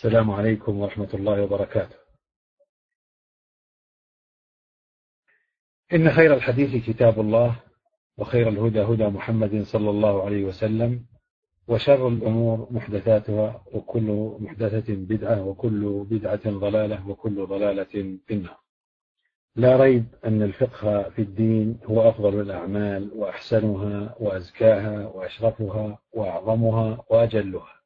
السلام عليكم ورحمة الله وبركاته. إن خير الحديث كتاب الله وخير الهدى هدى محمد صلى الله عليه وسلم وشر الأمور محدثاتها وكل محدثة بدعة وكل بدعة ضلالة وكل ضلالة في النار. لا ريب أن الفقه في الدين هو أفضل الأعمال وأحسنها وأزكاها وأشرفها وأعظمها وأجلها.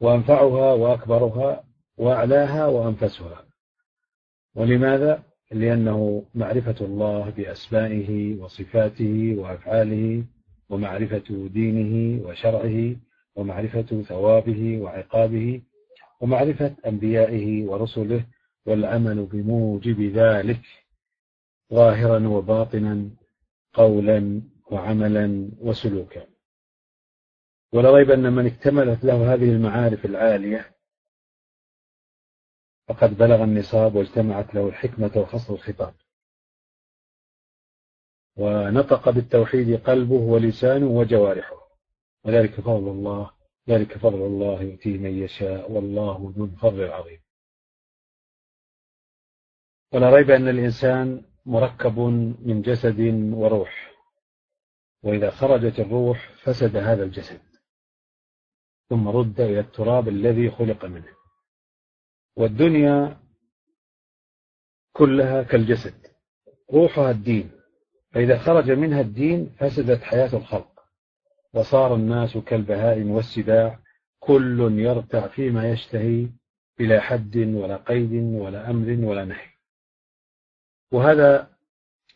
وأنفعها وأكبرها وأعلاها وأنفسها ولماذا؟ لأنه معرفة الله بأسمائه وصفاته وأفعاله ومعرفة دينه وشرعه ومعرفة ثوابه وعقابه ومعرفة أنبيائه ورسله والعمل بموجب ذلك ظاهرا وباطنا قولا وعملا وسلوكا ولا ريب أن من اكتملت له هذه المعارف العالية فقد بلغ النصاب واجتمعت له الحكمة وخصل الخطاب. ونطق بالتوحيد قلبه ولسانه وجوارحه. وذلك فضل الله ذلك فضل الله يؤتيه من يشاء والله ذو الفضل العظيم. ولا ريب أن الإنسان مركب من جسد وروح. وإذا خرجت الروح فسد هذا الجسد. ثم رد إلى التراب الذي خلق منه. والدنيا كلها كالجسد روحها الدين. فإذا خرج منها الدين فسدت حياة الخلق. وصار الناس كالبهائم والسباع كل يرتع فيما يشتهي بلا حد ولا قيد ولا أمر ولا نهي. وهذا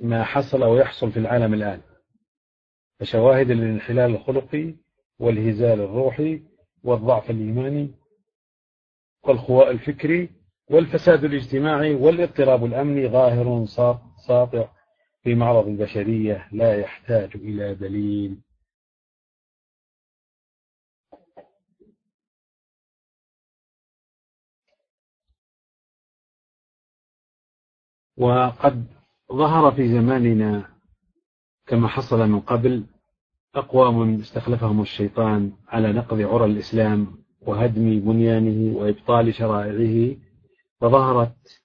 ما حصل ويحصل في العالم الآن. فشواهد الانحلال الخلقي والهزال الروحي والضعف الإيماني والخواء الفكري والفساد الاجتماعي والاضطراب الأمني ظاهر ساطع في معرض البشرية لا يحتاج إلى دليل. وقد ظهر في زماننا كما حصل من قبل أقوام استخلفهم الشيطان على نقض عرى الإسلام وهدم بنيانه وإبطال شرائعه فظهرت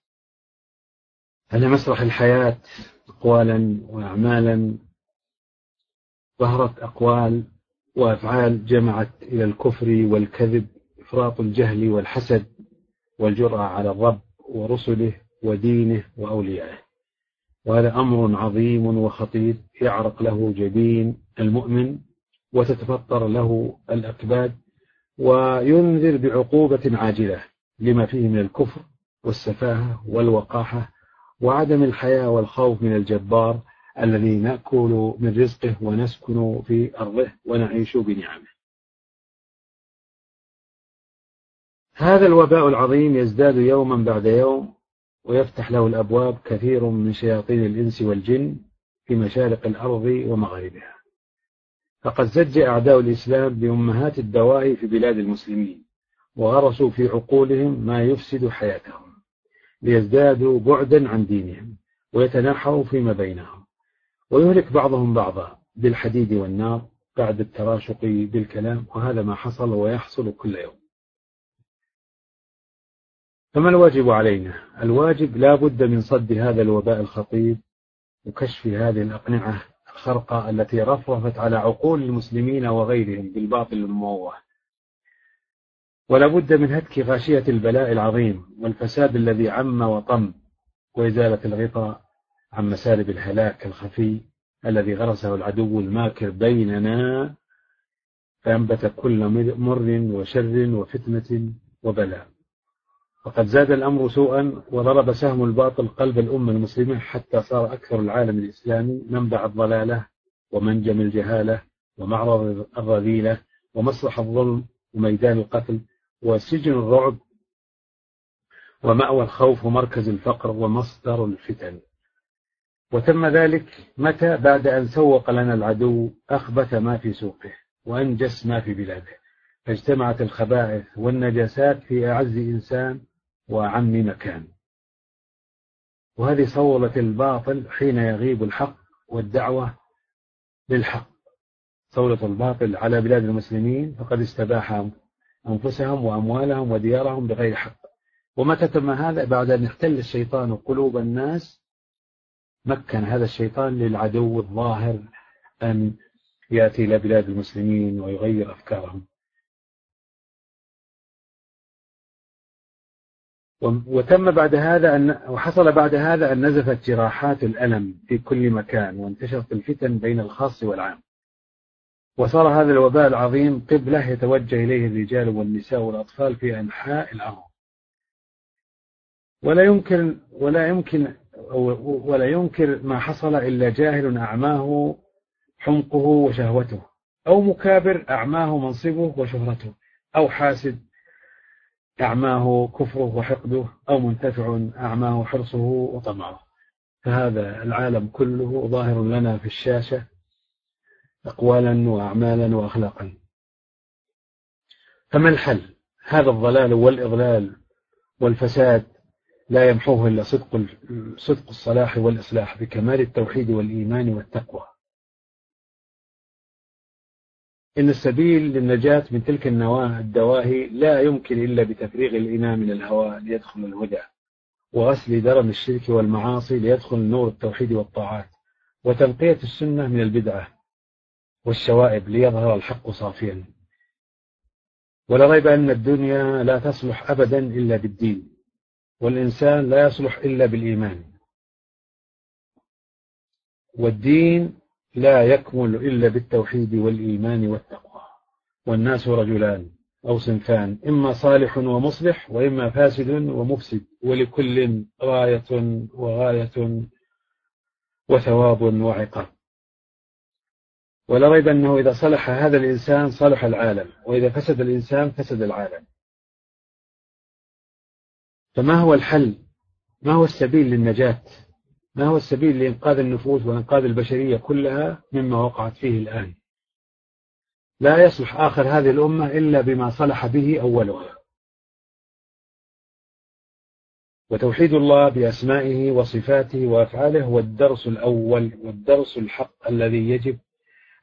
على مسرح الحياة أقوالا وأعمالا ظهرت أقوال وأفعال جمعت إلى الكفر والكذب إفراط الجهل والحسد والجرأة على الرب ورسله ودينه وأوليائه. وهذا أمر عظيم وخطير يعرق له جبين المؤمن وتتفطر له الأكباد وينذر بعقوبة عاجلة لما فيه من الكفر والسفاهة والوقاحة وعدم الحياة والخوف من الجبار الذي نأكل من رزقه ونسكن في أرضه ونعيش بنعمه. هذا الوباء العظيم يزداد يوما بعد يوم ويفتح له الأبواب كثير من شياطين الإنس والجن في مشارق الأرض ومغاربها. فقد زج أعداء الإسلام بأمهات الدواء في بلاد المسلمين وغرسوا في عقولهم ما يفسد حياتهم ليزدادوا بعدا عن دينهم ويتناحروا فيما بينهم ويهلك بعضهم بعضا بالحديد والنار بعد التراشق بالكلام وهذا ما حصل ويحصل كل يوم. فما الواجب علينا؟ الواجب لا بد من صد هذا الوباء الخطير وكشف هذه الأقنعة الخرقة التي رفرفت على عقول المسلمين وغيرهم بالباطل المموه. ولا بد من هتك غاشية البلاء العظيم والفساد الذي عم وطم وإزالة الغطاء عن مسالب الهلاك الخفي الذي غرسه العدو الماكر بيننا فأنبت كل مر وشر وفتنة وبلاء. وقد زاد الأمر سوءا وضرب سهم الباطل قلب الأمة المسلمة حتى صار أكثر العالم الإسلامي منبع الضلالة ومنجم الجهالة ومعرض الرذيلة ومسرح الظلم وميدان القتل وسجن الرعب ومأوى الخوف ومركز الفقر ومصدر الفتن. وتم ذلك متى؟ بعد أن سوق لنا العدو أخبث ما في سوقه وأنجس ما في بلاده. فاجتمعت الخبائث والنجاسات في أعز إنسان وأعم مكان. وهذه صولة الباطل حين يغيب الحق والدعوة للحق. صولة الباطل على بلاد المسلمين فقد استباح أنفسهم وأموالهم وديارهم بغير حق. ومتى تم هذا؟ بعد أن احتل الشيطان قلوب الناس مكن هذا الشيطان للعدو الظاهر أن يأتي إلى بلاد المسلمين ويغير أفكارهم. وتم بعد هذا أن وحصل بعد هذا أن نزفت جراحات الألم في كل مكان وانتشرت الفتن بين الخاص والعام. وصار هذا الوباء العظيم قبلة يتوجه إليه الرجال والنساء والأطفال في أنحاء الأرض ولا يمكن ولا يمكن ولا ينكر ما حصل إلا جاهل أعماه حمقه وشهوته أو مكابر أعماه منصبه وشهرته أو حاسد أعماه كفره وحقده أو منتفع أعماه حرصه وطمعه. فهذا العالم كله ظاهر لنا في الشاشة أقوالا وأعمالا وأخلاقا. فما الحل؟ هذا الضلال والإضلال والفساد لا يمحوه إلا صدق صدق الصلاح والإصلاح بكمال التوحيد والإيمان والتقوى. إن السبيل للنجاة من تلك النواة الدواهي لا يمكن إلا بتفريغ الإناء من الهواء ليدخل الهدى وغسل درن الشرك والمعاصي ليدخل نور التوحيد والطاعات وتنقية السنة من البدعة والشوائب ليظهر الحق صافيا. ولا ريب أن الدنيا لا تصلح أبدا إلا بالدين والإنسان لا يصلح إلا بالإيمان. والدين لا يكمل إلا بالتوحيد والإيمان والتقوى. والناس رجلان أو صنفان إما صالح ومصلح وإما فاسد ومفسد. ولكل غاية وغاية وثواب وعقاب. ولا ريب أنه إذا صلح هذا الإنسان صلح العالم وإذا فسد الإنسان فسد العالم. فما هو الحل؟ ما هو السبيل للنجاة؟ ما هو السبيل لإنقاذ النفوس وإنقاذ البشرية كلها مما وقعت فيه الآن؟ لا يصلح آخر هذه الأمة إلا بما صلح به أولها وتوحيد الله بأسمائه وصفاته وأفعاله هو الدرس الأول والدرس الحق الذي يجب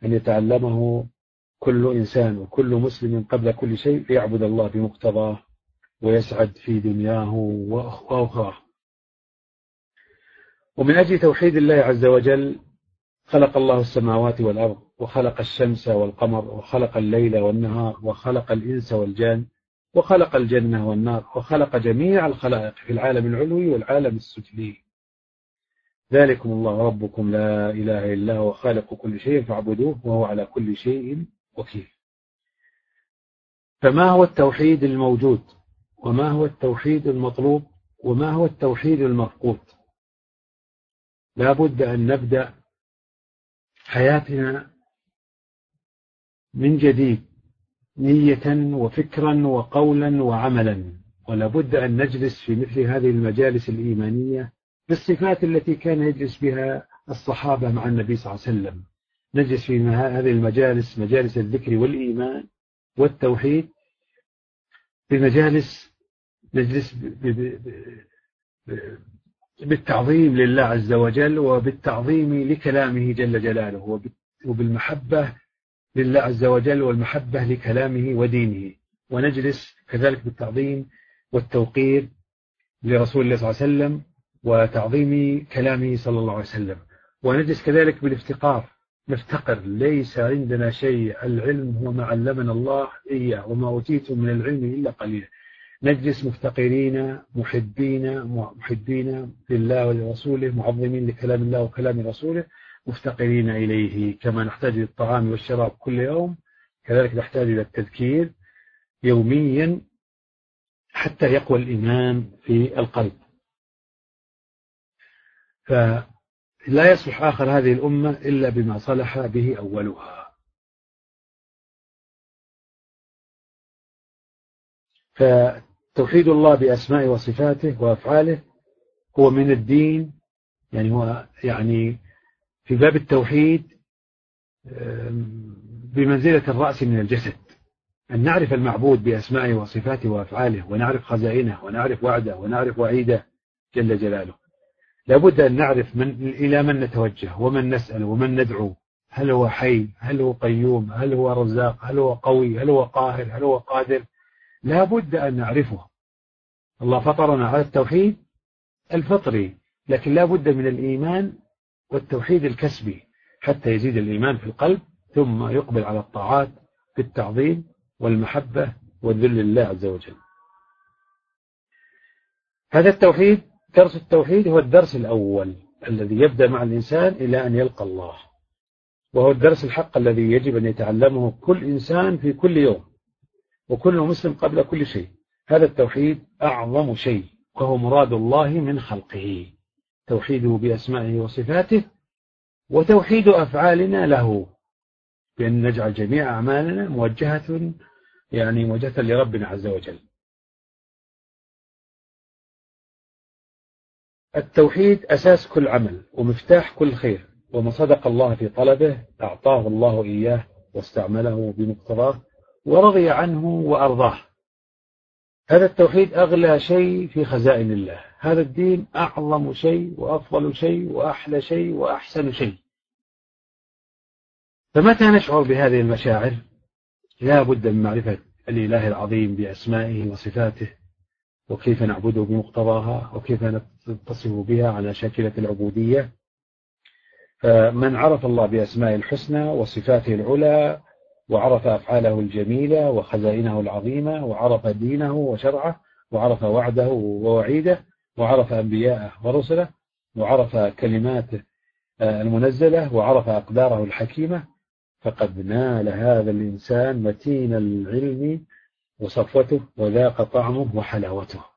أن يتعلمه كل إنسان وكل مسلم قبل كل شيء ليعبد الله بمقتضاه ويسعد في دنياه وأخراه. ومن أجل توحيد الله عز وجل خلق الله السماوات والأرض وخلق الشمس والقمر وخلق الليل والنهار وخلق الإنس والجان وخلق الجنة والنار وخلق جميع الخلائق في العالم العلوي والعالم السفلي. ذلكم الله ربكم لا إله إلا هو خالق كل شيء فاعبدوه وهو على كل شيء وكيل. فما هو التوحيد الموجود؟ وما هو التوحيد المطلوب؟ وما هو التوحيد المفقود؟ لا بد أن نبدأ حياتنا من جديد نية وفكرا وقولا وعملا ولا بد أن نجلس في مثل هذه المجالس الإيمانية بالصفات التي كان يجلس بها الصحابة مع النبي صلى الله عليه وسلم. نجلس في هذه المجالس مجالس الذكر والإيمان والتوحيد. بمجالس نجلس بالتعظيم لله عز وجل وبالتعظيم لكلامه جل جلاله وبالمحبة لله عز وجل والمحبة لكلامه ودينه. ونجلس كذلك بالتعظيم والتوقير لرسول الله صلى الله عليه وسلم وتعظيم كلامه صلى الله عليه وسلم. ونجلس كذلك بالافتقار. نفتقر. ليس عندنا شيء. العلم هو ما علمنا الله إياه وما أوتيتم من العلم إلا قليلا. نجلس مفتقرين محبين محبين لله ولرسوله معظمين لكلام الله وكلام رسوله مفتقرين إليه. كما نحتاج للطعام والشراب كل يوم كذلك نحتاج إلى التذكير يوميا حتى يقوى الإيمان في القلب. فلا يصلح آخر هذه الأمة إلا بما صلح به أولها. فتوحيد الله بأسماء وصفاته وأفعاله هو من الدين يعني هو يعني في باب التوحيد بمنزلة الرأس من الجسد. أن نعرف المعبود بأسمائه وصفاته وأفعاله ونعرف خزائنه ونعرف وعده ونعرف وعيده جل جلاله. لابد أن نعرف من إلى من نتوجه ومن نسأل ومن ندعو. هل هو حي؟ هل هو قيوم؟ هل هو رزاق؟ هل هو قوي؟ هل هو قاهر؟ هل هو قادر؟ لابد أن نعرفه. الله فطرنا على التوحيد الفطري لكن لابد من الإيمان والتوحيد الكسبي حتى يزيد الإيمان في القلب ثم يقبل على الطاعات بالتعظيم والمحبة والذل لله عز وجل. هذا التوحيد درس التوحيد هو الدرس الأول الذي يبدأ مع الإنسان إلى أن يلقى الله. وهو الدرس الحق الذي يجب أن يتعلمه كل إنسان في كل يوم. وكل مسلم قبل كل شيء. هذا التوحيد أعظم شيء وهو مراد الله من خلقه. توحيده بأسمائه وصفاته وتوحيد أفعالنا له. بأن نجعل جميع أعمالنا موجهة يعني موجهة لربنا عز وجل. التوحيد أساس كل عمل ومفتاح كل خير ومن صدق الله في طلبه أعطاه الله إياه واستعمله بمقتضاه. ورضي عنه وأرضاه. هذا التوحيد أغلى شيء في خزائن الله. هذا الدين أعظم شيء وأفضل شيء وأحلى شيء وأحسن شيء. فمتى نشعر بهذه المشاعر؟ لا بد من معرفة الإله العظيم بأسمائه وصفاته وكيف نعبده بمقتضاها وكيف نتصف بها على شاكلة العبودية. فمن عرف الله بأسماء الحسنى وصفاته العلى وعرف أفعاله الجميلة وخزائنه العظيمة وعرف دينه وشرعه وعرف وعده ووعيده وعرف أنبياءه ورسله وعرف كلماته المنزلة وعرف أقداره الحكيمة. فقد نال هذا الإنسان متين العلم وصفوته وذاق طعمه وحلاوته.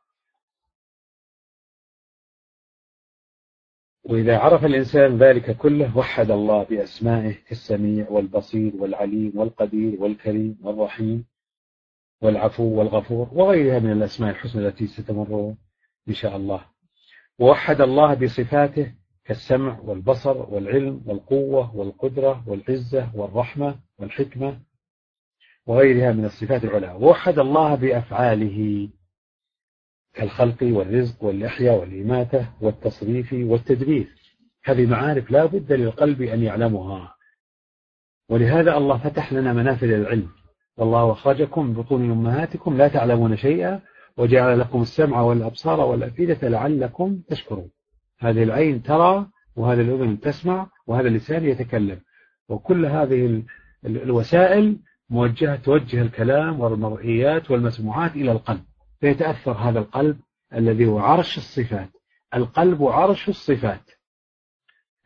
وإذا عرف الإنسان ذلك كله وحد الله بأسمائه كالسميع والبصير والعليم والقدير والكريم والرحيم والعفو والغفور وغيرها من الأسماء الحسنى التي ستمر إن شاء الله. ووحد الله بصفاته كالسمع والبصر والعلم والقوة والقدرة والعزة والرحمة والحكمة وغيرها من الصفات العلى. ووحد الله بأفعاله. كالخلق والرزق والإحياء والإماتة والتصريف والتدبير. هذه معارف لا بد للقلب أن يعلمها. ولهذا الله فتح لنا منافذ العلم. والله أخرجكم بطون أمهاتكم لا تعلمون شيئا وجعل لكم السمع والأبصار والأفئدة لعلكم تشكرون. هذه العين ترى وهذا الأذن تسمع وهذا اللسان يتكلم. وكل هذه الوسائل موجهة توجه الكلام والمرئيات والمسموعات إلى القلب. فيتأثر هذا القلب الذي هو عرش الصفات. القلب عرش الصفات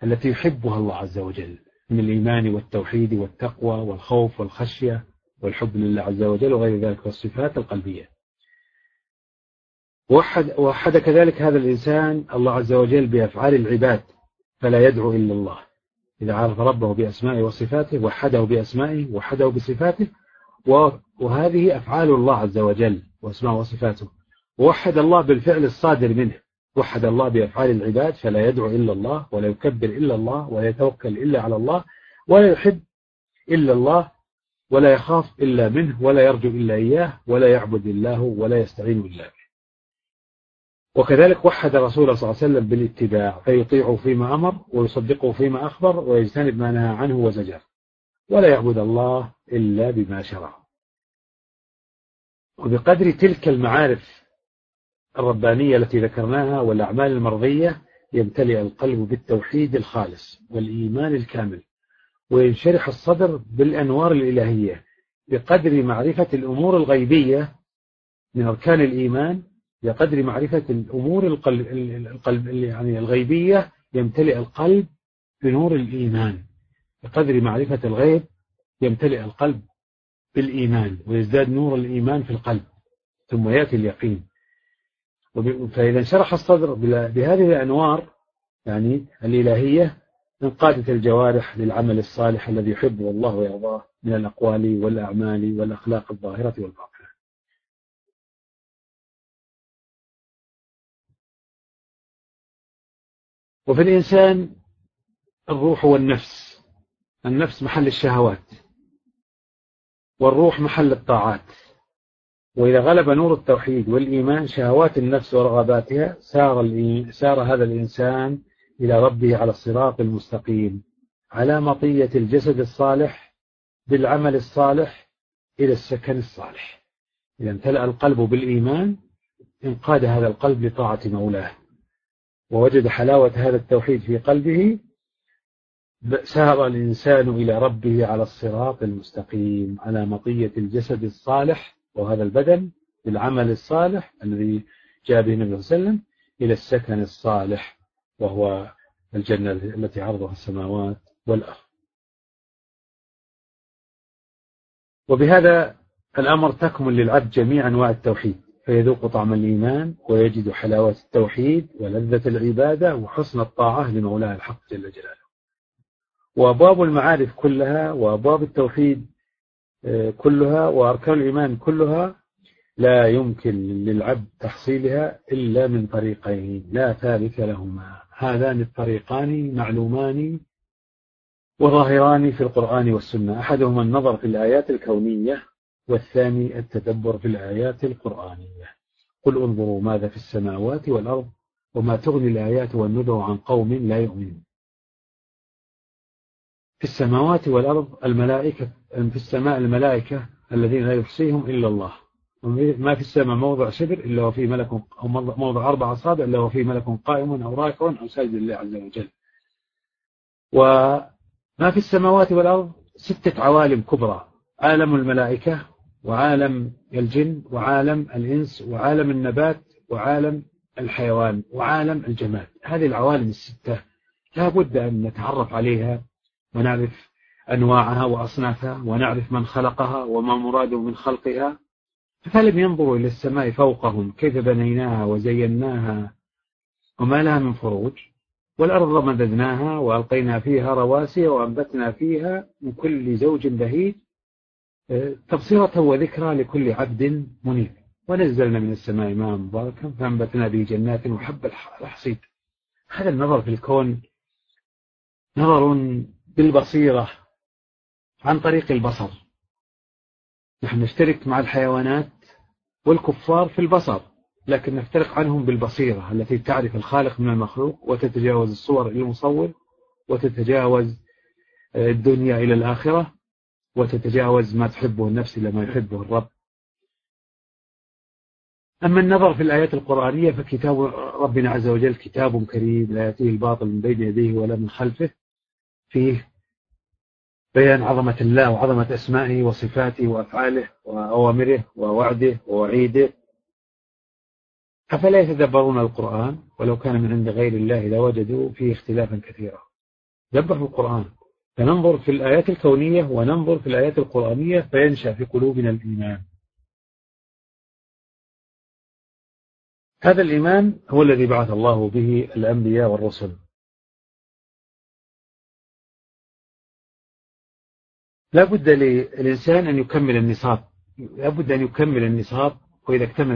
التي يحبها الله عز وجل من الإيمان والتوحيد والتقوى والخوف والخشية والحب لله عز وجل وغير ذلك والصفات القلبية. وحد, وحد كذلك هذا الإنسان الله عز وجل بأفعال العباد فلا يدعو إلا الله. إذا عرف ربه بأسمائه وصفاته وحده بأسمائه وحده بصفاته وهذه أفعال الله عز وجل واسماء وصفاته. ووحد الله بالفعل الصادر منه. وحد الله بأفعال العباد فلا يدعو إلا الله ولا يكبر إلا الله ولا يتوكل إلا على الله ولا يحب إلا الله ولا يخاف إلا منه ولا يرجو إلا إياه ولا يعبد الله ولا يستعين إلا به. وكذلك وحد رسوله صلى الله عليه وسلم بالاتباع فيطيعه فيما أمر ويصدقه فيما أخبر ويجتنب ما نهى عنه وزجر. ولا يعبد الله إلا بما شرع. وبقدر تلك المعارف الربانية التي ذكرناها والأعمال المرضية يمتلئ القلب بالتوحيد الخالص والإيمان الكامل. وينشرح الصدر بالأنوار الإلهية بقدر معرفة الأمور الغيبية من أركان الإيمان بقدر معرفة الأمور القلب, القلب يعني الغيبية يمتلئ القلب بنور الإيمان. بقدر معرفة الغيب يمتلئ القلب بالإيمان ويزداد نور الإيمان في القلب ثم يأتي اليقين. فإذا انشرح الصدر بهذه الأنوار يعني الإلهية انقادت الجوارح للعمل الصالح الذي يحبه الله ويرضاه من الأقوال والأعمال والأخلاق الظاهرة والباطنة. وفي الإنسان الروح والنفس النفس محل الشهوات. والروح محل الطاعات. وإذا غلب نور التوحيد والإيمان شهوات النفس ورغباتها سار, سار هذا الإنسان إلى ربه على الصراط المستقيم على مطية الجسد الصالح بالعمل الصالح إلى السكن الصالح. إذا امتلأ القلب بالإيمان انقاد هذا القلب لطاعة مولاه. ووجد حلاوة هذا التوحيد في قلبه سار الإنسان إلى ربه على الصراط المستقيم على مطية الجسد الصالح وهذا البدن بالعمل الصالح الذي جاء به النبي صلى الله عليه وسلم إلى السكن الصالح وهو الجنة التي عرضها السماوات والأرض. وبهذا الأمر تكمل للعبد جميع أنواع التوحيد فيذوق طعم الإيمان ويجد حلاوة التوحيد ولذة العبادة وحسن الطاعة لمولاه الحق جل جلاله. وأبواب المعارف كلها وأبواب التوحيد آه، كلها وأركان الإيمان كلها لا يمكن للعبد تحصيلها إلا من طريقين لا ثالث لهما. هذان الطريقان معلومان وظاهران في القرآن والسنة. أحدهما النظر في الآيات الكونية والثاني التدبر في الآيات القرآنية. قل انظروا ماذا في السماوات والأرض وما تغني الآيات والنذر عن قوم لا يؤمنون. في السماوات والأرض الملائكة في السماء الملائكة الذين لا يحصيهم إلا الله. ما في السماء موضع شبر إلا وفي ملك أو موضع أربع أصابع إلا وفي ملك قائم أو راكع أو ساجد لله عز وجل. وما في السماوات والأرض ستة عوالم كبرى. عالم الملائكة وعالم الجن وعالم الإنس وعالم النبات وعالم الحيوان وعالم الجماد. هذه العوالم الستة لا بد أن نتعرف عليها ونعرف أنواعها وأصنافها ونعرف من خلقها وما مراده من خلقها. فلم ينظروا إلى السماء فوقهم كيف بنيناها وزيناها؟ وما لها من فروج. والأرض مددناها وألقينا فيها رواسي وأنبتنا فيها من كل زوج بهيج. تبصرة وذكرى لكل عبد منيب. ونزلنا من السماء ماء مباركا فأنبتنا به جنات وحب الحصيد. هذا النظر في الكون نظر بالبصيرة عن طريق البصر. نحن نشترك مع الحيوانات والكفار في البصر لكن نفترق عنهم بالبصيرة التي تعرف الخالق من المخلوق وتتجاوز الصور إلى المصور وتتجاوز الدنيا إلى الآخرة وتتجاوز ما تحبه النفس إلى ما يحبه الرب. أما النظر في الآيات القرآنية فكتاب ربنا عز وجل كتاب كريم لا يأتيه الباطل من بين يديه ولا من خلفه فيه بيان عظمة الله وعظمة أسمائه وصفاته وأفعاله وأوامره ووعده ووعيده. أفلا يتدبرون القرآن؟ ولو كان من عند غير الله لوجدوا فيه اختلافا كثيرا. دبروا القرآن. فننظر في الآيات الكونية وننظر في الآيات القرآنية فينشأ في قلوبنا الإيمان. هذا الإيمان هو الذي بعث الله به الأنبياء والرسل. لا بد للإنسان أن يكمل النصاب. لا بد أن يكمل النصاب وإذا اكتمل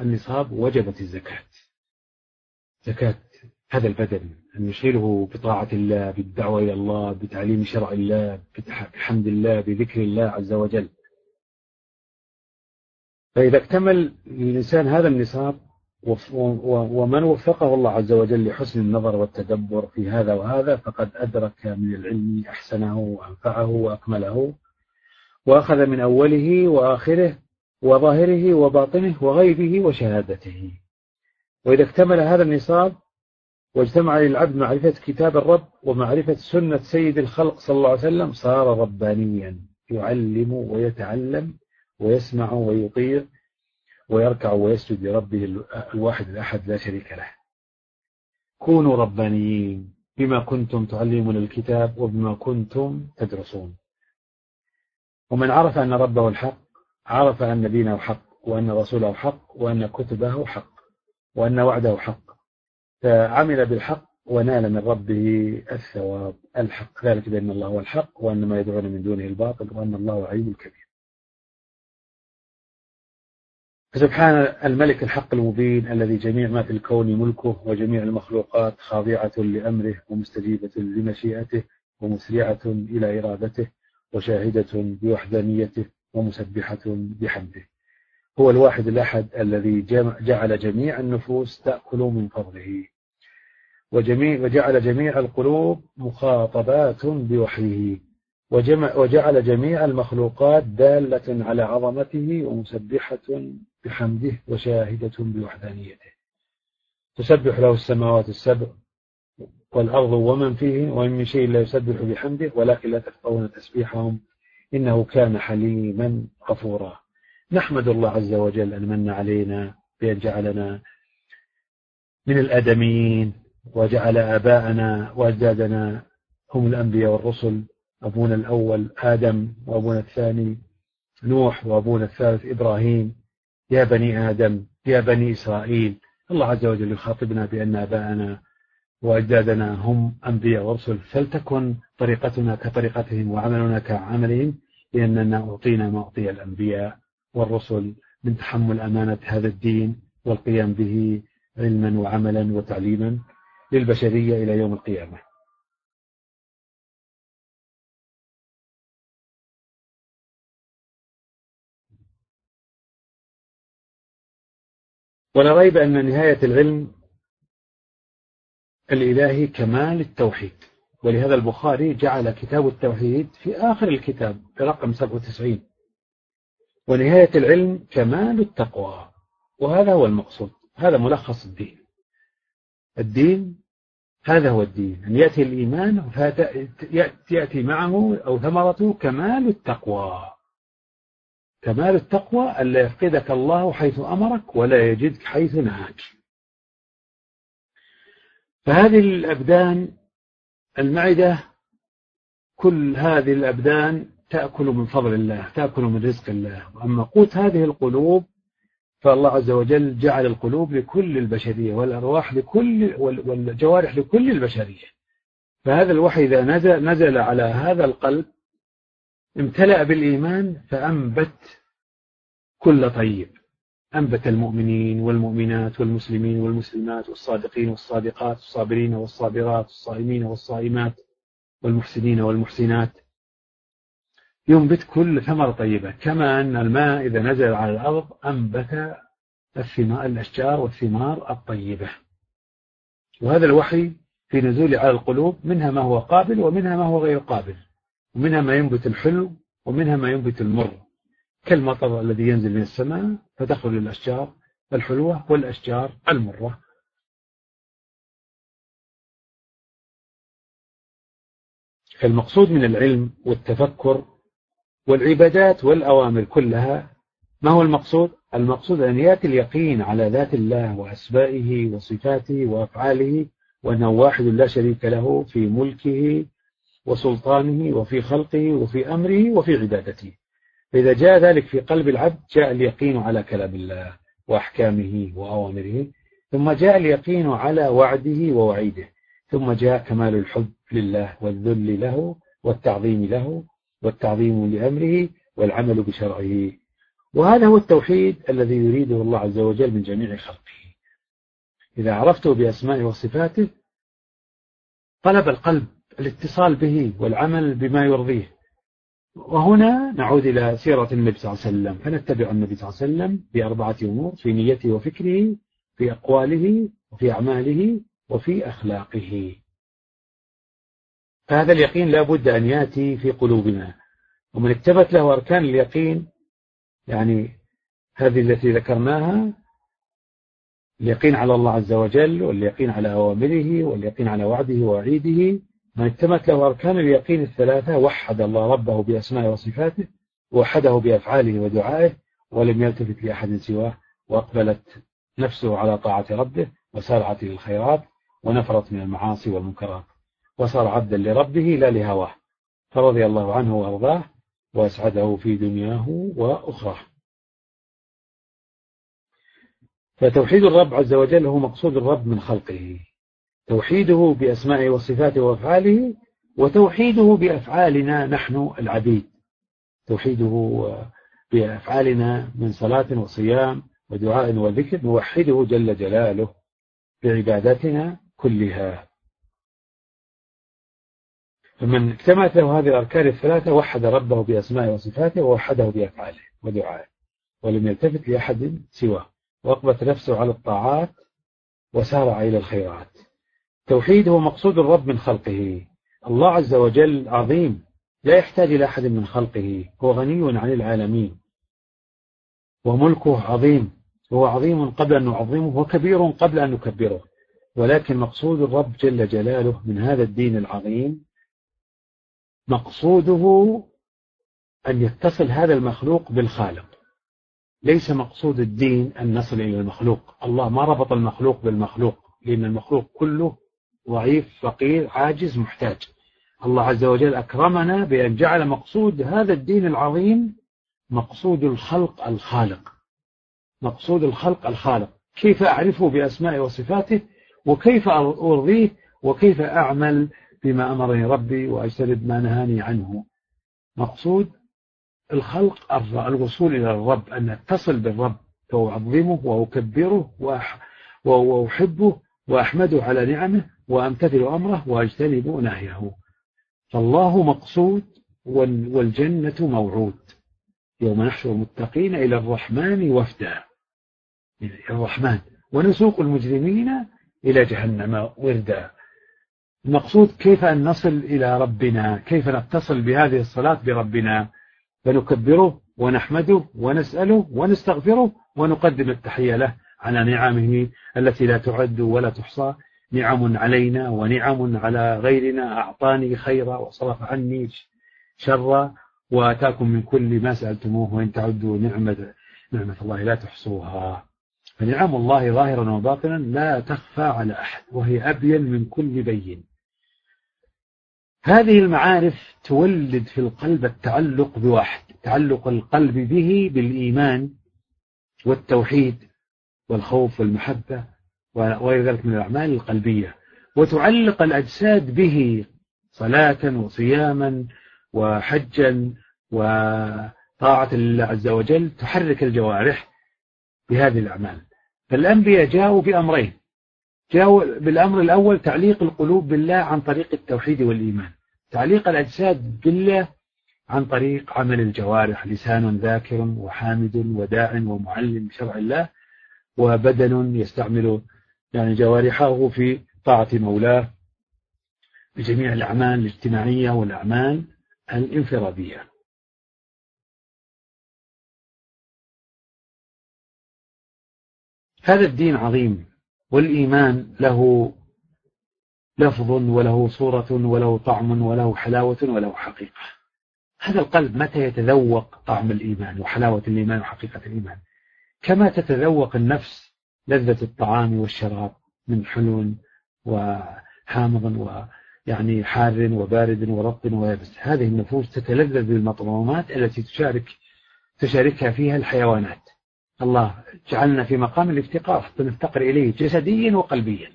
النصاب وجبت الزكاة. زكاة هذا البدن أن نشغله بطاعة الله بالدعوة إلى الله بتعليم شرع الله بحمد الله بذكر الله عز وجل. فإذا اكتمل الإنسان هذا النصاب ومن وفقه الله عز وجل لحسن النظر والتدبر في هذا وهذا فقد أدرك من العلم أحسنه وأنفعه وأكمله وأخذ من أوله وآخره وظاهره وباطنه وغيبه وشهادته. وإذا اكتمل هذا النصاب واجتمع للعبد معرفة كتاب الرب ومعرفة سنة سيد الخلق صلى الله عليه وسلم صار ربانيا يعلم ويتعلم ويسمع ويطيع ويركع ويسجد لربه الواحد الأحد لا شريك له. كونوا ربانيين بما كنتم تعلمون الكتاب وبما كنتم تدرسون. ومن عرف أن ربه الحق عرف أن دينه حق وأن رسوله حق وأن كتبه حق وأن وعده حق. فعمل بالحق ونال من ربه الثواب. الحق ذلك بأن الله هو الحق وأن ما يدعون من دونه الباطل وأن الله علي الكبير. فسبحان الملك الحق المبين الذي جميع ما في الكون ملكه وجميع المخلوقات خاضعة لأمره ومستجيبة لمشيئته ومسرعة إلى إرادته وشاهدة بوحدانيته ومسبحة بحمده. هو الواحد الأحد الذي جعل جميع النفوس تأكل من فضله. وجميع وجعل جميع القلوب مخاطبات بوحيه. وجمع وجعل جميع المخلوقات دالة على عظمته ومسبحة بحمده وشاهدة بوحدانيته. تسبح له السماوات السبع والأرض ومن فيه وإن من شيء لا يسبح بحمده ولكن لا تفقهون تسبيحهم. إنه كان حليما غفورا. نحمد الله عز وجل أن من علينا بأن جعلنا من الآدميين وجعل آباءنا وأجدادنا هم الأنبياء والرسل. أبونا الأول آدم وأبونا الثاني نوح وأبونا الثالث إبراهيم. يا بني آدم يا بني إسرائيل الله عز وجل يخاطبنا بأن آباءنا وأجدادنا هم أنبياء ورسل فلتكن طريقتنا كطريقتهم وعملنا كعملهم لأننا أعطينا ما أعطي الأنبياء والرسل من تحمل أمانة هذا الدين والقيام به علما وعملا وتعليما للبشرية إلى يوم القيامة. ولا ريب أن نهاية العلم الإلهي كمال التوحيد. ولهذا البخاري جعل كتاب التوحيد في آخر الكتاب برقم 97 ونهاية العلم كمال التقوى. وهذا هو المقصود. هذا ملخص الدين. الدين هذا هو الدين. أن يأتي الإيمان يأتي معه أو ثمرته كمال التقوى. كمال التقوى ألا يفقدك الله حيث أمرك ولا يجدك حيث نهاك. فهذه الأبدان المعدة كل هذه الأبدان تأكل من فضل الله تأكل من رزق الله. وأما قوت هذه القلوب فالله عز وجل جعل القلوب لكل البشرية والأرواح لكل والجوارح لكل البشرية. فهذا الوحي إذا نزل, نزل على هذا القلب امتلأ بالإيمان فأنبت كل طيب. أنبت المؤمنين والمؤمنات والمسلمين والمسلمات والصادقين والصادقات والصابرين والصابرات والصائمين والصائمات والمحسنين والمحسنات. ينبت كل ثمرة طيبة. كما أن الماء إذا نزل على الأرض أنبت الثمار الأشجار والثمار الطيبة. وهذا الوحي في نزول على القلوب منها ما هو قابل ومنها ما هو غير قابل. ومنها ما ينبت الحلو ومنها ما ينبت المر كالمطر الذي ينزل من السماء فتخرج الأشجار الحلوة والأشجار المرة فالمقصود من العلم والتفكر والعبادات والأوامر كلها ما هو المقصود؟ المقصود أن يأتي اليقين على ذات الله وأسبائه وصفاته وأفعاله وأنه واحد لا شريك له في ملكه وسلطانه وفي خلقه وفي أمره وفي عبادته. فإذا جاء ذلك في قلب العبد جاء اليقين على كلام الله وأحكامه وأوامره ثم جاء اليقين على وعده ووعيده ثم جاء كمال الحب لله والذل له والتعظيم له والتعظيم لأمره والعمل بشرعه. وهذا هو التوحيد الذي يريده الله عز وجل من جميع خلقه. إذا عرفته بأسمائه وصفاته طلب القلب الاتصال به والعمل بما يرضيه. وهنا نعود إلى سيرة النبي صلى الله عليه وسلم. فنتبع النبي صلى الله عليه وسلم بأربعة أمور في نيته وفكره في أقواله وفي أعماله وفي أخلاقه. فهذا اليقين لا بد أن يأتي في قلوبنا. ومن اكتبت له أركان اليقين يعني هذه التي ذكرناها اليقين على الله عز وجل واليقين على أوامره واليقين على وعده ووعيده من اجتمت له أركان اليقين الثلاثة وحد الله ربه بأسمائه وصفاته وحده بأفعاله ودعائه ولم يلتفت لأحد سواه وأقبلت نفسه على طاعة ربه وسارعت للخيرات ونفرت من المعاصي والمنكرات وصار عبدا لربه لا لهواه فرضي الله عنه وأرضاه وأسعده في دنياه وأخراه. فتوحيد الرب عز وجل هو مقصود الرب من خلقه. توحيده بأسمائه وصفاته وأفعاله وتوحيده بأفعالنا نحن العبيد. توحيده بأفعالنا من صلاة وصيام ودعاء وذكر نوحده جل جلاله بعبادتنا كلها. فمن اجتمعت له هذه الأركان الثلاثة وحد ربه بأسمائه وصفاته ووحده بأفعاله ودعائه ولم يلتفت لأحد سواه وأقبت نفسه على الطاعات وسارع إلى الخيرات. توحيد هو مقصود الرب من خلقه. الله عز وجل عظيم. لا يحتاج إلى أحد من خلقه. هو غني عن العالمين. وملكه عظيم. هو عظيم قبل أن نعظمه. وكبير قبل أن نكبره. ولكن مقصود الرب جل جلاله من هذا الدين العظيم مقصوده أن يتصل هذا المخلوق بالخالق. ليس مقصود الدين أن نصل إلى المخلوق. الله ما ربط المخلوق بالمخلوق لأن المخلوق كله ضعيف فقير عاجز محتاج. الله عز وجل أكرمنا بأن جعل مقصود هذا الدين العظيم مقصود الخلق الخالق. مقصود الخلق الخالق. كيف أعرفه بأسمائه وصفاته؟ وكيف أرضيه؟ وكيف أعمل بما أمرني ربي وأجتنب ما نهاني عنه؟ مقصود الخلق الوصول إلى الرب أن أتصل بالرب. وأعظمه وأكبره وأحبه وأحمده على نعمه. وأمتثل أمره وأجتنب نهيه. فالله مقصود والجنة موعود. يوم نحشر المتقين إلى الرحمن وفدا. الرحمن. ونسوق المجرمين إلى جهنم وردا. المقصود كيف أن نصل إلى ربنا؟ كيف نتصل بهذه الصلاة بربنا؟ فنكبره ونحمده ونسأله ونستغفره ونقدم التحية له على نعمه التي لا تعد ولا تحصى نعم علينا ونعم على غيرنا أعطاني خيرا وصرف عني شرا وآتاكم من كل ما سألتموه وإن تعدوا نعمة نعمة الله لا تحصوها. فنعم الله ظاهرا وباطنا لا تخفى على أحد وهي أبين من كل بين. هذه المعارف تولد في القلب التعلق بواحد تعلق القلب به بالإيمان والتوحيد والخوف والمحبة وغير ذلك من الأعمال القلبية. وتعلق الأجساد به صلاة وصياما وحجا وطاعة لله عز وجل تحرك الجوارح بهذه الأعمال. فالأنبياء جاءوا بأمرين. جاءوا بالأمر الأول تعليق القلوب بالله عن طريق التوحيد والإيمان. تعليق الأجساد بالله عن طريق عمل الجوارح لسان ذاكر وحامد وداع ومعلم شرع الله وبدن يستعمل يعني جوارحه في طاعة مولاه بجميع الأعمال الاجتماعية والأعمال الانفرادية. هذا الدين عظيم والإيمان له لفظ وله صورة وله طعم وله حلاوة وله حقيقة. هذا القلب متى يتذوق طعم الإيمان وحلاوة الإيمان وحقيقة الإيمان؟ كما تتذوق النفس لذة الطعام والشراب من حلو وحامض ويعني حار وبارد ورطب ويبس هذه النفوس تتلذذ بالمطعومات التي تشارك تشاركها فيها الحيوانات. الله جعلنا في مقام الافتقار حتى نفتقر إليه جسديا وقلبيا.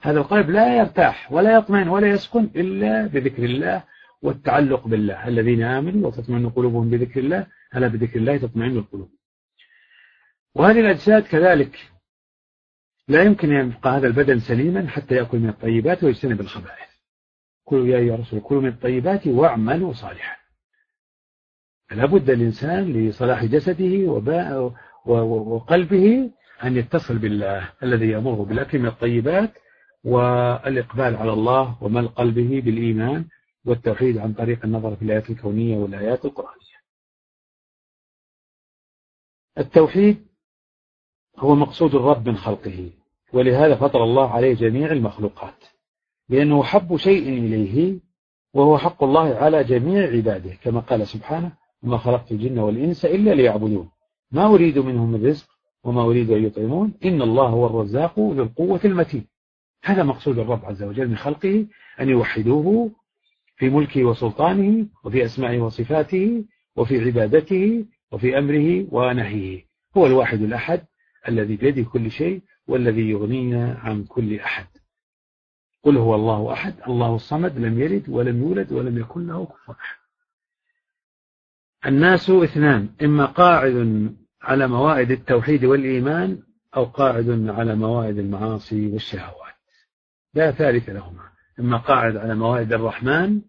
هذا القلب لا يرتاح ولا يطمئن ولا يسكن إلا بذكر الله والتعلق بالله. الذين آمنوا وتطمئن قلوبهم بذكر الله ألا بذكر الله تطمئن القلوب. وهذه الأجساد كذلك لا يمكن أن يبقى هذا البدن سليما حتى يأكل من الطيبات ويجتنب الخبائث. كلوا يا أيها الرسول كلوا من الطيبات واعملوا صالحا. فلا بد الإنسان لصلاح جسده وقلبه أن يتصل بالله الذي يأمره بالأكل من الطيبات والإقبال على الله ومل قلبه بالإيمان والتوحيد عن طريق النظر في الآيات الكونية والآيات القرآنية. التوحيد هو مقصود الرب من خلقه. ولهذا فطر الله عليه جميع المخلوقات لأنه حب شيء إليه وهو حق الله على جميع عباده كما قال سبحانه وما خلقت الجن والإنس إلا ليعبدون ما أريد منهم من رزق وما أريد أن يطعمون إن الله هو الرزاق ذو القوة المتين. هذا مقصود الرب عز وجل من خلقه أن يوحدوه في ملكه وسلطانه وفي أسمائه وصفاته وفي عبادته وفي أمره ونهيه. هو الواحد الأحد الذي بيده كل شيء والذي يغنينا عن كل أحد. قل هو الله أحد الله الصمد لم يلد ولم يولد ولم يكن له كفوا أحد. الناس اثنان إما قاعد على موائد التوحيد والإيمان أو قاعد على موائد المعاصي والشهوات. لا ثالث لهما إما قاعد على موائد الرحمن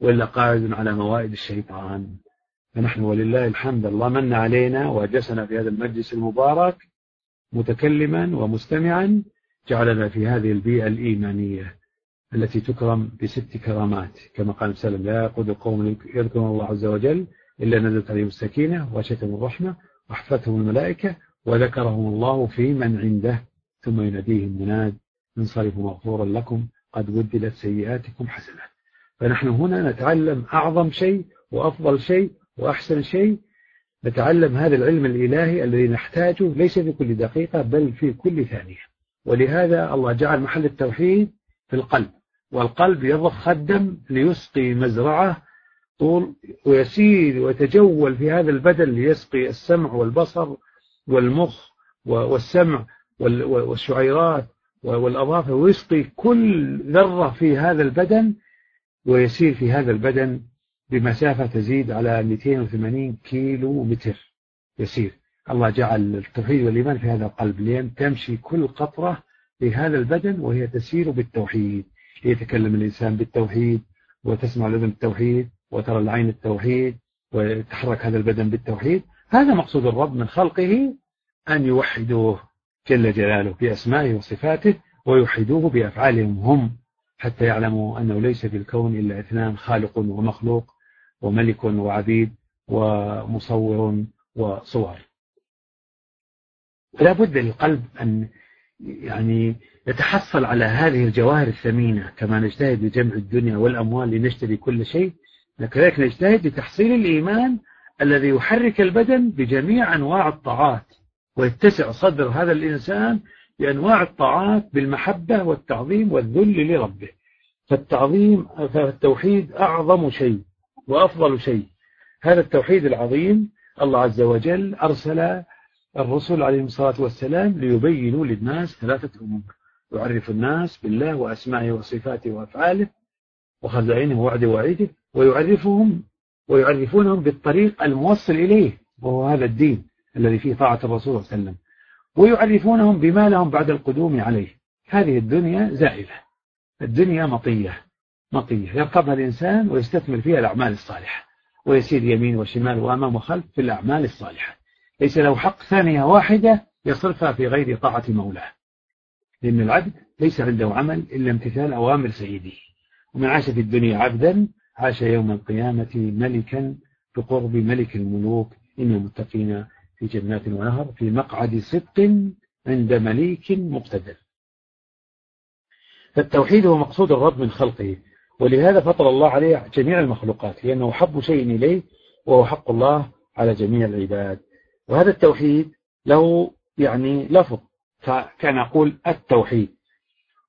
ولا قاعد على موائد الشيطان. فنحن ولله الحمد الله من علينا وأجلسنا في هذا المجلس المبارك متكلما ومستمعا جعلنا في هذه البيئة الإيمانية التي تكرم بست كرامات. كما قال وسلم لا يقود قوم يذكرون الله عز وجل إلا نزلت عليهم السكينة وشتم الرحمة وحفتهم الملائكة وذكرهم الله في من عنده. ثم يناديهم مناد انصرفوا مغفورا لكم قد بدلت سيئاتكم حسنات فنحن هنا نتعلم أعظم شيء وأفضل شيء وأحسن شيء نتعلم هذا العلم الإلهي الذي نحتاجه ليس في كل دقيقة بل في كل ثانية. ولهذا الله جعل محل التوحيد في القلب والقلب يضخ خدم ليسقي مزرعة طول ويسير ويتجول في هذا البدن ليسقي السمع والبصر والمخ والسمع والشعيرات والأظافر ويسقي كل ذرة في هذا البدن ويسير في هذا البدن بمسافة تزيد على 280 كيلو متر يسير. الله جعل التوحيد والإيمان في هذا القلب لأن تمشي كل قطرة في هذا البدن وهي تسير بالتوحيد. يتكلم الإنسان بالتوحيد وتسمع الأذن التوحيد وترى العين التوحيد ويتحرك هذا البدن بالتوحيد. هذا مقصود الرب من خلقه أن يوحدوه جل جلاله بأسمائه وصفاته ويوحدوه بأفعالهم هم حتى يعلموا أنه ليس في الكون إلا اثنان خالق ومخلوق. وملك وعبيد ومصور وصور. لا بد للقلب أن يعني يتحصل على هذه الجواهر الثمينة كما نجتهد لجمع الدنيا والأموال لنشتري كل شيء كذلك نجتهد لتحصيل الإيمان الذي يحرك البدن بجميع أنواع الطاعات ويتسع صدر هذا الإنسان بأنواع الطاعات بالمحبة والتعظيم والذل لربه. فالتعظيم فالتوحيد أعظم شيء. وأفضل شيء. هذا التوحيد العظيم الله عز وجل أرسل الرسل عليهم الصلاة والسلام ليبينوا للناس ثلاثة أمور. يعرف الناس بالله وأسمائه وصفاته وأفعاله وخزائنه ووعده وعيده ويعرفهم ويعرفونهم بالطريق الموصل إليه وهو هذا الدين الذي فيه طاعة الرسول صلى الله عليه وسلم. ويعرفونهم بما لهم بعد القدوم عليه. هذه الدنيا زائلة. الدنيا مطية. مطية يركبها الإنسان ويستثمر فيها الأعمال الصالحة ويسير يمين وشمال وأمام وخلف في الأعمال الصالحة. ليس له حق ثانية واحدة يصرفها في غير طاعة مولاه. لأن العبد ليس عنده عمل إلا امتثال أوامر سيده. ومن عاش في الدنيا عبدا عاش يوم القيامة ملكا بقرب ملك الملوك. إن المتقين في جنات ونهر في مقعد صدق عند مليك مقتدر. فالتوحيد هو مقصود الرب من خلقه. ولهذا فطر الله عليه جميع المخلوقات لأنه حب شيء إليه وهو حق الله على جميع العباد. وهذا التوحيد له يعني لفظ كان أقول التوحيد.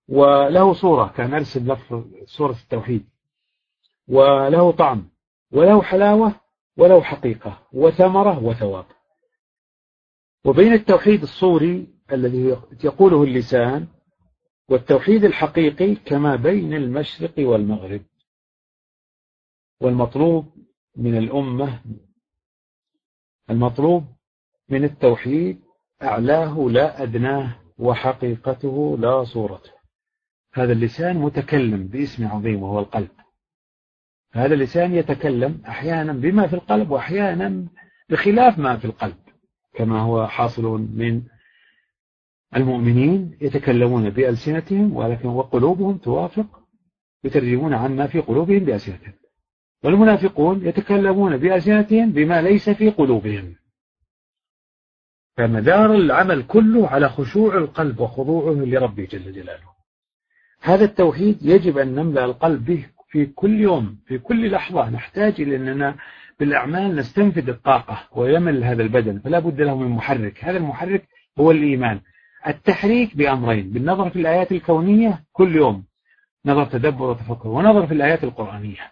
وله صورة كان أرسل لفظ صورة التوحيد. وله طعم وله حلاوة وله حقيقة وثمرة وثواب. وبين التوحيد الصوري الذي يقوله اللسان والتوحيد الحقيقي كما بين المشرق والمغرب والمطلوب من الأمة المطلوب من التوحيد أعلاه لا أدناه وحقيقته لا صورته. هذا اللسان متكلم باسم عظيم وهو القلب. هذا اللسان يتكلم أحيانا بما في القلب وأحيانا بخلاف ما في القلب كما هو حاصل من المؤمنين يتكلمون بألسنتهم ولكن وقلوبهم توافق يترجمون عما في قلوبهم بألسنتهم. والمنافقون يتكلمون بألسنتهم بما ليس في قلوبهم. فمدار العمل كله على خشوع القلب وخضوعه لربه جل جلاله. هذا التوحيد يجب أن نملأ القلب به في كل يوم في كل لحظة. نحتاج إلى أننا بالأعمال نستنفذ الطاقة ويمل هذا البدن فلا بد له من محرك. هذا المحرك هو الإيمان. التحريك بأمرين بالنظر في الآيات الكونية كل يوم نظر تدبر وتفكر ونظر في الآيات القرآنية.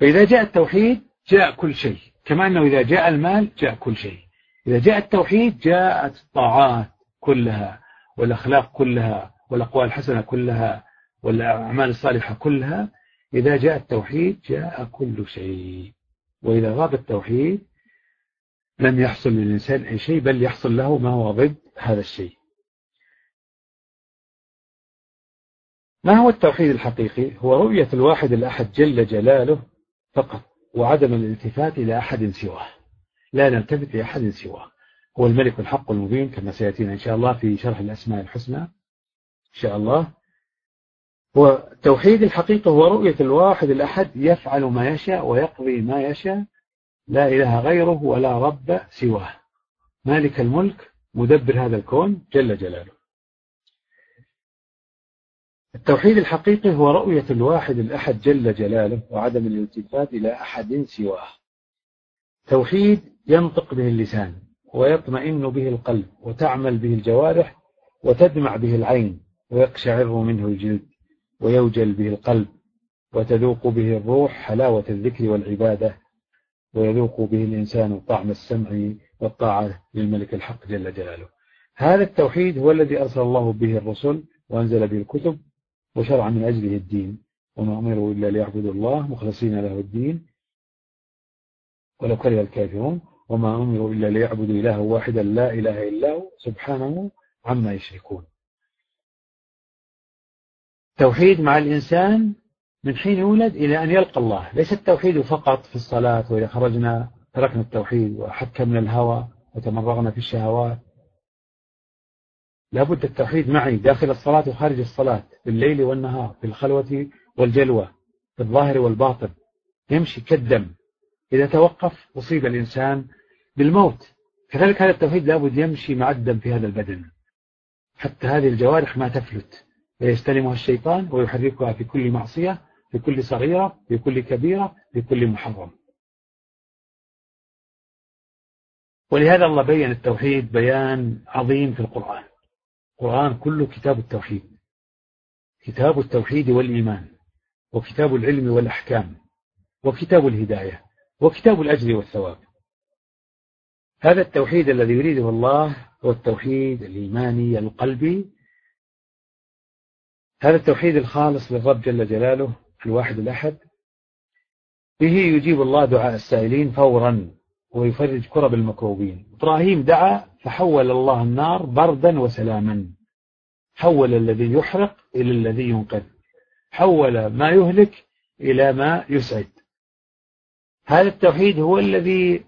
فإذا جاء التوحيد جاء كل شيء كما أنه إذا جاء المال جاء كل شيء. إذا جاء التوحيد جاءت الطاعات كلها والأخلاق كلها والأقوال الحسنة كلها والأعمال الصالحة كلها. إذا جاء التوحيد جاء كل شيء. وإذا غاب التوحيد لم يحصل للإنسان أي شيء بل يحصل له ما هو ضد هذا الشيء. ما هو التوحيد الحقيقي؟ هو رؤية الواحد الأحد جل جلاله فقط وعدم الالتفات إلى أحد سواه. لا نلتفت لأحد سواه. هو الملك الحق المبين كما سيأتينا إن شاء الله في شرح الأسماء الحسنى. إن شاء الله. هو توحيد الحقيقة هو رؤية الواحد الأحد يفعل ما يشاء ويقضي ما يشاء. لا إله غيره ولا رب سواه. مالك الملك مدبر هذا الكون جل جلاله. التوحيد الحقيقي هو رؤية الواحد الأحد جل جلاله وعدم الالتفات إلى أحد سواه. توحيد ينطق به اللسان ويطمئن به القلب وتعمل به الجوارح وتدمع به العين ويقشعر منه الجلد ويوجل به القلب وتذوق به الروح حلاوة الذكر والعبادة ويذوق به الإنسان طعم السمع والطاعة للملك الحق جل جلاله. هذا التوحيد هو الذي أرسل الله به الرسل وأنزل به الكتب وشرع من أجله الدين. وما أمروا إلا ليعبدوا الله مخلصين له الدين. ولو كره الكافرون. وما أمروا إلا ليعبدوا إله واحدا لا إله إلا هو سبحانه عما يشركون. توحيد مع الإنسان من حين يولد إلى أن يلقى الله. ليس التوحيد فقط في الصلاة وإذا خرجنا تركنا التوحيد وحكمنا الهوى وتمرغنا في الشهوات. لابد التوحيد معي داخل الصلاة وخارج الصلاة في الليل والنهار في الخلوة والجلوة في الظاهر والباطن. يمشي كالدم. إذا توقف أصيب الإنسان بالموت. كذلك هذا التوحيد لابد يمشي مع الدم في هذا البدن. حتى هذه الجوارح ما تفلت ويستلمها الشيطان ويحركها في كل معصية. في كل صغيرة في كل كبيرة في كل محرم. ولهذا الله بين التوحيد بيان عظيم في القرآن. القرآن كله كتاب التوحيد. كتاب التوحيد والإيمان وكتاب العلم والأحكام وكتاب الهداية وكتاب الأجر والثواب. هذا التوحيد الذي يريده الله هو التوحيد الإيماني القلبي. هذا التوحيد الخالص للرب جل جلاله الواحد الأحد. به يجيب الله دعاء السائلين فورا ويفرج كرب المكروبين. إبراهيم دعا فحول الله النار بردا وسلاما. حول الذي يحرق إلى الذي ينقذ. حول ما يهلك إلى ما يسعد. هذا التوحيد هو الذي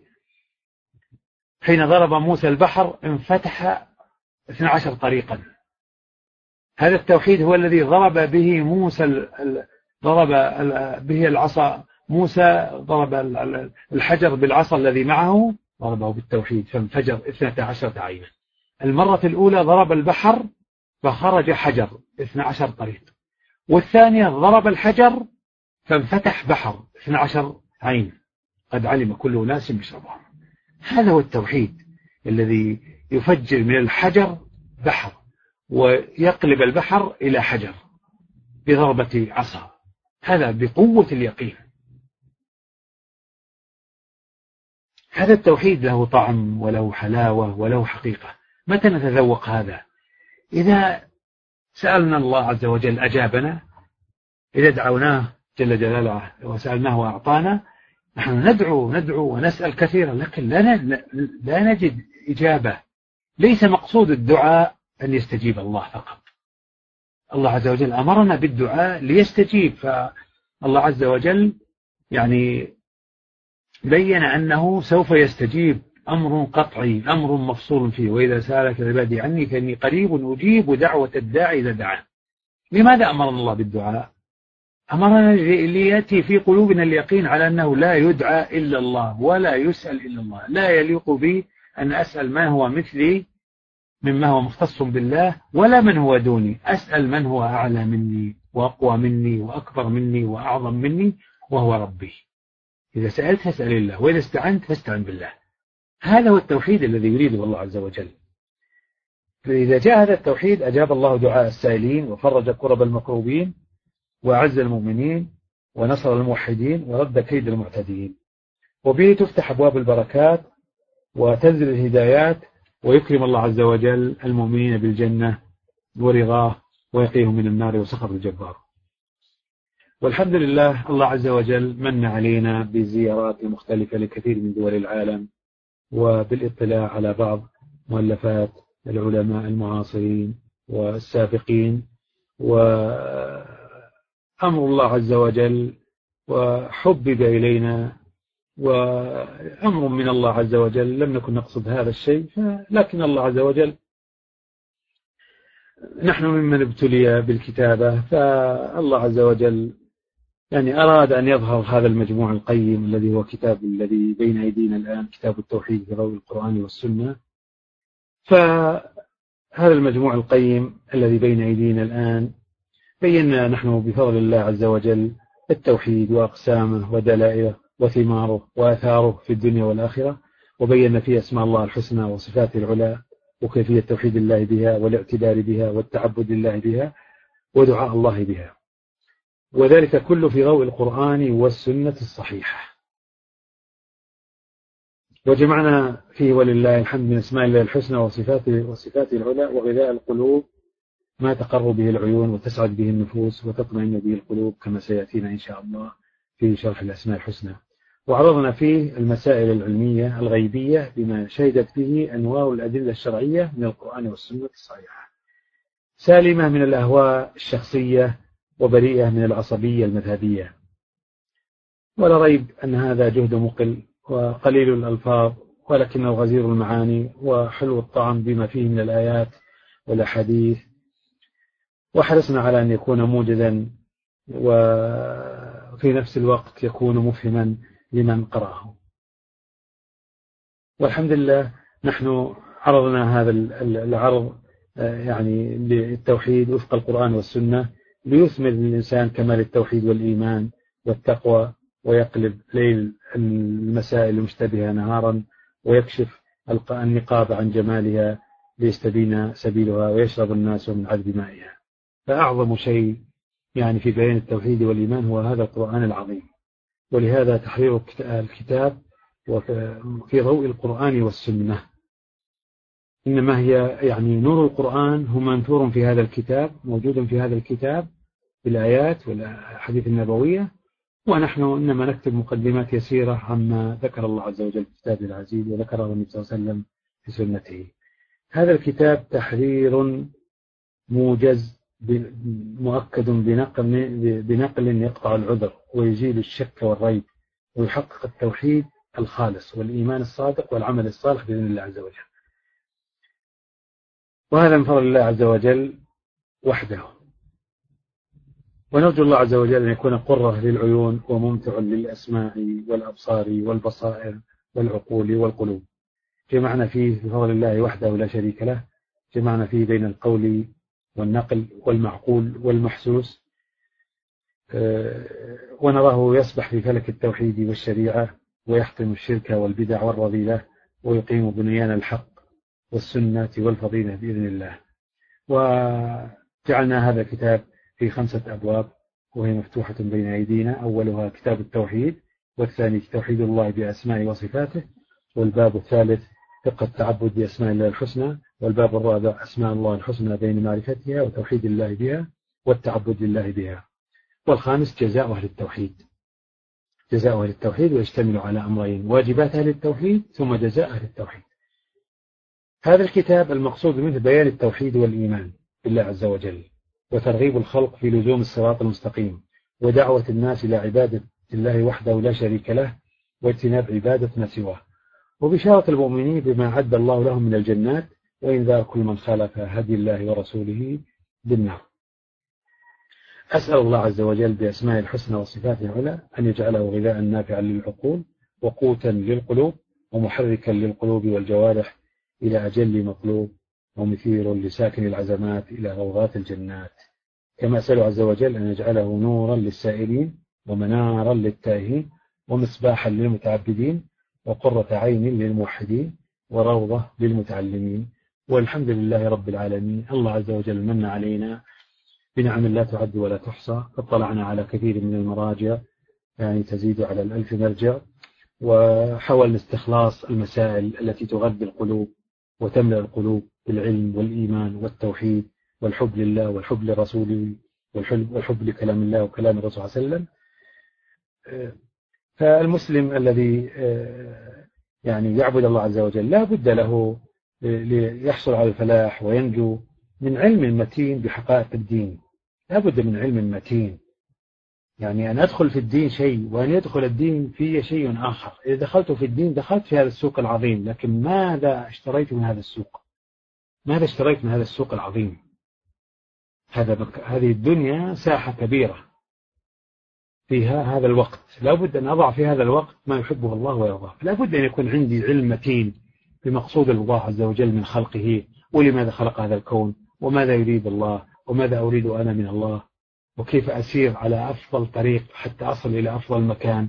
حين ضرب موسى البحر انفتح 12 طريقا. هذا التوحيد هو الذي ضرب به موسى ضرب به العصا موسى ضرب الحجر بالعصا الذي معه ضربه بالتوحيد فانفجر اثنتا عشرة عينا. المرة الأولى ضرب البحر فخرج حجر اثنى عشر طريق. والثانية ضرب الحجر فانفتح بحر اثنى عشر عين. قد علم كل ناس بشربهم هذا هو التوحيد الذي يفجر من الحجر بحر ويقلب البحر إلى حجر بضربة عصا. هذا بقوة اليقين. هذا التوحيد له طعم وله حلاوة وله حقيقة. متى نتذوق هذا؟ إذا سألنا الله عز وجل أجابنا إذا دعوناه جل جلاله وسألناه وأعطانا نحن ندعو ندعو ونسأل كثيرا لكن لا, لا نجد إجابة. ليس مقصود الدعاء أن يستجيب الله فقط. الله عز وجل أمرنا بالدعاء ليستجيب. فالله عز وجل يعني بين أنه سوف يستجيب. أمر قطعي أمر مفصول فيه. وإذا سألك عبادي عني فإني قريب أجيب دعوة الداعي إذا دعا. لماذا أمرنا الله بالدعاء؟ أمرنا ليأتي في قلوبنا اليقين على أنه لا يدعى إلا الله ولا يسأل إلا الله. لا يليق به أن أسأل ما هو مثلي مما هو مختص بالله ولا من هو دوني. أسأل من هو أعلى مني وأقوى مني وأكبر مني وأعظم مني وهو ربي. إذا سألت فاسأل الله وإذا استعنت فاستعن بالله. هذا هو التوحيد الذي يريده الله عز وجل. فإذا جاء هذا التوحيد أجاب الله دعاء السائلين وفرج كرب المكروبين وأعز المؤمنين ونصر الموحدين ورد كيد المعتدين. وبه تفتح أبواب البركات وتنزل الهدايات ويكرم الله عز وجل المؤمنين بالجنة ورضاه ويقيهم من النار وسخط الجبار. والحمد لله الله عز وجل من علينا بزيارات مختلفة لكثير من دول العالم وبالاطلاع على بعض مؤلفات العلماء المعاصرين والسابقين. وأمر الله عز وجل وحبب إلينا وأمر من الله عز وجل لم نكن نقصد هذا الشيء لكن الله عز وجل نحن ممن ابتلي بالكتابة فالله عز وجل يعني أراد أن يظهر هذا المجموع القيم الذي هو كتاب الذي بين أيدينا الآن كتاب التوحيد في ضوء القرآن والسنة. فهذا المجموع القيم الذي بين أيدينا الآن بينا نحن بفضل الله عز وجل التوحيد وأقسامه ودلائله. وثماره وآثاره في الدنيا والآخرة وبينا فيه أسماء الله الحسنى وصفاته العلى وكيفية توحيد الله بها والاعتبار بها والتعبد لله بها ودعاء الله بها. وذلك كله في ضوء القرآن والسنة الصحيحة. وجمعنا فيه ولله الحمد من أسماء الله الحسنى وصفاته وصفاته العلى وغذاء القلوب ما تقر به العيون وتسعد به النفوس وتطمئن به القلوب كما سيأتينا إن شاء الله في شرح الأسماء الحسنى. وعرضنا فيه المسائل العلمية الغيبية بما شهدت به أنواع الأدلة الشرعية من القرآن والسنة الصحيحة. سالمة من الأهواء الشخصية وبريئة من العصبية المذهبية. ولا ريب أن هذا جهد مقل وقليل الألفاظ ولكنه غزير المعاني وحلو الطعم بما فيه من الآيات والأحاديث. وحرصنا على أن يكون موجزا وفي نفس الوقت يكون مفهما. لمن قرأه والحمد لله نحن عرضنا هذا العرض آه، يعني للتوحيد وفق القرآن والسنة ليثمر الإنسان كمال التوحيد والإيمان والتقوى ويقلب ليل المسائل المشتبهة نهارا ويكشف النقاب عن جمالها ليستبين سبيلها ويشرب الناس من عذب مائها. فأعظم شيء يعني في بيان التوحيد والإيمان هو هذا القرآن العظيم. ولهذا تحرير الكتاب في ضوء القرآن والسنة. إنما هي يعني نور القرآن هو منثور في هذا الكتاب موجود في هذا الكتاب بالآيات والأحاديث النبوية ونحن إنما نكتب مقدمات يسيرة عما ذكر الله عز وجل في كتابه العزيز وذكره النبي صلى الله عليه وسلم في سنته. هذا الكتاب تحرير موجز مؤكد بنقل, بنقل يقطع العذر ويزيل الشك والريب ويحقق التوحيد الخالص والإيمان الصادق والعمل الصالح بإذن الله عز وجل. وهذا من فضل الله عز وجل وحده. ونرجو الله عز وجل أن يكون قرة للعيون وممتع للأسماع والأبصار والبصائر والعقول والقلوب. جمعنا فيه بفضل الله وحده لا شريك له. جمعنا فيه بين القول والنقل والمعقول والمحسوس آه، ونراه يسبح في فلك التوحيد والشريعة ويحطم الشرك والبدع والرذيلة ويقيم بنيان الحق والسنة والفضيلة بإذن الله. وجعلنا هذا الكتاب في خمسة أبواب وهي مفتوحة بين أيدينا. أولها كتاب التوحيد والثاني توحيد الله بأسماء وصفاته والباب الثالث فقه التعبد بأسماء الله الحسنى والباب الرابع أسماء الله الحسنى بين معرفتها وتوحيد الله بها والتعبد لله بها. والخامس جزاء أهل التوحيد. جزاء أهل التوحيد ويشتمل على أمرين واجبات أهل التوحيد ثم جزاء أهل التوحيد. هذا الكتاب المقصود منه بيان التوحيد والإيمان بالله عز وجل وترغيب الخلق في لزوم الصراط المستقيم ودعوة الناس إلى عبادة الله وحده لا شريك له واجتناب عبادة ما سواه. وبشارة المؤمنين بما عد الله لهم من الجنات وإنذار كل من خالف هدي الله ورسوله بالنار. أسأل الله عز وجل بأسماء الحسنى وصفاته العلى أن يجعله غذاء نافعا للعقول وقوتا للقلوب ومحركا للقلوب والجوارح إلى أجل مطلوب ومثير لساكن العزمات إلى روضات الجنات. كما أسأل عز وجل أن يجعله نورا للسائلين ومنارا للتائهين ومصباحا للمتعبدين وقرة عين للموحدين وروضة للمتعلمين والحمد لله رب العالمين. الله عز وجل من علينا بنعم لا تعد ولا تحصى اطلعنا على كثير من المراجع يعني تزيد على الألف مرجع وحاولنا استخلاص المسائل التي تغذي القلوب وتملأ القلوب بالعلم والإيمان والتوحيد والحب لله والحب لرسوله والحب, لكلام الله وكلام الرسول صلى الله عليه وسلم. فالمسلم الذي يعني يعبد الله عز وجل لا بد له ليحصل على الفلاح وينجو من علم متين بحقائق الدين. لا بد من علم متين. يعني أن أدخل في الدين شيء وأن يدخل الدين في شيء آخر. إذا دخلت في الدين دخلت في هذا السوق العظيم. لكن ماذا اشتريت من هذا السوق؟ ماذا اشتريت من هذا السوق العظيم؟ هذا. هذه الدنيا ساحة كبيرة. فيها هذا الوقت. لا بد أن أضع في هذا الوقت ما يحبه الله ويرضاه. لا بد أن يكون عندي علم متين بمقصود الله عز وجل من خلقه ولماذا خلق هذا الكون وماذا يريد الله وماذا أريد أنا من الله وكيف أسير على أفضل طريق حتى أصل إلى أفضل مكان.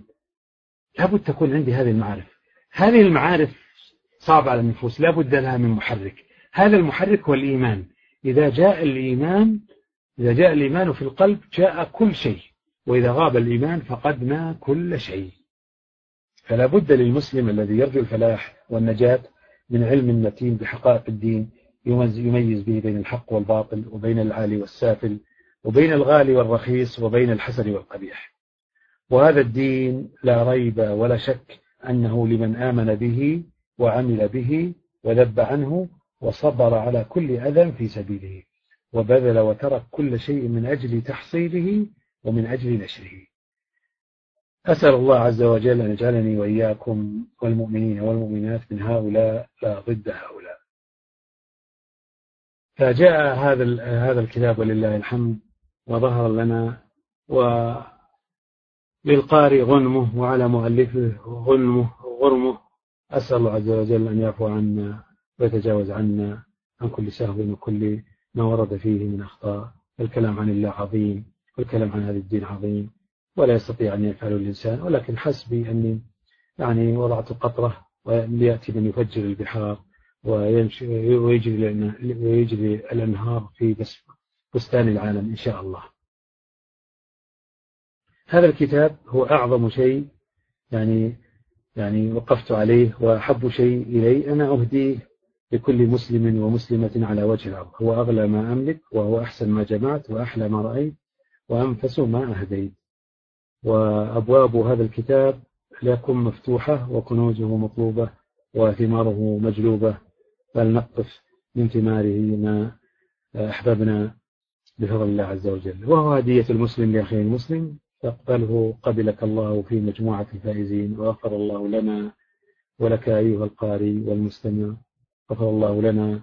لابد تكون عندي هذه المعارف. هذه المعارف صعبة على النفوس لابد لها من محرك. هذا المحرك هو الإيمان. إذا جاء الإيمان إذا جاء الإيمان في القلب جاء كل شيء. وإذا غاب الإيمان فقدنا كل شيء. فلا بد للمسلم الذي يرجو الفلاح والنجاة من علم متين بحقائق الدين يميز به بين الحق والباطل وبين العالي والسافل وبين الغالي والرخيص وبين الحسن والقبيح. وهذا الدين لا ريب ولا شك أنه لمن آمن به وعمل به وذب عنه وصبر على كل أذى في سبيله وبذل وترك كل شيء من أجل تحصيله ومن أجل نشره. أسأل الله عز وجل أن يجعلني وإياكم والمؤمنين والمؤمنات من هؤلاء لا ضد هؤلاء. فجاء هذا هذا الكتاب ولله الحمد وظهر لنا وللقارئ غنمه وعلى مؤلفه غنمه غرمه. أسأل الله عز وجل أن يعفو عنا ويتجاوز عنا عن كل سهو وكل ما ورد فيه من أخطاء. الكلام عن الله عظيم. والكلام عن هذا الدين عظيم ولا يستطيع أن يفعله الإنسان ولكن حسبي أني يعني وضعت قطرة وليأتي من يفجر البحار ويجري, ويجري الأنهار في بستان العالم إن شاء الله. هذا الكتاب هو أعظم شيء يعني يعني وقفت عليه وأحب شيء إلي أنا أهديه لكل مسلم ومسلمة على وجه الأرض. هو أغلى ما أملك وهو أحسن ما جمعت وأحلى ما رأيت. وأنفس ما أهديت. وأبواب هذا الكتاب لكم مفتوحة وكنوزه مطلوبة وثماره مجلوبة. فلنقطف من ثماره ما أحببنا بفضل الله عز وجل. وهو هدية المسلم لأخيه المسلم. فاقبله قبلك الله في مجموعة الفائزين وغفر الله لنا ولك أيها القاري والمستمع. غفر الله لنا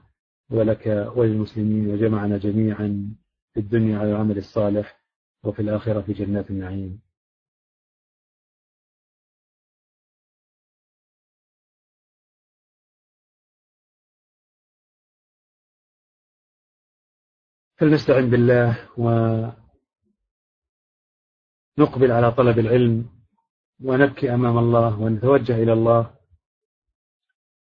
ولك وللمسلمين وجمعنا جميعا في الدنيا على العمل الصالح. وفي الآخرة في جنات النعيم. فلنستعن بالله ونقبل على طلب العلم ونبكي أمام الله ونتوجه إلى الله.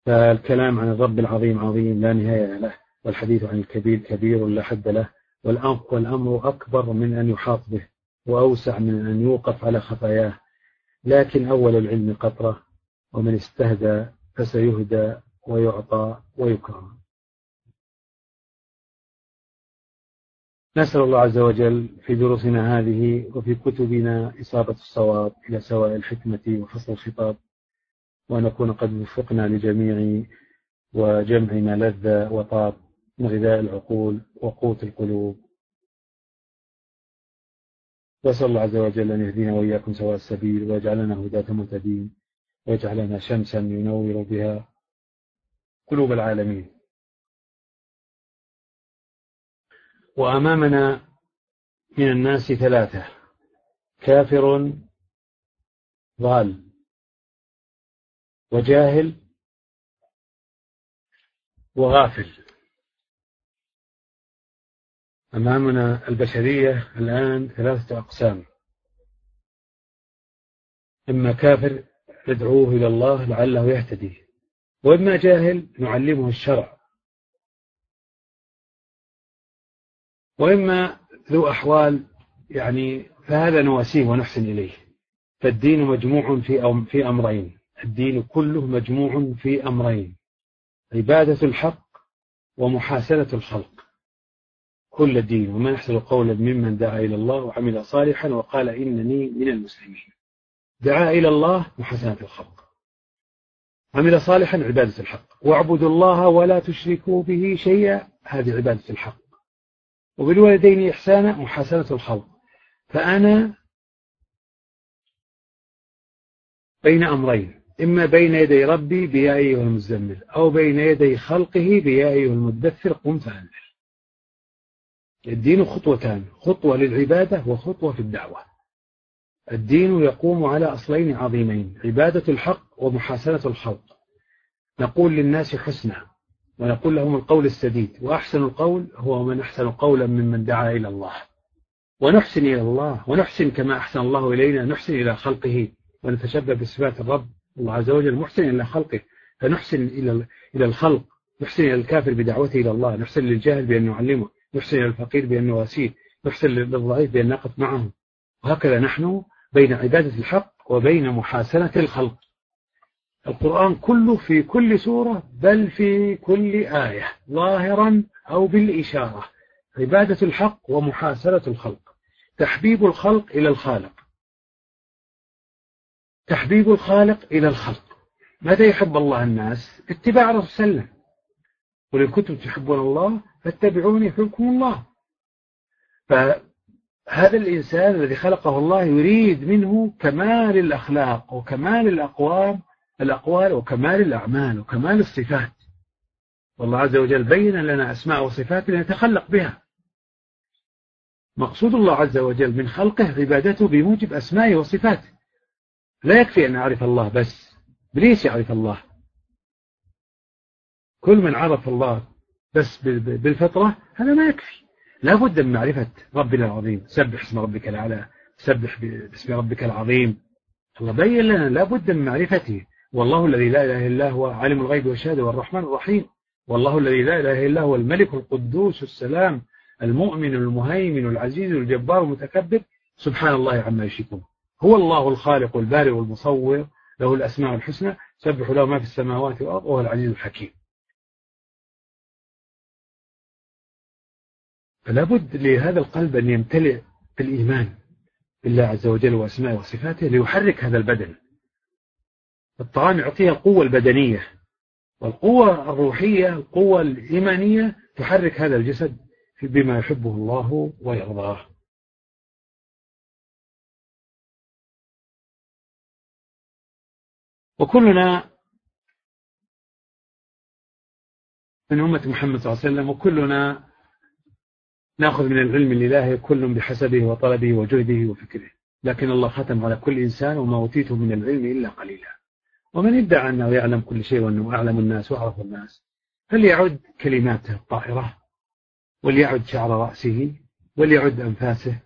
فالكلام عن الرب العظيم عظيم لا نهاية له والحديث عن الكبير كبير لا حد له. والأمر أكبر من أن يحاط به وأوسع من أن يوقف على خطاياه. لكن أول العلم قطرة ومن استهدى فسيهدى ويعطى ويكرم. نسأل الله عز وجل في دروسنا هذه وفي كتبنا إصابة الصواب إلى سواء الحكمة وفصل الخطاب. ونكون قد وفقنا لجميع وجمع ما لذ وطاب. من غذاء العقول وقوت القلوب. وأسأل الله عز وجل أن يهدينا وإياكم سواء السبيل ويجعلنا هداة مهتدين ويجعلنا شمسا ينور بها قلوب العالمين. وأمامنا من الناس ثلاثة كافر ضال وجاهل وغافل. أمامنا البشرية الآن ثلاثة أقسام. إما كافر ندعوه إلى الله لعله يهتدي وإما جاهل نعلمه الشرع. وإما ذو أحوال يعني فهذا نواسيه ونحسن إليه. فالدين مجموع في في أمرين. الدين كله مجموع في أمرين عبادة الحق ومحاسنة الخلق. كل الدين وما يحصل قولا ممن دعا إلى الله وعمل صالحا وقال إنني من المسلمين. دعا إلى الله محاسنة الخلق. عمل صالحا عبادة الحق. واعبدوا الله ولا تشركوا به شيئا. هذه عبادة الحق. وبالوالدين إحسانا محاسنة الخلق. فأنا بين أمرين. إما بين يدي ربي بيا أيها المزمل أو بين يدي خلقه بيا أيها المدثر قم فأنذر الدين خطوتان خطوة للعبادة وخطوة في الدعوة. الدين يقوم على أصلين عظيمين عبادة الحق ومحاسنة الخلق. نقول للناس حسنا ونقول لهم القول السديد وأحسن القول هو من أحسن قولا ممن دعا إلى الله. ونحسن إلى الله ونحسن كما أحسن الله إلينا نحسن إلى خلقه ونتشبه بصفات الرب الله عز وجل محسن إلى خلقه. فنحسن إلى إلى الخلق نحسن إلى الكافر بدعوته إلى الله نحسن للجاهل بأن نعلمه إلى الفقير بأن نواسيه نحسن للضعيف بأن نقف معه وهكذا نحن بين عبادة الحق وبين محاسنة الخلق. القرآن كله في كل سورة بل في كل آية ظاهرا أو بالإشارة. عبادة الحق ومحاسنة الخلق. تحبيب الخلق إلى الخالق. تحبيب الخالق إلى الخلق. ماذا يحب الله الناس؟ اتباع رسول الله قل إن كنتم تحبون الله فاتبعوني يحبكم الله. فهذا الإنسان الذي خلقه الله يريد منه كمال الأخلاق وكمال الأقوام الأقوال وكمال الأعمال وكمال الصفات. والله عز وجل بين لنا أسماء وصفات لنتخلق بها. مقصود الله عز وجل من خلقه عبادته بموجب أسمائه وصفاته. لا يكفي أن أعرف الله بس بليس يعرف الله. كل من عرف الله بس بالفطرة هذا ما يكفي. لا بد من معرفة ربنا العظيم. سبح اسم ربك الأعلى. سبح باسم ربك العظيم. الله بين لنا لا بد من معرفته. والله الذي لا إله إلا هو عالم الغيب والشهادة والرحمن الرحيم. والله الذي لا إله إلا هو الملك القدوس السلام المؤمن المهيمن العزيز الجبار المتكبر. سبحان الله عما يشركون. هو الله الخالق البارئ والمصور له الأسماء الحسنى. سبح له ما في السماوات والأرض وهو العزيز الحكيم. فلا بد لهذا القلب أن يمتلئ بالإيمان بالله عز وجل وأسمائه وصفاته ليحرك هذا البدن. الطعام يعطيها القوة البدنية والقوة الروحية القوة الإيمانية تحرك هذا الجسد بما يحبه الله ويرضاه. وكلنا من أمة محمد صلى الله عليه وسلم وكلنا نأخذ من العلم الإلهي كل بحسبه وطلبه وجهده وفكره. لكن الله ختم على كل إنسان وما أوتيته من العلم إلا قليلا. ومن ادعى أنه يعلم كل شيء وأنه أعلم الناس وأعرف الناس فليعد كلماته الطائرة وليعد شعر رأسه؟ وليعد أنفاسه؟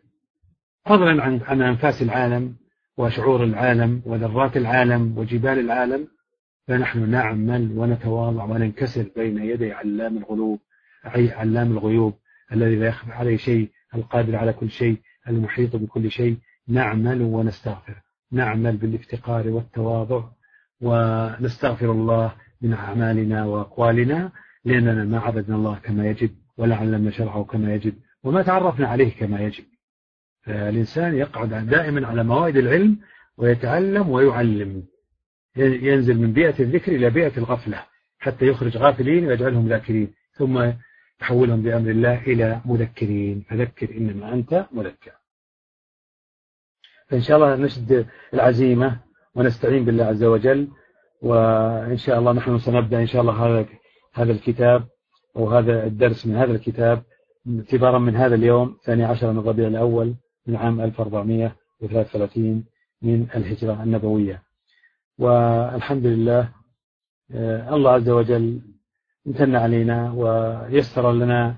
فضلا عن عن أنفاس العالم وشعور العالم وذرات العالم وجبال العالم فنحن نعمل ونتواضع وننكسر بين يدي علام الغلوب علام الغيوب. الذي لا يخفى عليه شيء القادر على كل شيء المحيط بكل شيء. نعمل ونستغفر. نعمل بالافتقار والتواضع. ونستغفر الله من أعمالنا وأقوالنا لأننا ما عبدنا الله كما يجب ولا علمنا شرعه كما يجب وما تعرفنا عليه كما يجب. فالإنسان يقعد دائما على موائد العلم ويتعلم ويعلم. ينزل من بيئة الذكر إلى بيئة الغفلة حتى يخرج غافلين ويجعلهم ذاكرين. ثم يحولهم بأمر الله إلى مذكرين. فذكر إنما أنت مذكر. فإن شاء الله نشد العزيمة ونستعين بالله عز وجل وإن شاء الله نحن سنبدأ إن شاء الله هذا هذا الكتاب وهذا الدرس من هذا الكتاب اعتبارا من هذا اليوم ثاني عشر من ربيع الأول من عام 1433 من الهجرة النبوية. والحمد لله آه، الله عز وجل امتن علينا ويسر لنا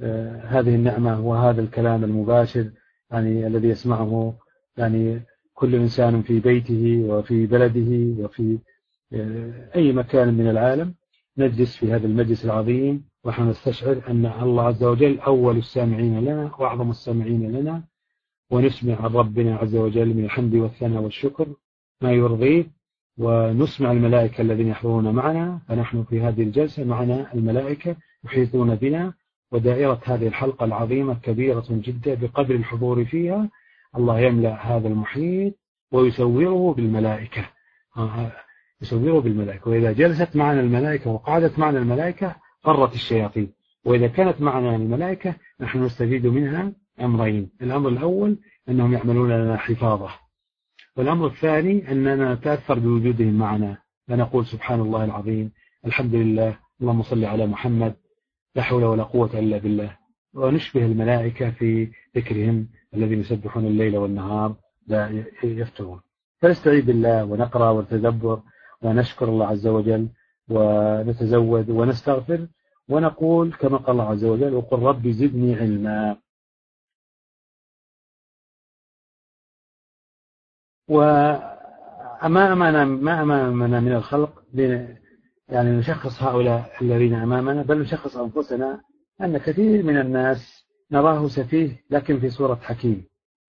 آه، هذه النعمة وهذا الكلام المباشر يعني الذي يسمعه يعني كل إنسان في بيته وفي بلده وفي آه، أي مكان من العالم. نجلس في هذا المجلس العظيم ونحن نستشعر أن الله عز وجل أول السامعين لنا وأعظم السامعين لنا ونسمع عن ربنا عز وجل من الحمد والثناء والشكر. ما يرضيه ونسمع الملائكة الذين يحضرون معنا فنحن في هذه الجلسة معنا الملائكة يحيطون بنا ودائرة هذه الحلقة العظيمة كبيرة جدا بقدر الحضور فيها. الله يملأ هذا المحيط ويسوره بالملائكة. آه، يسوره بالملائكة. وإذا جلست معنا الملائكة وقعدت معنا الملائكة فرت الشياطين. وإذا كانت معنا الملائكة نحن نستفيد منها أمرين. الأمر الأول أنهم يعملون لنا حفاظة. والأمر الثاني أننا نتأثر بوجودهم معنا. فنقول سبحان الله العظيم الحمد لله اللهم صل على محمد لا حول ولا قوة إلا بالله. ونشبه الملائكة في ذكرهم الذين يسبحون الليل والنهار لا يفترون. فنستعيذ بالله ونقرأ ونتدبر ونشكر الله عز وجل ونتزود ونستغفر ونقول كما قال الله عز وجل وقل رب زدني علما. وما أمانا ما أمامنا من الخلق يعني نشخص هؤلاء الذين أمامنا بل نشخص أنفسنا أن كثير من الناس نراه سفيه لكن في صورة حكيم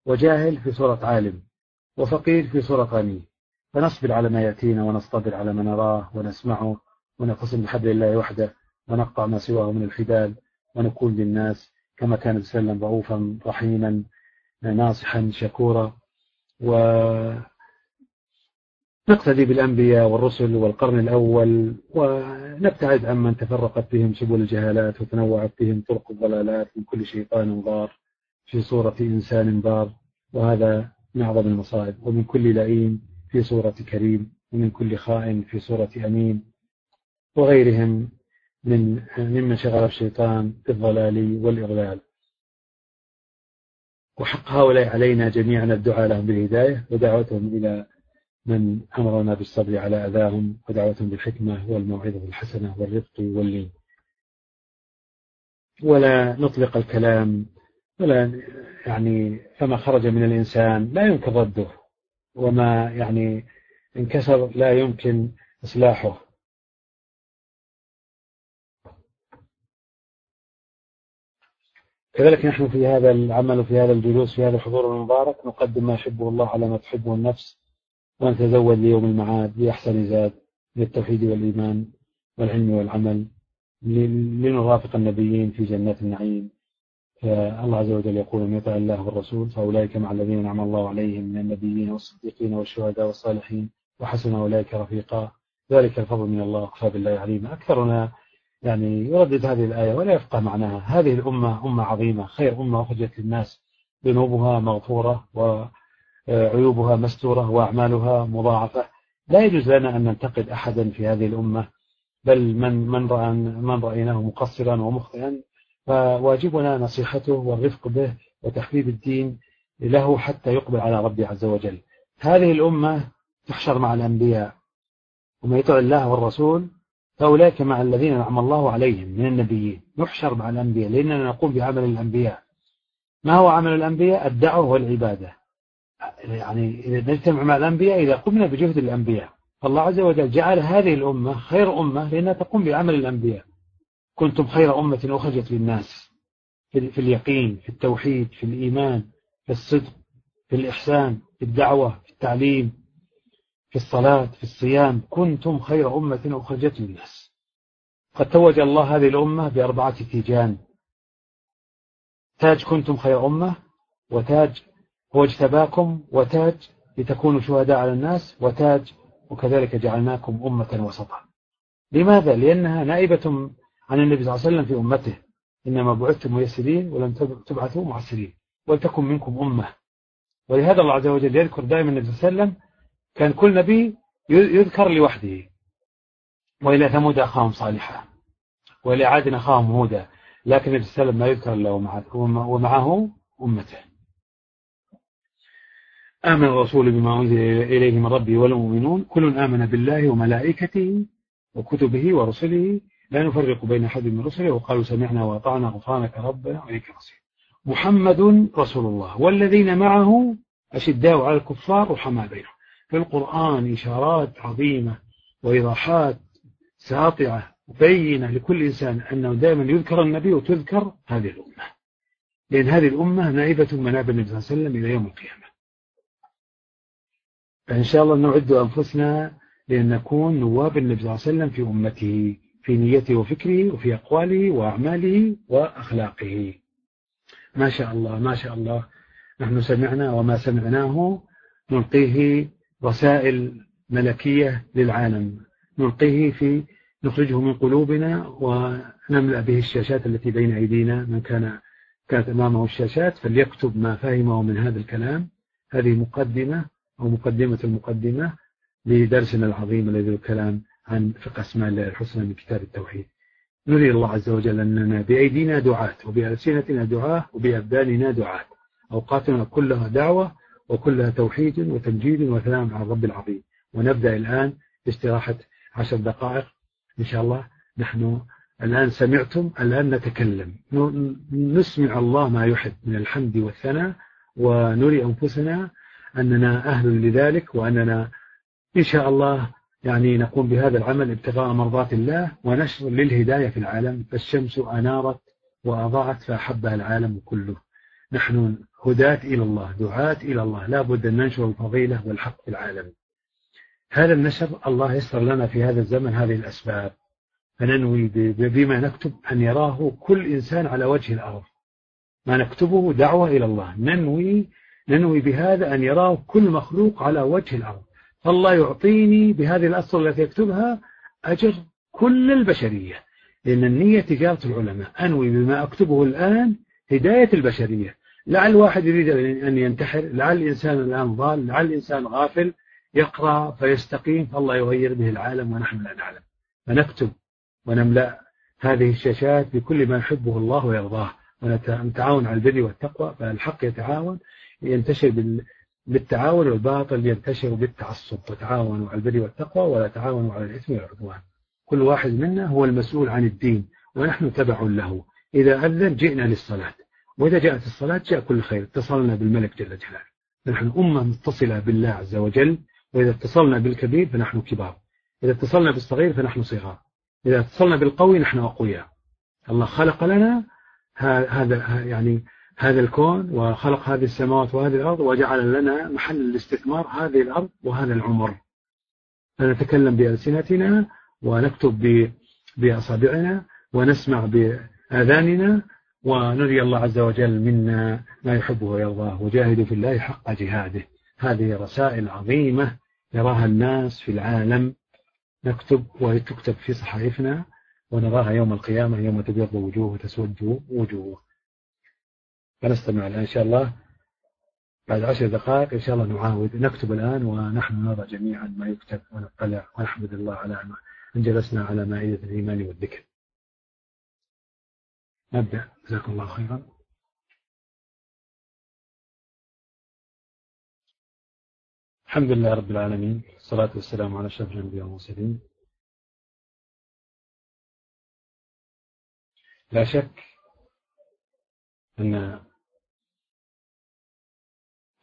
وجاهل في صورة عالم وفقير في صورة غني. فنصبر على ما يأتينا ونصطبر على ما نراه ونسمعه ونقسم بحبل الله وحده ونقطع ما سواه من الخدال ونقول للناس كما كان وسلم رؤوفا رحيما ناصحا شكورا. ونقتدي بالأنبياء والرسل والقرن الأول ونبتعد عمن تفرقت بهم سبل الجهالات وتنوعت بهم طرق الضلالات من كل شيطان ضار في صورة إنسان بار وهذا من أعظم المصائب ومن كل لئيم في صورة كريم ومن كل خائن في صورة أمين وغيرهم من ممن شغل الشيطان بالضلال والإضلال. وحق هؤلاء علينا جميعا الدعاء لهم بالهداية ودعوتهم إلى من أمرنا بالصبر على أذاهم ودعوتهم بالحكمة والموعظة الحسنة والرفق واللين ولا نطلق الكلام ولا يعني فما خرج من الإنسان لا يمكن رده. وما يعني انكسر لا يمكن إصلاحه. كذلك نحن في هذا العمل وفي هذا الجلوس في هذا الحضور المبارك نقدم ما يحبه الله على ما تحبه النفس ونتزود ليوم المعاد لأحسن زاد للتوحيد والإيمان والعلم والعمل لنرافق النبيين في جنات النعيم. فالله عز وجل يقول من يطع الله والرسول فأولئك مع الذين نعم الله عليهم من النبيين والصديقين والشهداء والصالحين وحسن أولئك رفيقا. ذلك الفضل من الله وكفى بالله عليما أكثرنا يعني يردد هذه الآية ولا يفقه معناها. هذه الأمة أمة عظيمة خير أمة أخرجت للناس. ذنوبها مغفورة وعيوبها مستورة وأعمالها مضاعفة. لا يجوز لنا أن ننتقد أحدا في هذه الأمة بل من من رأى من رأيناه مقصرا ومخطئا فواجبنا نصيحته والرفق به وتحبيب الدين له حتى يقبل على ربه عز وجل. هذه الأمة تحشر مع الأنبياء وما يطع الله والرسول فأولئك مع الذين نعم الله عليهم من النبيين. نحشر مع الأنبياء لأننا نقوم بعمل الأنبياء. ما هو عمل الأنبياء؟ الدعوة والعبادة. يعني نجتمع مع الأنبياء إذا قمنا بجهد الأنبياء. فالله عز وجل جعل هذه الأمة خير أمة لأنها تقوم بعمل الأنبياء. كنتم خير أمة أخرجت للناس في اليقين في التوحيد في الإيمان في الصدق في الإحسان في الدعوة في التعليم. في الصلاة في الصيام كنتم خير أمة أخرجت للناس. قد توج الله هذه الأمة بأربعة تيجان. تاج كنتم خير أمة وتاج هو اجتباكم وتاج لتكونوا شهداء على الناس وتاج وكذلك جعلناكم أمة وسطا. لماذا؟ لأنها نائبة عن النبي صلى الله عليه وسلم في أمته. إنما بعثتم ميسرين ولم تبعثوا معسرين. ولتكن منكم أمة. ولهذا الله عز وجل يذكر دائما النبي صلى الله عليه وسلم كان كل نبي يذكر لوحده. وإلى ثمود أخاهم صالحا. وإلى عاد أخاهم هودا. لكن النبي صلى الله عليه وسلم ما يذكر له ومعه أمته. آمن الرسول بما أنزل إليه من ربه والمؤمنون. كل آمن بالله وملائكته وكتبه ورسله. لا نفرق بين أحد من رسله. وقالوا سمعنا وأطعنا غفرانك ربنا وإليك المصير. محمد رسول الله. والذين معه أشداء على الكفار رحماء بينهم. في القرآن إشارات عظيمة وإيضاحات ساطعة بينة لكل إنسان أنه دائما يذكر النبي وتذكر هذه الأمة. لأن هذه الأمة نائبة مناب النبي صلى الله عليه وسلم إلى يوم القيامة. فإن شاء الله نعد أنفسنا لأن نكون نواب النبي صلى الله عليه وسلم في أمته في نيته وفكره وفي أقواله وأعماله وأخلاقه. ما شاء الله ما شاء الله. نحن سمعنا وما سمعناه نلقيه رسائل ملكية للعالم. نلقيه في نخرجه من قلوبنا ونملأ به الشاشات التي بين أيدينا. من كان كانت أمامه الشاشات فليكتب ما فهمه من هذا الكلام. هذه مقدمة أو مقدمة المقدمة لدرسنا العظيم الذي الكلام عن فقه أسماء الله الحسنى من كتاب التوحيد. نري الله عز وجل أننا بأيدينا دعاة وبألسنتنا دعاة وبأبداننا دعاة. أوقاتنا كلها دعوة وكلها توحيد وتمجيد وسلام على الرب العظيم. ونبدأ الآن باستراحة عشر دقائق. إن شاء الله نحن الآن سمعتم الآن نتكلم. نسمع الله ما يحب من الحمد والثناء ونري أنفسنا أننا أهل لذلك وأننا إن شاء الله يعني نقوم بهذا العمل ابتغاء مرضات الله ونشر للهداية في العالم. فالشمس أنارت وأضاءت فأحبها العالم كله. نحن هداة إلى الله دعاة إلى الله. لا بد أن ننشر الفضيلة والحق في العالم. هذا النشر الله يسر لنا في هذا الزمن هذه الأسباب. فننوي بما نكتب أن يراه كل إنسان على وجه الأرض. ما نكتبه دعوة إلى الله. ننوي ننوي بهذا أن يراه كل مخلوق على وجه الأرض. فالله يعطيني بهذه الأسطر التي يكتبها أجر كل البشرية. لأن النية تجارة العلماء. أنوي بما أكتبه الآن هداية البشرية. لعل واحد يريد أن ينتحر لعل الإنسان الآن ضال لعل الإنسان غافل يقرأ فيستقيم فالله يغير به العالم ونحن لا نعلم. فنكتب ونملأ هذه الشاشات بكل ما يحبه الله ويرضاه. ونتعاون على البر والتقوى فالحق يتعاون ينتشر بالتعاون والباطل ينتشر بالتعصب. وتعاونوا على البر والتقوى ولا تعاونوا على الإثم والعدوان. كل واحد منا هو المسؤول عن الدين ونحن تبع له. إذا أذن جئنا للصلاة. وإذا جاءت الصلاة جاء كل خير. اتصلنا بالملك جل جلاله. نحن أمة متصلة بالله عز وجل. وإذا اتصلنا بالكبير فنحن كبار. إذا اتصلنا بالصغير فنحن صغار. إذا اتصلنا بالقوي نحن أقوياء. الله خلق لنا هذا يعني هذا الكون وخلق هذه السماوات وهذه الأرض وجعل لنا محل الاستثمار هذه الأرض وهذا العمر. فنتكلم بألسنتنا ونكتب بأصابعنا ونسمع بآذاننا ونري الله عز وجل منا ما يحبه ويرضاه وجاهدوا في الله حق جهاده. هذه رسائل عظيمة يراها الناس في العالم. نكتب وتكتب في صحائفنا ونراها يوم القيامة يوم تبيض وجوه وتسود وجوه. فنستمع الآن إن شاء الله. بعد عشر دقائق إن شاء الله نعاود. نكتب الآن ونحن نرى جميعا ما يكتب ونطلع ونحمد الله على أن جلسنا على مائدة الإيمان والذكر. نبدأ. جزاكم الله خيرا. الحمد لله رب العالمين. الصلاة والسلام على أشرف الأنبياء والمرسلين. لا شك أن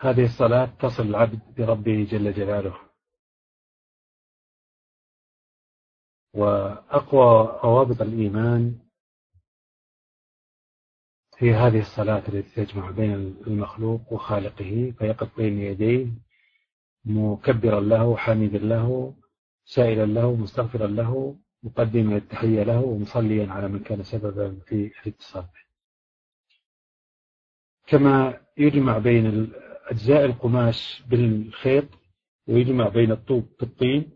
هذه الصلاة تصل العبد بربه جل جلاله. وأقوى روابط الإيمان هي هذه الصلاة التي تجمع بين المخلوق وخالقه فيقف بين يديه مكبرا له حامدا له سائلا له مستغفرا له مقدما التحية له ومصليا على من كان سببا في الاتصال به. كما يجمع بين أجزاء القماش بالخيط ويجمع بين الطوب بالطين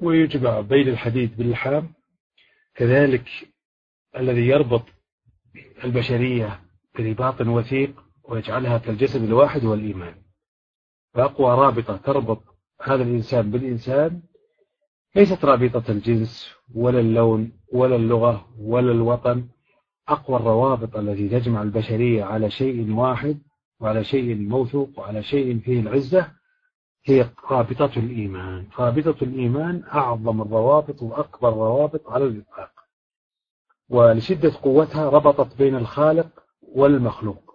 ويجمع بين الحديد باللحام كذلك الذي يربط البشرية برباط وثيق ويجعلها كالجسد الواحد هو الإيمان فأقوى رابطة تربط هذا الإنسان بالإنسان ليست رابطة الجنس ولا اللون ولا اللغة ولا الوطن. أقوى الروابط التي تجمع البشرية على شيء واحد وعلى شيء موثوق وعلى شيء فيه العزة هي رابطة الإيمان. رابطة الإيمان أعظم الروابط وأكبر الروابط على الإطلاق. ولشدة قوتها ربطت بين الخالق والمخلوق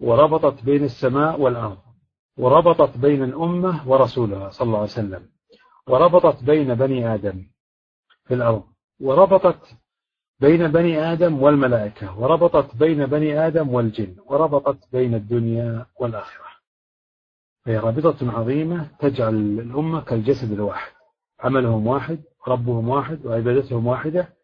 وربطت بين السماء والأرض وربطت بين الأمة ورسولها صلى الله عليه وسلم وربطت بين بني آدم في الأرض وربطت بين بني آدم والملائكة وربطت بين بني آدم والجن وربطت بين الدنيا والآخرة. فهي رابطة عظيمة تجعل الأمة كالجسد الواحد عملهم واحد ربهم واحد وعبادتهم واحدة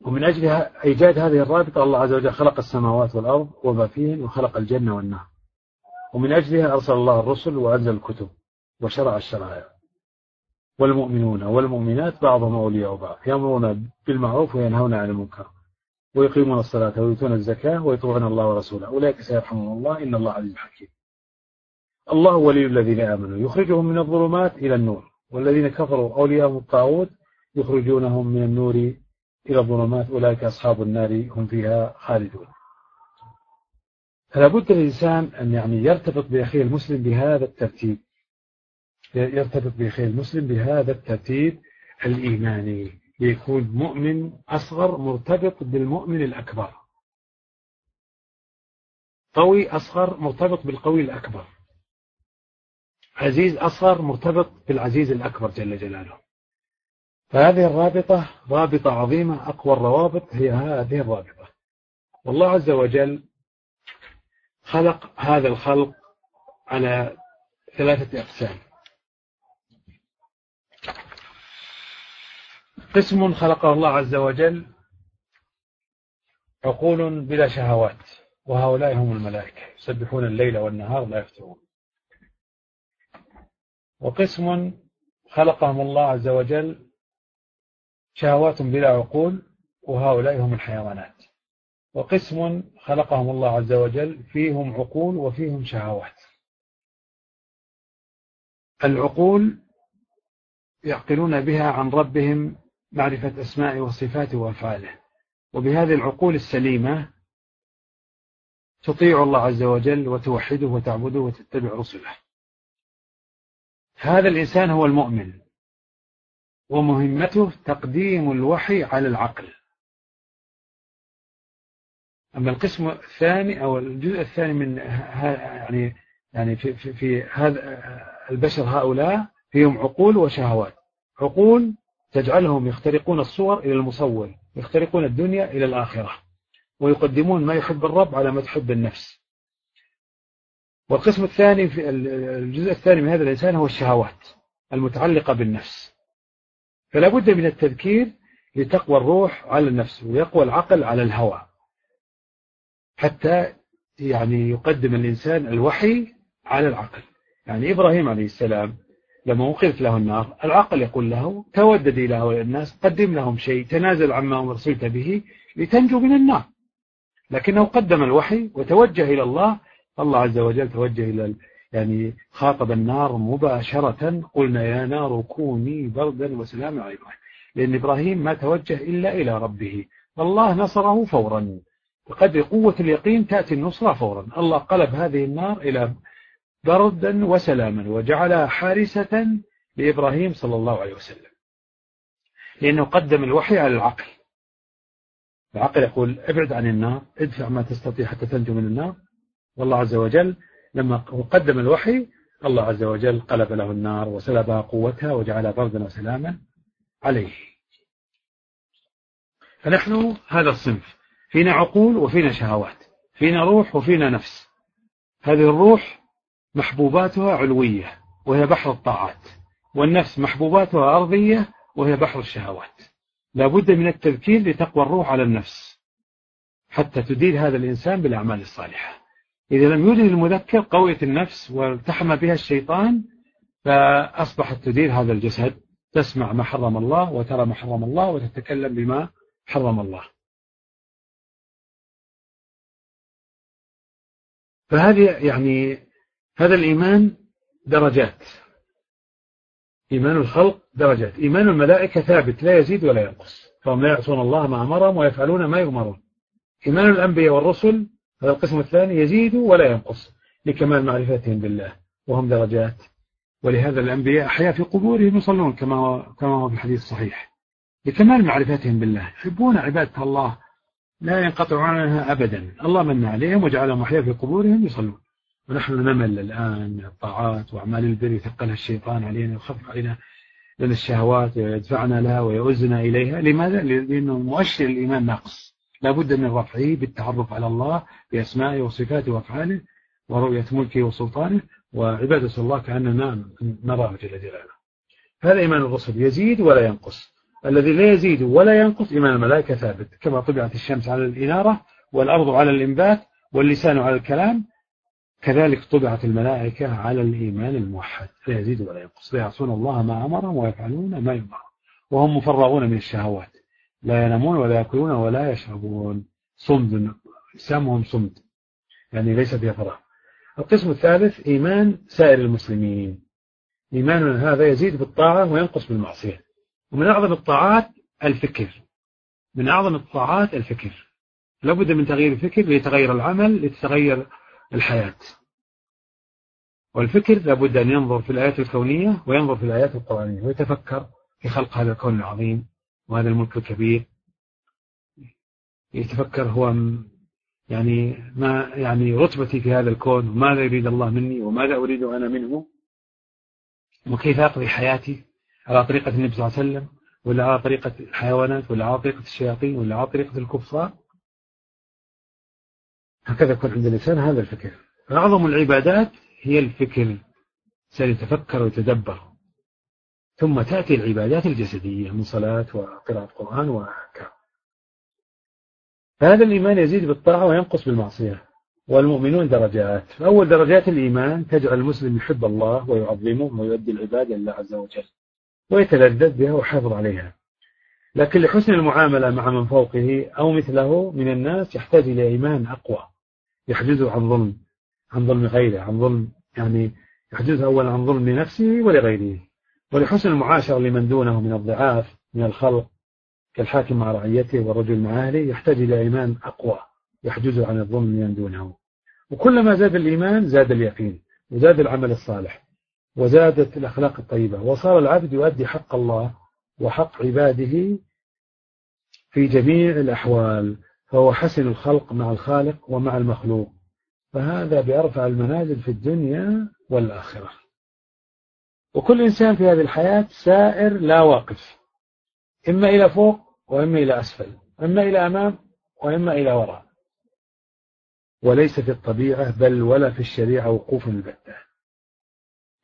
ومن أجل إيجاد هذه الرابطة الله عز وجل خلق السماوات والأرض وما فيهن وخلق الجنة والنار ومن أجلها أرسل الله الرسل وأنزل الكتب وشرع الشرائع. والمؤمنون والمؤمنات بعضهم أولياء بعض يأمرون بالمعروف وينهون عن المنكر ويقيمون الصلاة ويؤتون الزكاة ويطيعون الله ورسوله. أولئك سيرحمهم الله إن الله عزيز حكيم. الله ولي الذين آمنوا يخرجهم من الظلمات إلى النور. والذين كفروا أولياءهم الطاغوت يخرجونهم من النور إلى الظلمات أولئك أصحاب النار هم فيها خالدون. فلا بد للإنسان أن يعني يرتبط بأخيه المسلم بهذا الترتيب. يرتبط بأخيه المسلم بهذا الترتيب الإيماني. ليكون مؤمن أصغر مرتبط بالمؤمن الأكبر. قوي أصغر مرتبط بالقوي الأكبر. عزيز أصغر مرتبط بالعزيز الأكبر جل جلاله. فهذه الرابطة رابطة عظيمة أقوى الروابط هي هذه الرابطة. والله عز وجل خلق هذا الخلق على ثلاثة أقسام. قسم خلقه الله عز وجل عقول بلا شهوات وهؤلاء هم الملائكة يسبحون الليل والنهار لا يفترون. وقسم خلقهم الله عز وجل شهوات بلا عقول وهؤلاء هم الحيوانات. وقسم خلقهم الله عز وجل فيهم عقول وفيهم شهوات. العقول يعقلون بها عن ربهم معرفة أسماء وصفاته وأفعاله. وبهذه العقول السليمة تطيع الله عز وجل وتوحده وتعبده وتتبع رسله. هذا الإنسان هو المؤمن. ومهمته تقديم الوحي على العقل. أما القسم الثاني أو الجزء الثاني من يعني يعني في, في, في هذا البشر هؤلاء فيهم عقول وشهوات. عقول تجعلهم يخترقون الصور إلى المصور يخترقون الدنيا إلى الآخرة ويقدمون ما يحب الرب على ما تحب النفس. والقسم الثاني في الجزء الثاني من هذا الإنسان هو الشهوات المتعلقة بالنفس. فلا بد من التذكير لتقوى الروح على النفس ويقوى العقل على الهوى. حتى يعني يقدم الإنسان الوحي على العقل. يعني إبراهيم عليه السلام لما وقفت له النار العقل يقول له تودد إلى هؤلاء الناس قدم لهم شيء تنازل عما أرسلت به لتنجو من النار. لكنه قدم الوحي وتوجه إلى الله الله عز وجل توجه إلى يعني خاطب النار مباشرة قلنا يا نار كوني بردا وسلاما على إبراهيم لأن إبراهيم ما توجه إلا إلى ربه. والله نصره فورا. بقدر قوة اليقين تأتي النصرة فورا. الله قلب هذه النار إلى بردا وسلاما وجعلها حارسة لإبراهيم صلى الله عليه وسلم. لأنه قدم الوحي على العقل. العقل يقول ابعد عن النار ادفع ما تستطيع حتى تنجو من النار. والله عز وجل لما قدم الوحي الله عز وجل قلب له النار وسلبها قوتها وجعلها بردا وسلاما عليه. فنحن هذا الصنف. فينا عقول وفينا شهوات. فينا روح وفينا نفس. هذه الروح محبوباتها علوية وهي بحر الطاعات. والنفس محبوباتها أرضية وهي بحر الشهوات. لا بد من التذكير لتقوى الروح على النفس حتى تدير هذا الإنسان بالأعمال الصالحة. إذا لم يوجد المذكر قوية النفس والتحم بها الشيطان فأصبحت تدير هذا الجسد تسمع ما حرم الله وترى ما حرم الله وتتكلم بما حرم الله. فهذه يعني هذا الإيمان درجات. إيمان الخلق درجات. إيمان الملائكة ثابت لا يزيد ولا ينقص. فهم لا يعصون الله ما أمرهم ويفعلون ما يؤمرون. إيمان الأنبياء والرسل هذا القسم الثاني يزيد ولا ينقص لكمال معرفتهم بالله وهم درجات. ولهذا الأنبياء أحياء في قبورهم يصلون كما كما هو في الحديث الصحيح. لكمال معرفتهم بالله. يحبون عبادة الله لا ينقطع عنها أبدا. الله من عليهم وجعلهم أحياء في قبورهم يصلون. ونحن نمل الآن من الطاعات وأعمال البر يثقلها الشيطان علينا ويخفف علينا لنا الشهوات ويدفعنا لها ويؤزنا إليها. لماذا؟ لأنه مؤشر الإيمان ناقص. لابد من رفعه بالتعرف على الله بأسمائه وصفاته وأفعاله ورؤية ملكه وسلطانه وعبادة الله كأننا نراه جل جلاله. هذا إيمان الرسل يزيد ولا ينقص. الذي لا يزيد ولا ينقص إيمان الملائكة ثابت. كما طبعت الشمس على الإنارة والأرض على الإنبات واللسان على الكلام كذلك طبعت الملائكة على الإيمان الموحد. لا يزيد ولا ينقص. لا يعصون الله ما أمرهم ويفعلون ما يؤمرون وهم مفرغون من الشهوات. لا ينامون ولا يأكلون ولا يشربون. صمد سامهم صمد. يعني ليس فيها فراغ القسم الثالث إيمان سائر المسلمين. إيماننا هذا يزيد بالطاعة وينقص بالمعصية. ومن أعظم الطاعات الفكر. من أعظم الطاعات الفكر. لابد من تغيير الفكر ليتغير العمل لتتغير الحياة. والفكر لابد أن ينظر في الآيات الكونية وينظر في الآيات القرآنية ويتفكر في خلق هذا الكون العظيم. وهذا الملك الكبير يتفكر هو يعني ما يعني رتبتي في هذا الكون وماذا يريد الله مني وماذا أريد أنا منه؟ وكيف أقضي حياتي؟ على طريقة النبي صلى الله عليه وسلم ولا على طريقة الحيوانات ولا على طريقة الشياطين ولا على طريقة الكفار؟ هكذا يكون عند الإنسان هذا الفكر. أعظم العبادات هي الفكر سيتفكر ويتدبر. ثم تأتي العبادات الجسدية من صلاة وقراءة قرآن وأحكام. هذا الإيمان يزيد بالطاعة وينقص بالمعصية. والمؤمنون درجات. فأول درجات الإيمان تجعل المسلم يحب الله ويعظمه ويؤدي العبادة لله عز وجل ويتلذذ بها ويحافظ عليها. لكن لحسن المعاملة مع من فوقه أو مثله من الناس يحتاج إلى إيمان أقوى. يحجزه عن ظلم عن ظلم غيره عن ظلم يعني يحجزه أولا عن ظلم لنفسه ولغيره. ولحسن المعاشرة لمن دونه من الضعاف من الخلق كالحاكم مع رعيته والرجل مع أهله يحتاج إلى إيمان أقوى يحجزه عن الظلم من دونه. وكلما زاد الإيمان زاد اليقين وزاد العمل الصالح وزادت الأخلاق الطيبة. وصار العبد يؤدي حق الله وحق عباده في جميع الأحوال فهو حسن الخلق مع الخالق ومع المخلوق. فهذا بأرفع المنازل في الدنيا والآخرة. وكل إنسان في هذه الحياة سائر لا واقف. إما إلى فوق وإما إلى أسفل إما إلى أمام وإما إلى وراء. وليس في الطبيعة بل ولا في الشريعة وقوف البتة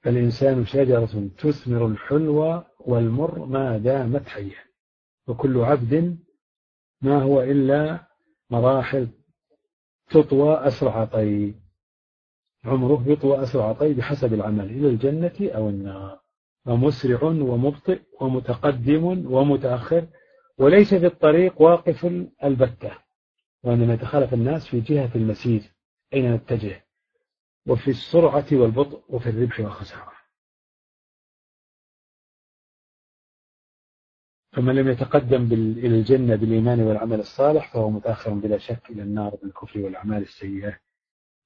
فالإنسان شجرة تثمر الحلوى والمر ما دامت حية. وكل عبد ما هو إلا مراحل تطوى أسرع طي عمره يطوى أسرع طي بحسب العمل إلى الجنة أو النار. ومسرع ومبطئ ومتقدم ومتأخر وليس في الطريق واقف البتة وإنما يتخالف الناس في جهة المسير أين نتجه؟ وفي السرعة والبطء وفي الربح والخسارة. فمن لم يتقدم إلى الجنة بالإيمان والعمل الصالح فهو متأخر بلا شك إلى النار بالكفر والأعمال السيئة.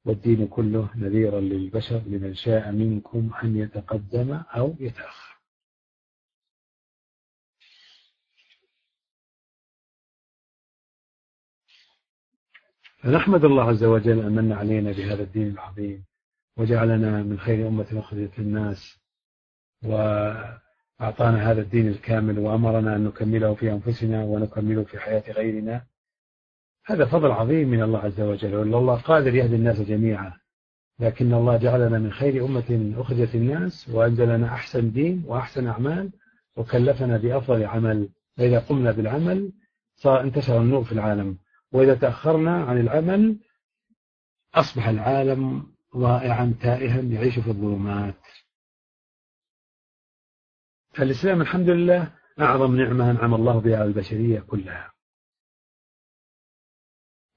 والدين كله نذيرا للبشر لمن شاء منكم أن يتقدم أو يتأخر. فنحمد الله عز وجل أن من علينا بهذا الدين العظيم وجعلنا من خير أمة أخرجت الناس و أعطانا هذا الدين الكامل وأمرنا أن نكمله في أنفسنا ونكمله في حياة غيرنا. هذا فضل عظيم من الله عز وجل وأن الله قادر يهدي الناس جميعا. لكن الله جعلنا من خير أمة أخرجت الناس وأنزلنا أحسن دين وأحسن أعمال وكلفنا بأفضل عمل. فإذا قمنا بالعمل صار انتشر النور في العالم. وإذا تأخرنا عن العمل أصبح العالم ضائعا تائها يعيش في الظلمات. فالإسلام الحمد لله أعظم نعمة أنعم الله بها البشرية كلها.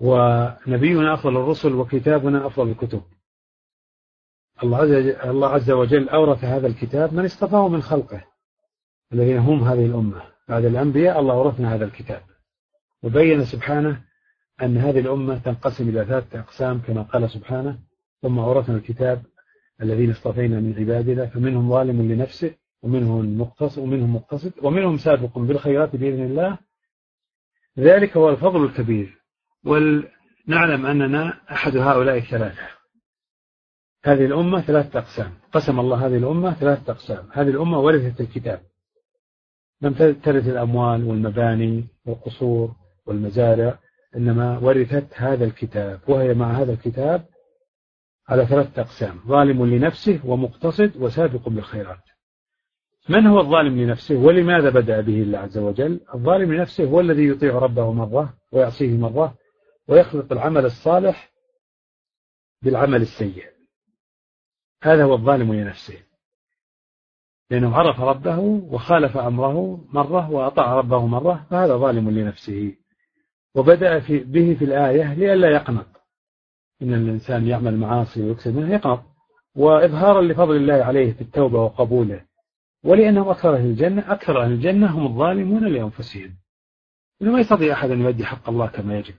ونبينا أفضل الرسل وكتابنا أفضل الكتب. الله عز وجل أورث هذا الكتاب من اصطفاه من خلقه الذين هم هذه الأمة. بعد الأنبياء الله أورثنا هذا الكتاب. وبين سبحانه أن هذه الأمة تنقسم إلى ثلاثة أقسام كما قال سبحانه ثم أورثنا الكتاب الذين اصطفينا من عبادنا فمنهم ظالم لنفسه ومنهم مقتصد ومنهم مقتصد ومنهم سابق بالخيرات بإذن الله. ذلك هو الفضل الكبير. ونعلم أننا أحد هؤلاء الثلاثة. هذه الأمة ثلاثة أقسام. قسم الله هذه الأمة ثلاثة أقسام. هذه الأمة ورثت الكتاب. لم ترث الأموال والمباني والقصور والمزارع إنما ورثت هذا الكتاب وهي مع هذا الكتاب على ثلاثة أقسام ظالم لنفسه ومقتصد وسابق بالخيرات. من هو الظالم لنفسه ولماذا بدأ به الله عز وجل؟ الظالم لنفسه هو الذي يطيع ربه مرة ويعصيه مرة ويخلط العمل الصالح بالعمل السيء. هذا هو الظالم لنفسه. لأنه عرف ربه وخالف أمره مرة وأطاع ربه مرة فهذا ظالم لنفسه. وبدأ في به في الآية لئلا يقنط. إن الإنسان يعمل معاصي ويكسب منه يقنط. وإظهارا لفضل الله عليه في التوبة وقبوله. ولأنهم أكثر أهل الجنة أكثر أهل الجنة هم الظالمون لأنفسهم. إنه ما يستطيع أحد أن يؤدي حق الله كما يجب.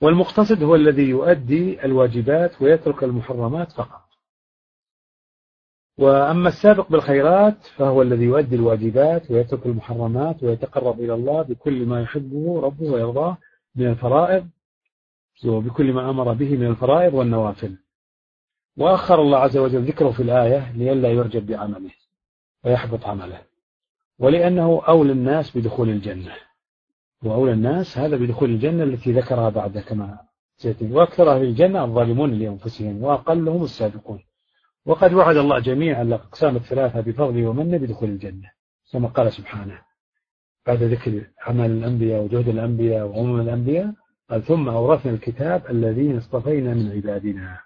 والمقتصد هو الذي يؤدي الواجبات ويترك المحرمات فقط. وأما السابق بالخيرات فهو الذي يؤدي الواجبات ويترك المحرمات ويتقرب إلى الله بكل ما يحبه ربه ويرضاه من الفرائض وبكل ما أمر به من الفرائض والنوافل. وأخر الله عز وجل ذكره في الآية لئلا يرجب بعمله ويحبط عمله ولأنه أولى الناس بدخول الجنة. وأولى الناس هذا بدخول الجنة التي ذكرها بعد كما سيتم وأكثر أهل الجنة الظالمون لأنفسهم وأقلهم السابقون. وقد وعد الله جميعا الأقسام الثلاثة بفضله ومنه بدخول الجنة كما قال سبحانه بعد ذكر عمل الأنبياء وجهد الأنبياء وعموم الأنبياء قال ثم أورثنا الكتاب الذين اصطفينا من عبادنا.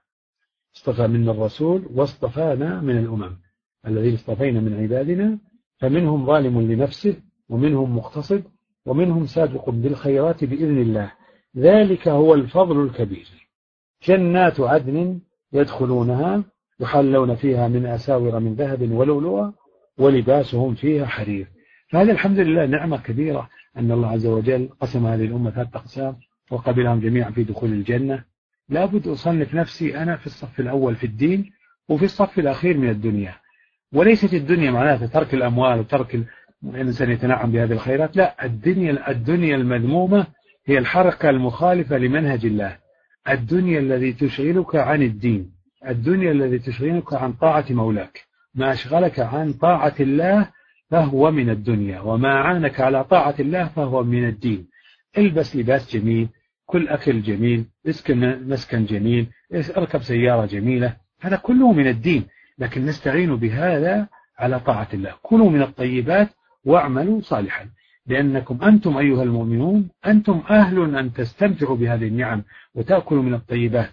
اصطفى منا الرسول واصطفانا من الأمم. الذين اصطفينا من عبادنا فمنهم ظالم لنفسه ومنهم مقتصد ومنهم سابق بالخيرات بإذن الله. ذلك هو الفضل الكبير. جنات عدن يدخلونها يحلون فيها من أساور من ذهب ولؤلؤا ولباسهم فيها حرير. فهذا الحمد لله نعمة كبيرة أن الله عز وجل قسم هذه الأمة ثلاث أقسام وقبلهم جميعا في دخول الجنة. لابد أصنف نفسي أنا في الصف الأول في الدين وفي الصف الأخير من الدنيا. وليست الدنيا معناتها ترك الأموال وترك الإنسان يتنعم بهذه الخيرات؟ لا الدنيا الدنيا المذمومة هي الحركة المخالفة لمنهج الله. الدنيا الذي تشغلك عن الدين الدنيا الذي تشغلك عن طاعة مولاك. ما أشغلك عن طاعة الله فهو من الدنيا وما عانك على طاعة الله فهو من الدين. البس لباس جميل كل أكل جميل اسكن مسكن جميل اركب سيارة جميلة هذا كله من الدين. لكن نستعين بهذا على طاعة الله. كلوا من الطيبات واعملوا صالحا. لأنكم أنتم أيها المؤمنون أنتم أهل أن تستمتعوا بهذه النعم وتأكلوا من الطيبات.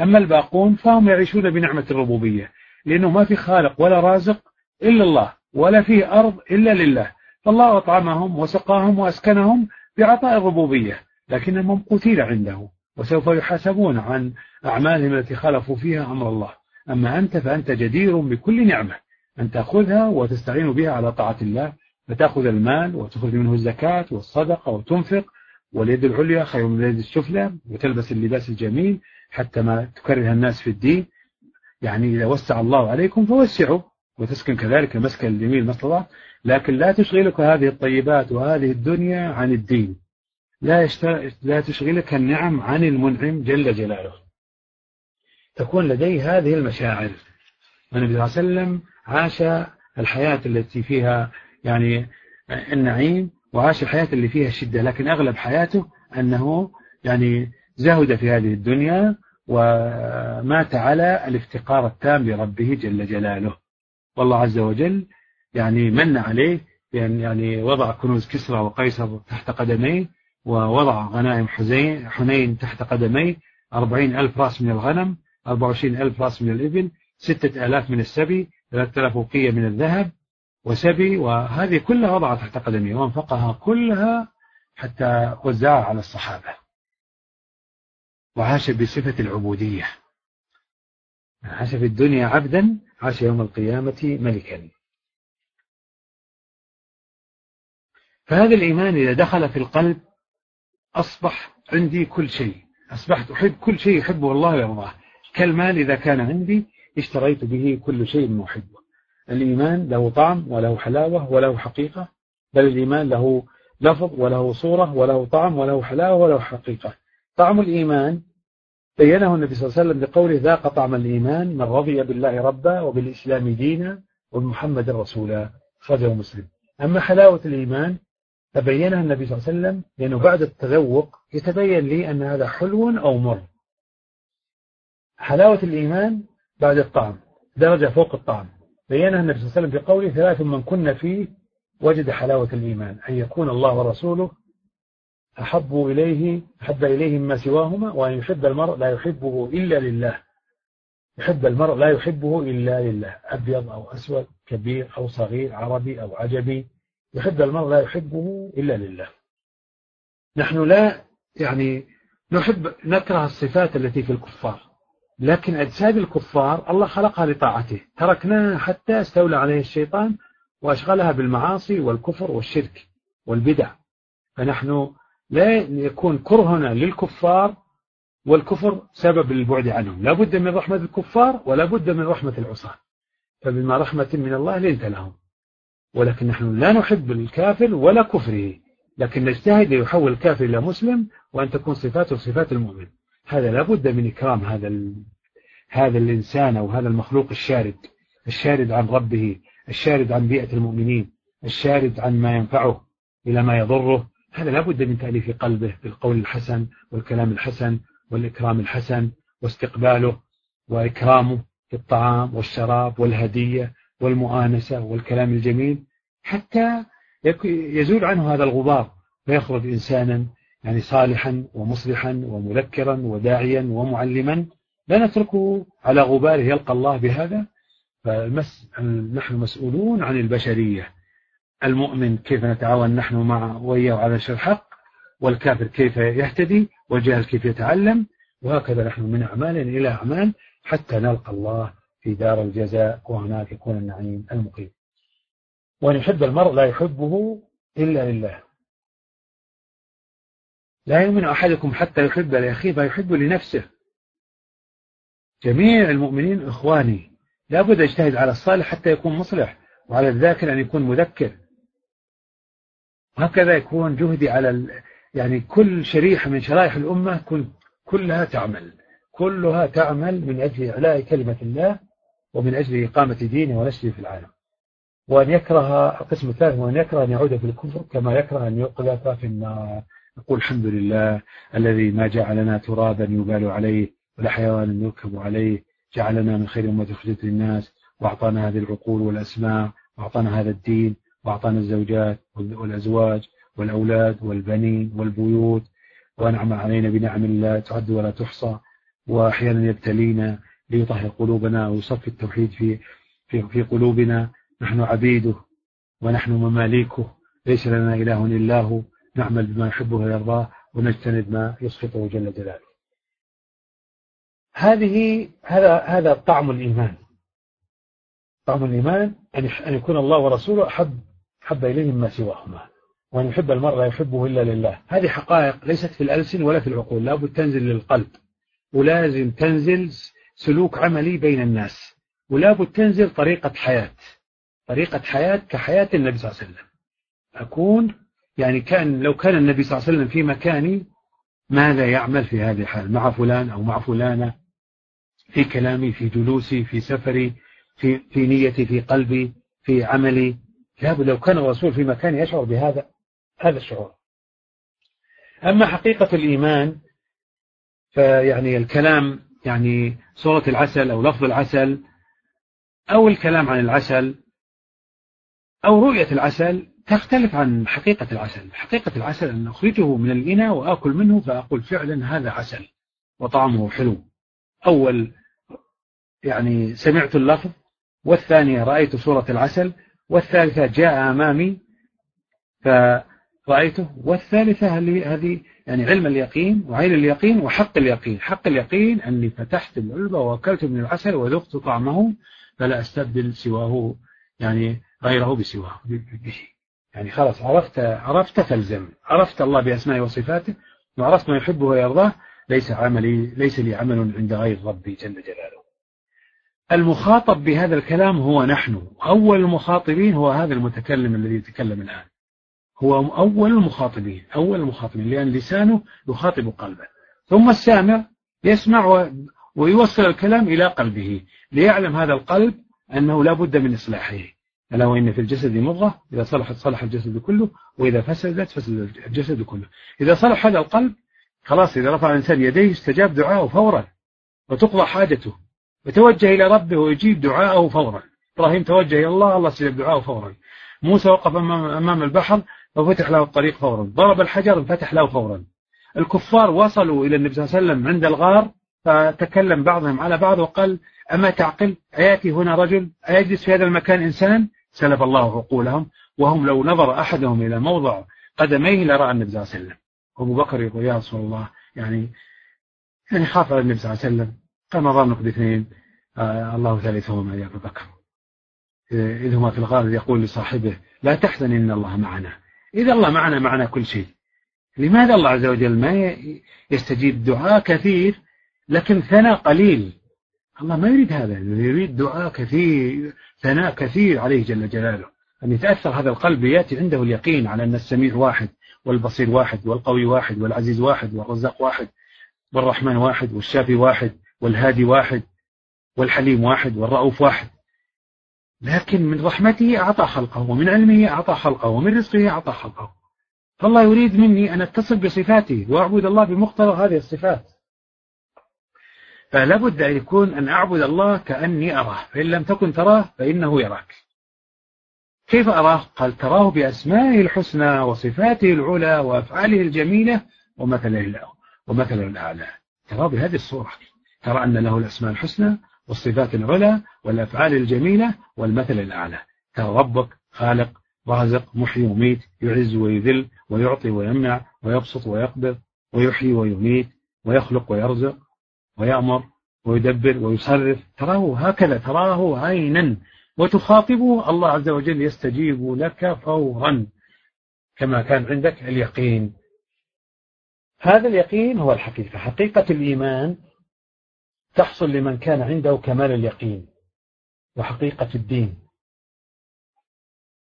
أما الباقون فهم يعيشون بنعمة الربوبية لأنه ما في خالق ولا رازق إلا الله ولا فيه أرض إلا لله. فالله أطعمهم وسقاهم وأسكنهم بعطاء الربوبية لكنهم ممقوتين عنده وسوف يحاسبون عن أعمالهم التي خالفوا فيها أمر الله. أما أنت فأنت جدير بكل نعمة أن تأخذها وتستعين بها على طاعة الله فتأخذ المال وتخرج منه الزكاة والصدقة وتنفق واليد العليا خير من اليد السفلى وتلبس اللباس الجميل حتى ما تكره الناس في الدين. يعني إذا وسع الله عليكم فوسعوا وتسكن كذلك مسكن الجميل ما لكن لا تشغلك هذه الطيبات وهذه الدنيا عن الدين. لا, لا تشغلك النعم عن المنعم جل جلاله. تكون لديه هذه المشاعر. النبي صلى الله عليه وسلم عاش الحياة التي فيها يعني النعيم وعاش الحياة اللي فيها الشدة لكن أغلب حياته أنه يعني زهد في هذه الدنيا ومات على الافتقار التام لربه جل جلاله. والله عز وجل يعني من عليه يعني, يعني وضع كنوز كسرى وقيصر تحت قدميه ووضع غنائم حنين تحت قدميه أربعين ألف رأس من الغنم أربع وعشرين ألف رأس من الإبل ستة آلاف من السبي ثلاثة آلاف وقية من الذهب وسبي وهذه كلها وضعها تحت قدميه وانفقها كلها حتى وزعها على الصحابة. وعاش بصفة العبودية. عاش في الدنيا عبدا عاش يوم القيامة ملكا. فهذا الإيمان إذا دخل في القلب أصبح عندي كل شيء. أصبحت أحب كل شيء يحبه الله ويرضاه كالمال إذا كان عندي اشتريت به كل شيء أحبه. الإيمان له طعم وله حلاوة وله حقيقة بل الإيمان له لفظ وله صورة وله طعم وله حلاوة وله حقيقة. طعم الإيمان بينه النبي صلى الله عليه وسلم بقوله ذاق طعم الإيمان من رضي بالله ربا وبالإسلام دينا وبمحمد رسولا. خرجه مسلم. أما حلاوة الإيمان فبينها النبي صلى الله عليه وسلم لأنه بعد التذوق يتبين لي أن هذا حلو أو مر. حلاوة الإيمان بعد الطعم درجة فوق الطعم. بينها النبي صلى الله عليه وسلم بقوله ثلاث من كن فيه وجد حلاوة الإيمان أن يكون الله ورسوله أحب إليه أحب إليه مما سواهما وأن يحب المرء لا يحبه إلا لله. يحب المرء لا يحبه إلا لله. أبيض أو أسود كبير أو صغير عربي أو عجبي يحب المرء لا يحبه إلا لله. نحن لا يعني نحب نكره الصفات التي في الكفار. لكن أجساد الكفار الله خلقها لطاعته. تركناها حتى استولى عليه الشيطان وأشغلها بالمعاصي والكفر والشرك والبدع. فنحن لا يكون كرهنا للكفار والكفر سبب للبعد عنهم. لا بد من رحمة الكفار ولا بد من رحمة العصاة. فبما رحمة من الله لنت لهم. ولكن نحن لا نحب الكافر ولا كفره. لكن نجتهد ليحول الكافر إلى مسلم وأن تكون صفاته صفات المؤمن. هذا لا بد من إكرام هذا هذا الإنسان أو هذا المخلوق الشارد الشارد عن ربه الشارد عن بيئة المؤمنين الشارد عن ما ينفعه إلى ما يضره. هذا لا بد من تأليف قلبه بالقول الحسن والكلام الحسن والإكرام الحسن واستقباله وإكرامه في الطعام والشراب والهدية والمؤانسة والكلام الجميل. حتى يزول عنه هذا الغبار ويخرج إنسانا يعني صالحا ومصلحا ومذكرا وداعيا ومعلما لا نتركه على غباره يلقى الله بهذا. فنحن مسؤولون عن البشرية. المؤمن كيف نتعاون نحن مع وياه على نشر الحق والكافر كيف يهتدي والجاهل كيف يتعلم وهكذا نحن من أعمال إلى أعمال حتى نلقى الله في دار الجزاء وهناك يكون النعيم المقيم. وأن يحب المرء لا يحبه إلا لله. لا يؤمن أحدكم حتى يحب لأخيه ما يحب لنفسه. جميع المؤمنين إخواني لا بد يجتهد على الصالح حتى يكون مصلح وعلى الذاكر أن يكون مذكر. وهكذا يكون جهدي على يعني كل شريحة من شرائح الأمة كلها تعمل. كلها تعمل من أجل إعلاء كلمة الله ومن أجل إقامة دينه ونشره في العالم. وأن يكره القسم الثالث وأن يكره أن يعود في الكفر كما يكره أن يقذف في النار. يقول الحمد لله الذي ما جعلنا ترابا يبال عليه ولا حيوانا يركب عليه. جعلنا من خير أمة خرجت للناس وأعطانا هذه العقول والأسماء وأعطانا هذا الدين وأعطانا الزوجات والأزواج والأولاد والبنين والبيوت. وأنعم علينا بنعم الله تعد ولا تحصى. وأحيانا يبتلينا ليطهر قلوبنا ويصفي التوحيد في في في قلوبنا. نحن عبيده ونحن مماليكه. ليس لنا إله إلا هو. نعمل بما يحبه ويرضاه ونجتنب ما يسخطه جل جلاله. هذه هذا هذا طعم الإيمان. طعم الإيمان أن يكون الله ورسوله أحب حب إليه ما سواهما وأن يحب المرء لا يحبه إلا لله. هذه حقائق ليست في الألسن ولا في العقول لابد تنزل للقلب. ولازم تنزل سلوك عملي بين الناس. ولابد تنزل طريقة حياة. طريقة حياة كحياة النبي صلى الله عليه وسلم. أكون يعني كان لو كان النبي صلى الله عليه وسلم في مكاني ماذا يعمل في هذه الحال مع فلان أو مع فلانة في كلامي في جلوسي في سفري في, في نيتي في قلبي في عملي. لو كان الرسول في مكان يشعر بهذا هذا الشعور. أما حقيقة الإيمان فيعني الكلام يعني صورة العسل أو لفظ العسل أو الكلام عن العسل أو رؤية العسل تختلف عن حقيقة العسل. حقيقة العسل أن أخرجه من الإناء وآكل منه فأقول فعلا هذا عسل وطعمه حلو. أول يعني سمعت اللفظ والثانية رأيت صورة العسل والثالثة جاء أمامي فرأيته والثالثة هذه يعني علم اليقين وعين اليقين وحق اليقين. حق اليقين أني فتحت العلبة وأكلت من العسل وذقت طعمه فلا أستبدل سواه يعني غيره بسواه. يعني خلاص عرفت عرفت فالزم عرفت الله بأسمائه وصفاته وعرفت ما يحبه ويرضاه ليس عملي ليس لي عمل عند غير ربي جل جلاله. المخاطب بهذا الكلام هو نحن. أول المخاطبين هو هذا المتكلم الذي يتكلم الآن. هو أول المخاطبين أول المخاطبين لأن لسانه يخاطب قلبه. ثم السامع يسمع ويوصل الكلام إلى قلبه ليعلم هذا القلب أنه لا بد من إصلاحه. ألا وإن في الجسد مضغة إذا صلحت صلح الجسد كله وإذا فسدت فسد الجسد كله. إذا صلح هذا القلب خلاص إذا رفع الإنسان يديه استجاب دعاءه فورا وتقضى حاجته وتوجه إلى ربه ويجيب دعاءه فورا. إبراهيم توجه إلى الله الله استجاب دعاءه فورا. موسى وقف أمام البحر ففتح له الطريق فورا. ضرب الحجر انفتح له فورا. الكفار وصلوا إلى النبي صلى الله عليه وسلم عند الغار فتكلم بعضهم على بعض وقال أما تعقل؟ أيأتي هنا رجل؟ أيجلس في هذا المكان إنسان سلب الله عقولهم وهم لو نظر أحدهم إلى موضع قدميه لرأى النبي صلى الله عليه وسلم. أبو بكر يقول يا رسول الله يعني يعني خاف على النبي صلى الله عليه وسلم. قال ما ظنك باثنين آه الله ثالثهما يا أبو بكر. إذ هما في الغار يقول لصاحبه لا تحزن إن الله معنا. إذا الله معنا معنا كل شيء. لماذا الله عز وجل ما يستجيب دعاء كثير لكن ثناء قليل؟ الله ما يريد هذا يريد دعاء كثير ثناء كثير عليه جل جلاله. أن يتأثر هذا القلب يأتي عنده اليقين على أن السميع واحد والبصير واحد والقوي واحد والعزيز واحد والرزاق واحد والرحمن واحد والشافي واحد والهادي واحد والحليم واحد والرؤوف واحد. لكن من رحمته أعطى خلقه ومن علمه أعطى خلقه ومن رزقه أعطى خلقه. فالله يريد مني أن أتصل بصفاته وأعبد الله بمقتضى هذه الصفات. فلا بد أن يكون أن أعبد الله كأني أراه فإن لم تكن تراه فإنه يراك. كيف أراه؟ قال تراه بأسمائه الحسنى وصفاته العلى وأفعاله الجميلة ومثله ومثله الأعلى. تراه بهذه الصورة. ترى أن له الأسماء الحسنى والصفات العلى والأفعال الجميلة والمثل الأعلى. ترى ربك خالق رازق محيي وميت يعز ويذل ويعطي ويمنع ويبسط ويقبض ويحيي ويميت ويخلق ويرزق ويأمر ويدبر ويصرف. تراه هكذا تراه عينا. وتخاطبه الله عز وجل يستجيب لك فورا كما كان عندك اليقين. هذا اليقين هو الحقيقة. حقيقة الإيمان تحصل لمن كان عنده كمال اليقين وحقيقة الدين.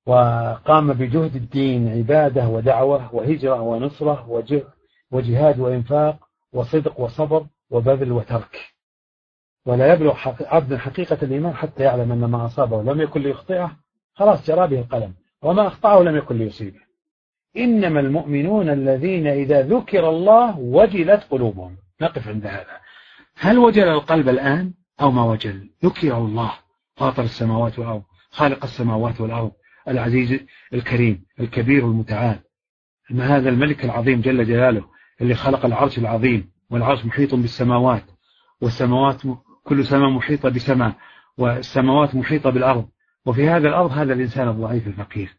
وقام بجهد الدين عبادة ودعوة وهجرة ونصرة وجهاد وإنفاق وصدق وصبر. وبذل وترك. ولا يبلغ عبد حقيقة الإيمان حتى يعلم أن ما أصابه لم يكن ليخطئه خلاص جرى به القلم. وما أخطأه لم يكن ليصيبه. إنما المؤمنون الذين إذا ذكر الله وجلت قلوبهم. نقف عند هذا. هل وجل القلب الآن أو ما وجل؟ ذكر الله. فاطر السماوات والأرض خالق السماوات والأرض العزيز الكريم الكبير المتعال. هذا الملك العظيم جل جلاله اللي خلق العرش العظيم؟ والعرش محيط بالسماوات والسماوات كل سماء محيطة بسماء والسماوات محيطة بالأرض. وفي هذا الأرض هذا الإنسان الضعيف الفقير.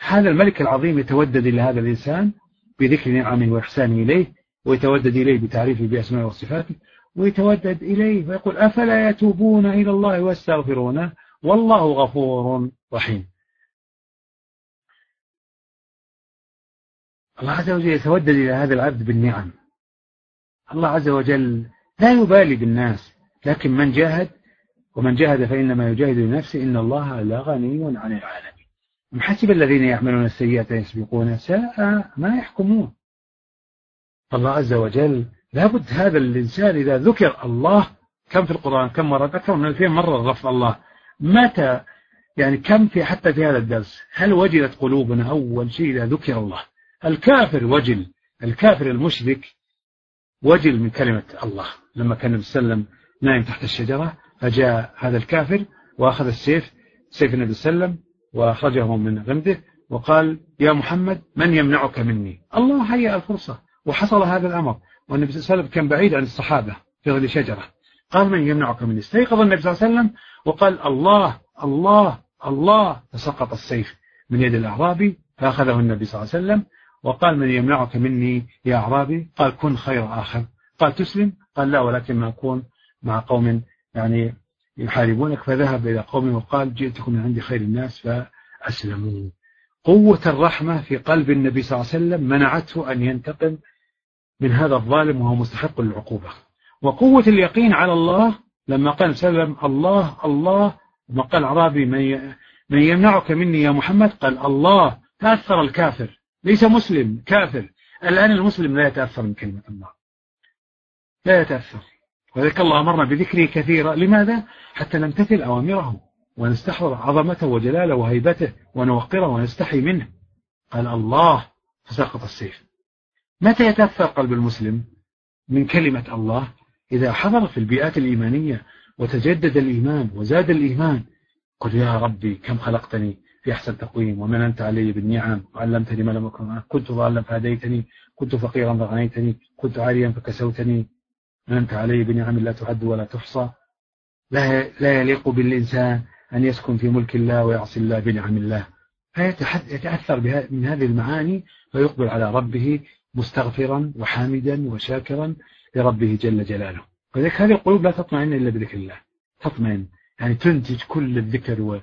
هذا الملك العظيم يتودد إلى هذا الإنسان بذكر نعمه وإحسانه إليه ويتودد إليه بتعريفه بأسماء وصفاته ويتودد إليه ويقول أفلا يتوبون إلى الله ويستغفرونه والله غفور رحيم. الله عز وجل يتودد إلى هذا العبد بالنعم. الله عز وجل لا يبالي بالناس لكن من جاهد ومن جاهد فإنما يجاهد لنفسه إن الله لغني عن العالمين. محسب الذين يعملون السيئات يسبقون ساء ما يحكمون. الله عز وجل لابد هذا الإنسان إذا ذكر الله كم في القرآن كم مرة أكثر من 2000 مرة رفع الله. متى؟ يعني كم في حتى في هذا الدرس؟ هل وجلت قلوبنا أول شيء إذا ذكر الله؟ الكافر وجل الكافر المشرك وجل من كلمة الله. لما كان النبي صلى الله عليه وسلم نايم تحت الشجرة فجاء هذا الكافر وأخذ السيف سيف النبي صلى الله عليه وسلم وأخرجه من غمده وقال يا محمد من يمنعك مني؟ الله هيأ الفرصة. وحصل هذا الأمر. والنبي صلى الله عليه وسلم كان بعيد عن الصحابة في ظل شجرة قال من يمنعك مني؟ استيقظ النبي صلى الله عليه وسلم وقال الله الله الله. فسقط السيف من يد الأعرابي فأخذه النبي صلى الله عليه وسلم. وقال من يمنعك مني يا أعرابي؟ قال كن خير آخر. قال تسلم؟ قال لا ولكن ما أكون مع قوم يعني يحاربونك. فذهب إلى قوم وقال جئتكم من عند خير الناس فأسلموا. قوة الرحمة في قلب النبي صلى الله عليه وسلم منعته أن ينتقم من هذا الظالم وهو مستحق للعقوبة. وقوة اليقين على الله لما قال سلم الله الله لما قال عرابي من يمنعك مني يا محمد؟ قال الله. تأثر الكافر. ليس مسلم كافر. الآن المسلم لا يتأثر من كلمة الله. لا يتأثر. وذلك الله أمرنا بذكره كثيرا. لماذا؟ حتى نمتثل أوامره ونستحضر عظمته وجلاله وهيبته ونوقره ونستحي منه. قال الله فسقط السيف. متى يتأثر قلب المسلم من كلمة الله؟ إذا حضر في البيئات الإيمانية وتجدد الإيمان وزاد الإيمان. قل يا ربي كم خلقتني؟ في أحسن تقويم ومننت علي بالنعم وعلمتني ما لم أكن كنت ضالا فهديتني كنت فقيرا فغنيتني كنت عاريا فكسوتني. مننت علي بنعم لا تعد ولا تحصى. لا لا يليق بالإنسان أن يسكن في ملك الله ويعصي الله بنعم الله. فيتأثر من هذه المعاني فيقبل على ربه مستغفرا وحامدا وشاكرا لربه جل جلاله. فذلك هذه القلوب لا تطمئن إلا بذكر الله. تطمئن. يعني تنتج كل الذكر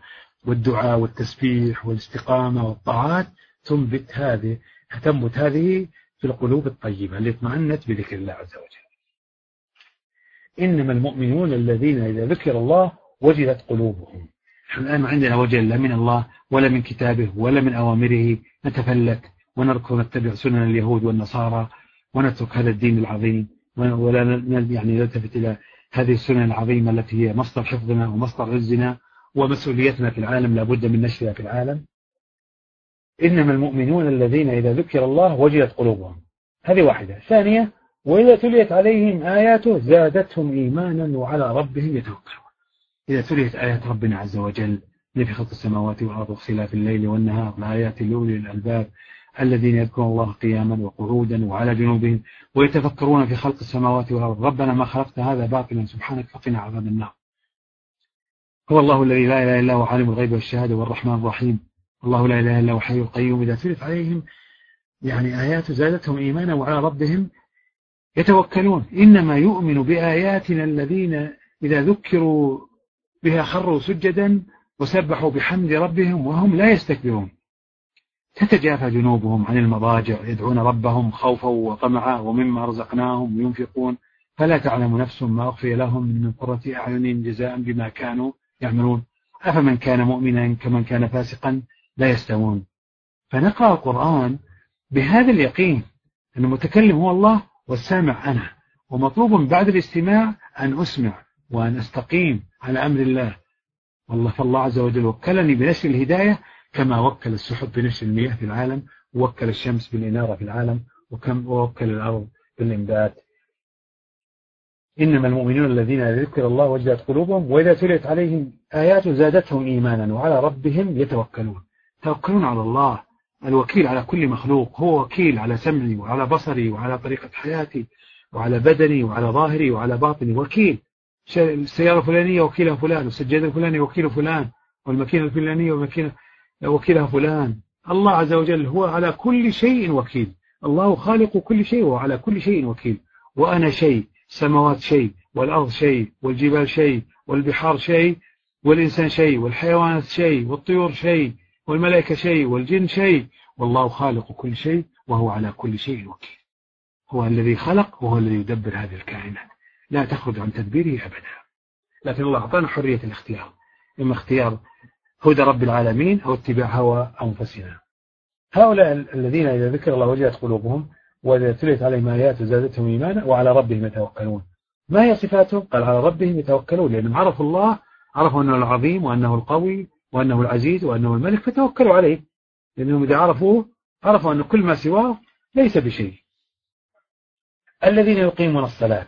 والدعاء والتسبيح والاستقامة والطاعات تنبت هذه تنبت هذه في القلوب الطيبة اللي اطمأنت بذكر الله عز وجل. إنما المؤمنون الذين إذا ذكر الله وجلت قلوبهم. نحن الآن عندنا وجل لا من الله ولا من كتابه ولا من أوامره نتفلت ونركض ونتبع سنن اليهود والنصارى ونترك هذا الدين العظيم ولا يعني نلتفت إلى هذه السنن العظيمة التي هي مصدر حفظنا ومصدر عزنا. ومسؤوليتنا في العالم لابد من نشرها في العالم. إنما المؤمنون الذين إذا ذكر الله وجلت قلوبهم. هذه واحدة. ثانية وإذا تليت عليهم آياته زادتهم إيمانا وعلى ربهم يتوكلون. إذا تليت آيات ربنا عز وجل في خلق السماوات والأرض واختلاف الليل والنهار لآيات لأولي الألباب الذين يذكرون الله قياما وقعودا وعلى جنوبهم ويتفكرون في خلق السماوات والأرض. ربنا ما خلقت هذا باطلا سبحانك فقنا عذاب النار. هو الله الذي لا إله إلا هو عالم الغيب والشهادة والرحمن الرحيم. الله لا إله إلا هو حي القيوم. إذا تلت عليهم يعني آيات زادتهم إيمانا وعلى ربهم يتوكلون. إنما يؤمن بآياتنا الذين إذا ذكروا بها خروا سجدا وسبحوا بحمد ربهم وهم لا يستكبرون. تتجافى جنوبهم عن المضاجع يدعون ربهم خوفا وطمعا ومما رزقناهم ينفقون. فلا تعلم نفس ما أخفي لهم من قرة أعين جزاء بما كانوا يعملون. أفمن كان مؤمنا كمن كان فاسقا لا يستوون. فنقرأ القرآن بهذا اليقين أن المتكلم هو الله والسامع أنا ومطلوب بعد الاستماع أن أسمع وأن أستقيم على أمر الله. والله فالله عز وجل وكلني بنشر الهداية كما وكل السحب بنشر المياه في العالم ووكل الشمس بالإنارة في العالم وكم ووكل الأرض بالإنبات. إنما المؤمنون الذين ذكر الله وجدت قلوبهم وإذا تليت عليهم آيات زادتهم إيمانا وعلى ربهم يتوكلون. توكلون على الله الوكيل على كل مخلوق هو وكيل على سمعي وعلى بصري وعلى طريقة حياتي وعلى بدني وعلى ظاهري وعلى باطني. وكيل السيارة الفلانية وكيلها فلان والسجادة الفلانية وكيل فلان والماكينة الفلانية وماكينة وكيلها فلان. الله عز وجل هو على كل شيء وكيل. الله خالق كل شيء وعلى كل شيء وكيل. وأنا شيء. السماوات شيء والأرض شيء والجبال شيء والبحار شيء والإنسان شيء والحيوانات شيء والطيور شيء والملائكة شيء والجن شيء. والله خالق كل شيء وهو على كل شيء وكيل. هو الذي خلق وهو الذي يدبر هذه الكائنات. لا تخرج عن تدبيره أبدا. لكن الله أعطانا حرية الاختيار. إما اختيار هدى رب العالمين أو اتباع هوى أنفسنا. هؤلاء الذين إذا ذكر الله وجهت قلوبهم وإذا تليت عليهم آيات زادتهم إيمانا وعلى ربهم يتوكلون. ما هي صفاتهم؟ قال على ربهم يتوكلون لأنهم عرفوا الله عرفوا أنه العظيم وأنه القوي وأنه العزيز وأنه الملك فتوكلوا عليه. لأنهم إذا عرفوه عرفوا أن كل ما سواه ليس بشيء. الذين يقيمون الصلاة.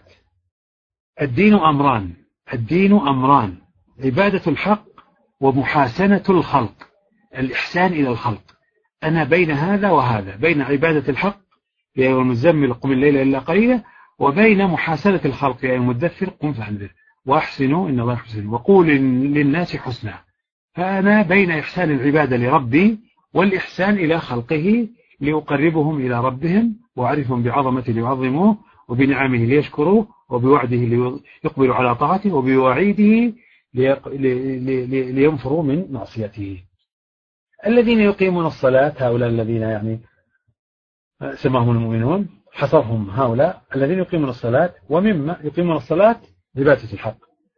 الدين أمران. الدين أمران. عبادة الحق ومحاسنة الخلق. الإحسان إلى الخلق. أنا بين هذا وهذا بين عبادة الحق يا أيها المزمل قم الليل إلا قليلا وبين محاسنة الخلق يا أيها المدثر قم فأنذر وأحسنوا إن الله يحسن وقول للناس حسنا. فأنا بين إحسان العبادة لربي والإحسان إلى خلقه ليقربهم إلى ربهم وأعرفهم بعظمته ليعظموه وبنعمه ليشكروه وبوعده ليقبلوا على طاعته وبوعيده لينفروا من معصيته. الذين يقيمون الصلاة هؤلاء الذين يعني سماهم المؤمنون حصرهم هؤلاء الذين يقيمون الصلاة ومما يقيمون الصلاة عبادة الحق.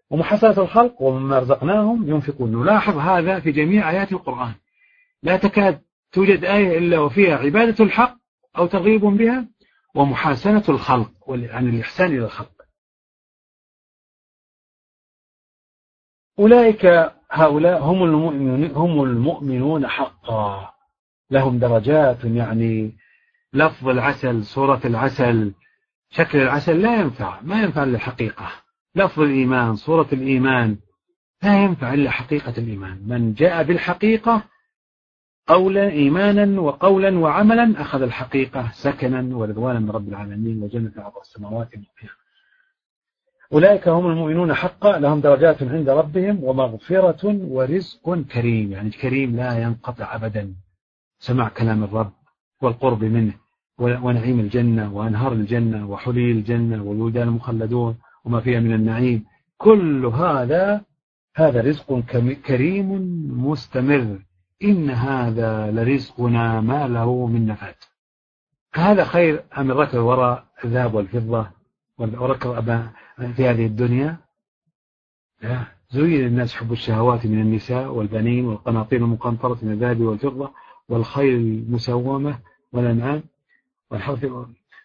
ومحاسبة الخلق ومما رزقناهم ينفقون. نلاحظ هذا في جميع آيات القرآن. لا تكاد توجد آية إلا وفيها عبادة الحق أو ترغيب بها ومحاسنة الخلق عن الإحسان إلى الخلق. أولئك هؤلاء هم المؤمنون, هم المؤمنون حقا. لهم درجات يعني لفظ العسل صورة العسل شكل العسل لا ينفع ما ينفع للحقيقة. لفظ الإيمان صورة الإيمان لا ينفع إلا حقيقة الإيمان. من جاء بالحقيقة قولا إيمانا وقولا وعملا أخذ الحقيقة سكنا ورضوانا من رب العالمين وجنة عبر السماوات والأرض أولئك هم المؤمنون حقا لهم درجات عند ربهم ومغفرة ورزق كريم. يعني الكريم لا ينقطع أبدا. سمع كلام الرب والقرب منه ونعيم الجنة وأنهار الجنة وحلي الجنة والولدان المخلدون وما فيها من النعيم. كل هذا هذا رزق كريم مستمر. إن هذا لرزقنا ما له من نفاد. هذا خير أم الركب وراء الذهب والفضة وركب في هذه الدنيا؟ لا. زين الناس حب الشهوات من النساء والبنين والقناطير المقنطرة من الذهب والفضة والخيل المسومة. والأنعام والحرث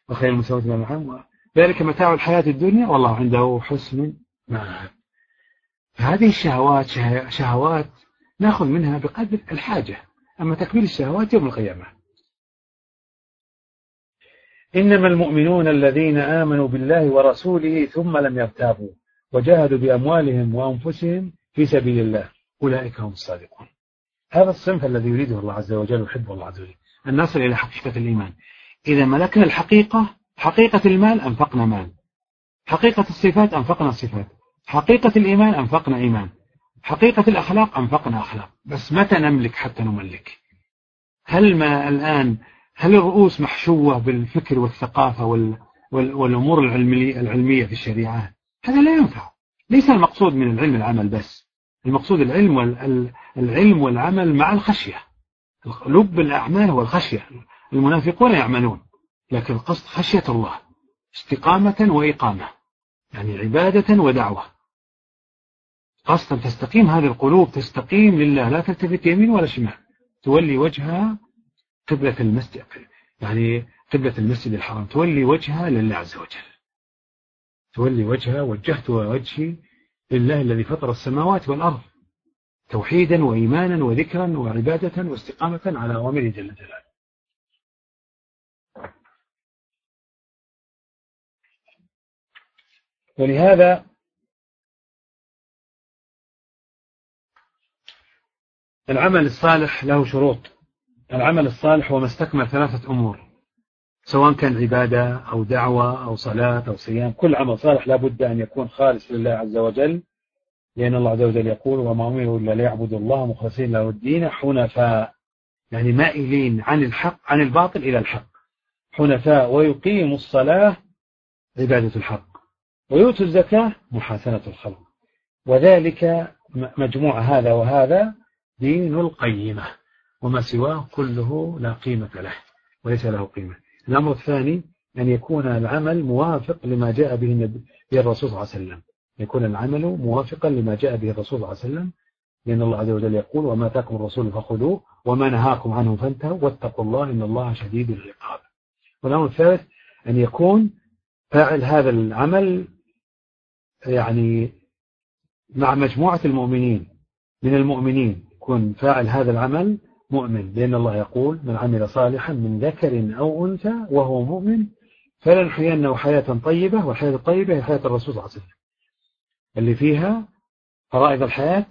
والخيل المسومة والأنعام ذلك متاع الحياة الدنيا والله عنده حسن مآب هذه الشهوات شهوات نأخذ منها بقدر الحاجة. أما تكميل الشهوات يوم القيامة. إنما المؤمنون الذين آمنوا بالله ورسوله ثم لم يرتابوا وجاهدوا بأموالهم وأنفسهم في سبيل الله أولئك هم الصادقون. هذا الصنف الذي يريده الله عز وجل ويحبه الله عز وجل. أن نصل إلى حقيقة الإيمان. إذا ملكنا الحقيقة حقيقة المال أنفقنا مال. حقيقة الصفات أنفقنا الصفات حقيقة الإيمان أنفقنا إيمان. حقيقة الأخلاق أنفقنا أخلاق. بس متى نملك حتى نملك؟ هل ما الآن هل الرؤوس محشوة بالفكر والثقافة وال والأمور العلمية في الشريعة؟ هذا لا ينفع. ليس المقصود من العلم العمل بس. المقصود العلم والعلم والعمل مع الخشية. لب الأعمال هو الخشية المنافقون يعملون لكن القصد خشية الله استقامة وإقامة يعني عبادة ودعوة. قصدا تستقيم هذه القلوب تستقيم لله لا تلتفت يمين ولا شمال. تولي وجهها قبلة المسجد يعني قبلة المسجد الحرام. تولي وجهها لله عز وجل. تولي وجهها وجهت وجهي لله الذي فطر السماوات والأرض. توحيدا وإيمانا وذكرا وعبادة واستقامة على أوامره جل جلاله. ولهذا العمل الصالح له شروط. العمل الصالح هو ما استكمل ثلاثة أمور سواء كان عبادة أو دعوة أو صلاة أو صيام. كل عمل صالح لابد أن يكون خالص لله عز وجل. لأن الله عز وجل يقول وما أمروا إلا ليعبدوا الله مخلصين له الدين حنفاء. يعني مائلين عن الحق عن الباطل إلى الحق. حنفاء ويقيموا الصلاة عبادة الحق. ويؤتوا الزكاة محاسنة الخلق. وذلك مجموع هذا وهذا دين القيمة. وما سواه كله لا قيمة له وليس له قيمة. الأمر الثاني أن يكون العمل موافق لما جاء به الرسول صلى الله عليه وسلم. يكون العمل موافقا لما جاء به الرسول صلى الله عليه وسلم لأن الله عز وجل يقول وما تاكم الرسول فخذوه وما نهاكم عنه فانتهوا واتقوا الله إن الله شديد العقاب. والأمر الثالث أن يكون فاعل هذا العمل يعني مع مجموعة المؤمنين من المؤمنين يكون فاعل هذا العمل مؤمن لأن الله يقول من عمل صالحا من ذكر أو أنثى وهو مؤمن فلنحيينه حياة طيبة والحياة الطيبة هي حياة الرسول صلى الله عليه وسلم. اللي فيها فرائض الحياة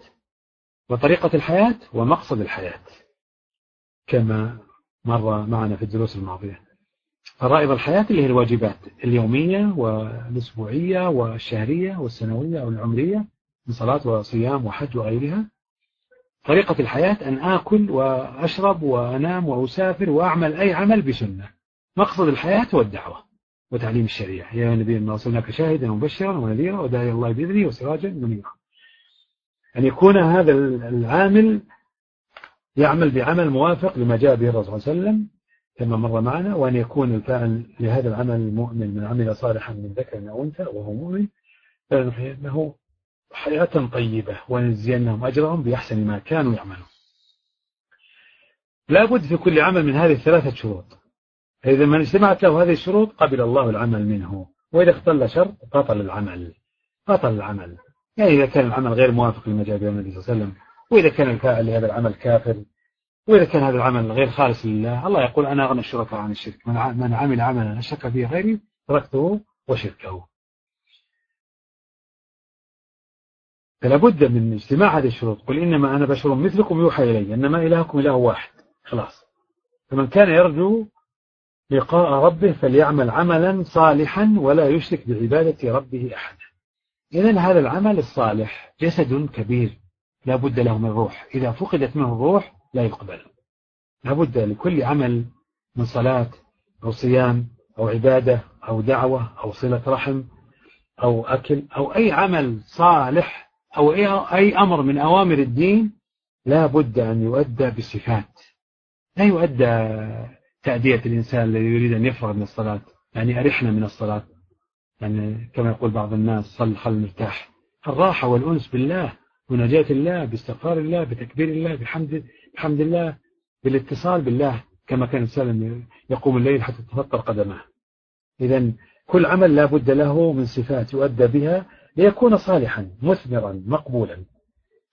وطريقة الحياة ومقصد الحياة كما مر معنا في الدروس الماضية. فرائض الحياة اللي هي الواجبات اليومية والأسبوعية والشهرية والسنوية والعمرية من صلاة وصيام وحج وغيرها. طريقة الحياة أن آكل وأشرب وأنام وأسافر وأعمل أي عمل بسنة. مقصد الحياة هو الدعوة وتعليم الشريعة. يا نبي ما أرسلناك شاهدا ومبشرا ونذيرا وداعي الله بإذنه وسراجا منيرا. أن يكون هذا العامل يعمل بعمل موافق لما جاء به الرسول صلى الله عليه وسلم كما مر معنا وأن يكون الفاعل لهذا العمل المؤمن من عمل صالحا من ذكر أو أنثى وهو مؤمن فلنحيينه حياة طيبة ونجزينهم أجرهم بأحسن ما كانوا يعملون. لا بد في كل عمل من هذه الثلاثة شروط. فإذا من اجتمعت له هذه الشروط قبل الله العمل منه. وإذا اختل شرط بطل العمل. بطل العمل. يعني إذا كان العمل غير موافق لما جاء به النبي صلى الله عليه وسلم وإذا كان الفاعل لهذا العمل كافر وإذا كان هذا العمل غير خالص لله الله يقول أنا أغنى الشركاء عن الشرك. من عمل عملا أشرك فيه غيري تركته وشركه. فلا بد من اجتماع هذه الشروط. قل إنما أنا بشر مثلكم يوحى إلي إنما إلهكم إله واحد. خلاص. فمن كان يرجو لقاء ربه فليعمل عملا صالحا ولا يشرك بعبادة ربه أحدا إذا هذا العمل الصالح جسد كبير لا بد له من روح. إذا فقدت منه الروح لا يقبل. لا بد لكل عمل من صلاة أو صيام أو عبادة أو دعوة أو صلة رحم أو أكل أو أي عمل صالح أو أي أمر من أوامر الدين لا بد أن يؤدى بصفات. لا يؤدى تأدية الإنسان الذي يريد أن يفرغ من الصلاة يعني أرحنا من الصلاة. يعني كما يقول بعض الناس صل خل مرتاح. الراحة والأنس بالله ونجاة الله باستغفار الله بتكبير الله بحمد, بحمد الله بالاتصال بالله كما كان الإنسان يقوم الليل حتى تفطر قدمه. إذا كل عمل لا بد له من صفات يؤدى بها ليكون صالحا مثمرا مقبولا.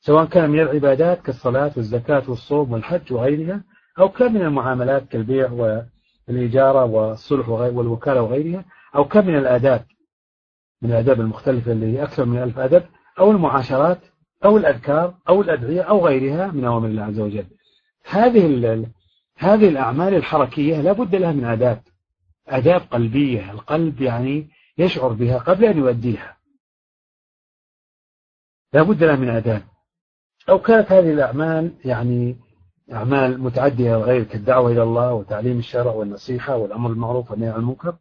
سواء كان من العبادات كالصلاة والزكاة والصوم والحج وغيرها أو كان من المعاملات كالبيع والإجارة والصلح والوكالة وغيرها أو كان من الآداب من الآداب المختلفة اللي أكثر من ألف أدب أو المعاشرات أو الأذكار أو الأدعية أو غيرها من أوامر الله عز وجل. هذه هذه الأعمال الحركية لا بد لها من آداب. آداب قلبية. القلب يعني يشعر بها قبل أن يؤديها. لا بد لها من آداب. أو كانت هذه الأعمال يعني أعمال متعدية وغير كالدعوة إلى الله وتعليم الشرع والنصيحة والأمر المعروف والنهي عن المنكر.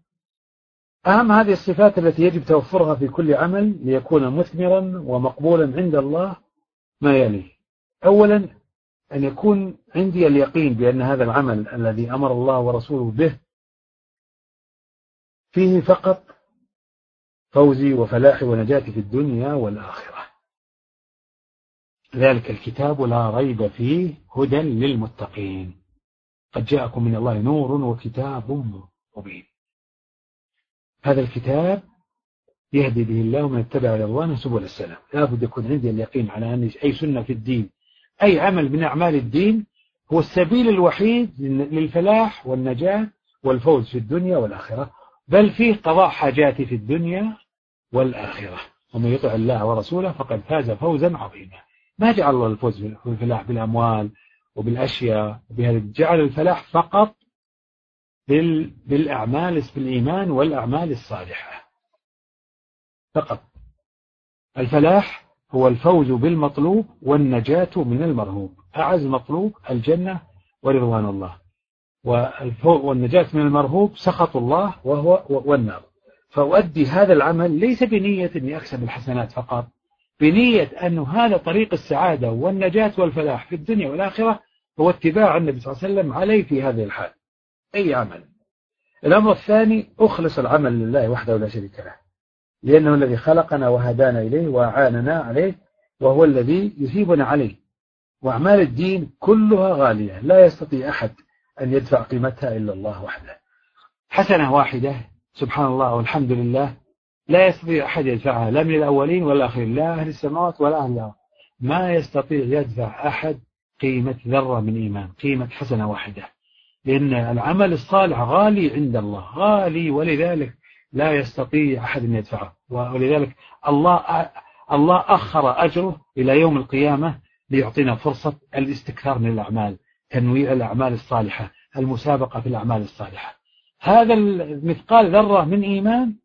أهم هذه الصفات التي يجب توفرها في كل عمل ليكون مثمرا ومقبولا عند الله ما يلي أولا أن يكون عندي اليقين بأن هذا العمل الذي أمر الله ورسوله به فيه فقط فوزي وفلاحي ونجاتي في الدنيا والآخرة. ذلك الكتاب لا ريب فيه هدى للمتقين. قد جاءكم من الله نور وكتاب مبين. هذا الكتاب يهدي به الله من اتبع رضوانه سبل السلام. لابد يكون عندي اليقين على أن أي سنة في الدين أي عمل من أعمال الدين هو السبيل الوحيد للفلاح والنجاة والفوز في الدنيا والآخرة بل فيه قضاء حاجاتي في الدنيا والآخرة. ومن يطع الله ورسوله فقد فاز فوزا عظيما. ما جعل الله الفوز والفلاح بالأموال وبالأشياء جعل الفلاح فقط بالأعمال بالإيمان والأعمال الصالحة. فقط. الفلاح هو الفوز بالمطلوب والنجاة من المرهوب. أعز مطلوب الجنة ورضوان الله. والنجاة من المرهوب سخط الله وهو والنار. فأؤدي هذا العمل ليس بنية أني أكسب الحسنات فقط. بنية أن هذا طريق السعادة والنجاة والفلاح في الدنيا والآخرة هو اتباع النبي صلى الله عليه وسلم عليه في هذه الحال. أي عمل؟ الأمر الثاني أخلص العمل لله وحده لا شريك له. لأنه الذي خلقنا وهدانا إليه وأعاننا عليه وهو الذي يثيبنا عليه. وأعمال الدين كلها غالية. لا يستطيع أحد أن يدفع قيمتها إلا الله وحده. حسنة واحدة. سبحان الله والحمد لله. لا يستطيع أحد يدفعها لا من الأولين ولا الآخرين لا أهل السماوات ولا أهل الأرض. ما يستطيع يدفع أحد قيمة ذرة من إيمان قيمة حسنة واحدة. لأن العمل الصالح غالي عند الله غالي ولذلك لا يستطيع أحد أن يدفعه. ولذلك الله الله أخر أجره إلى يوم القيامة ليعطينا فرصة الاستكثار من الأعمال تنويع الأعمال الصالحة المسابقة في الأعمال الصالحة. هذا المثقال ذرة من إيمان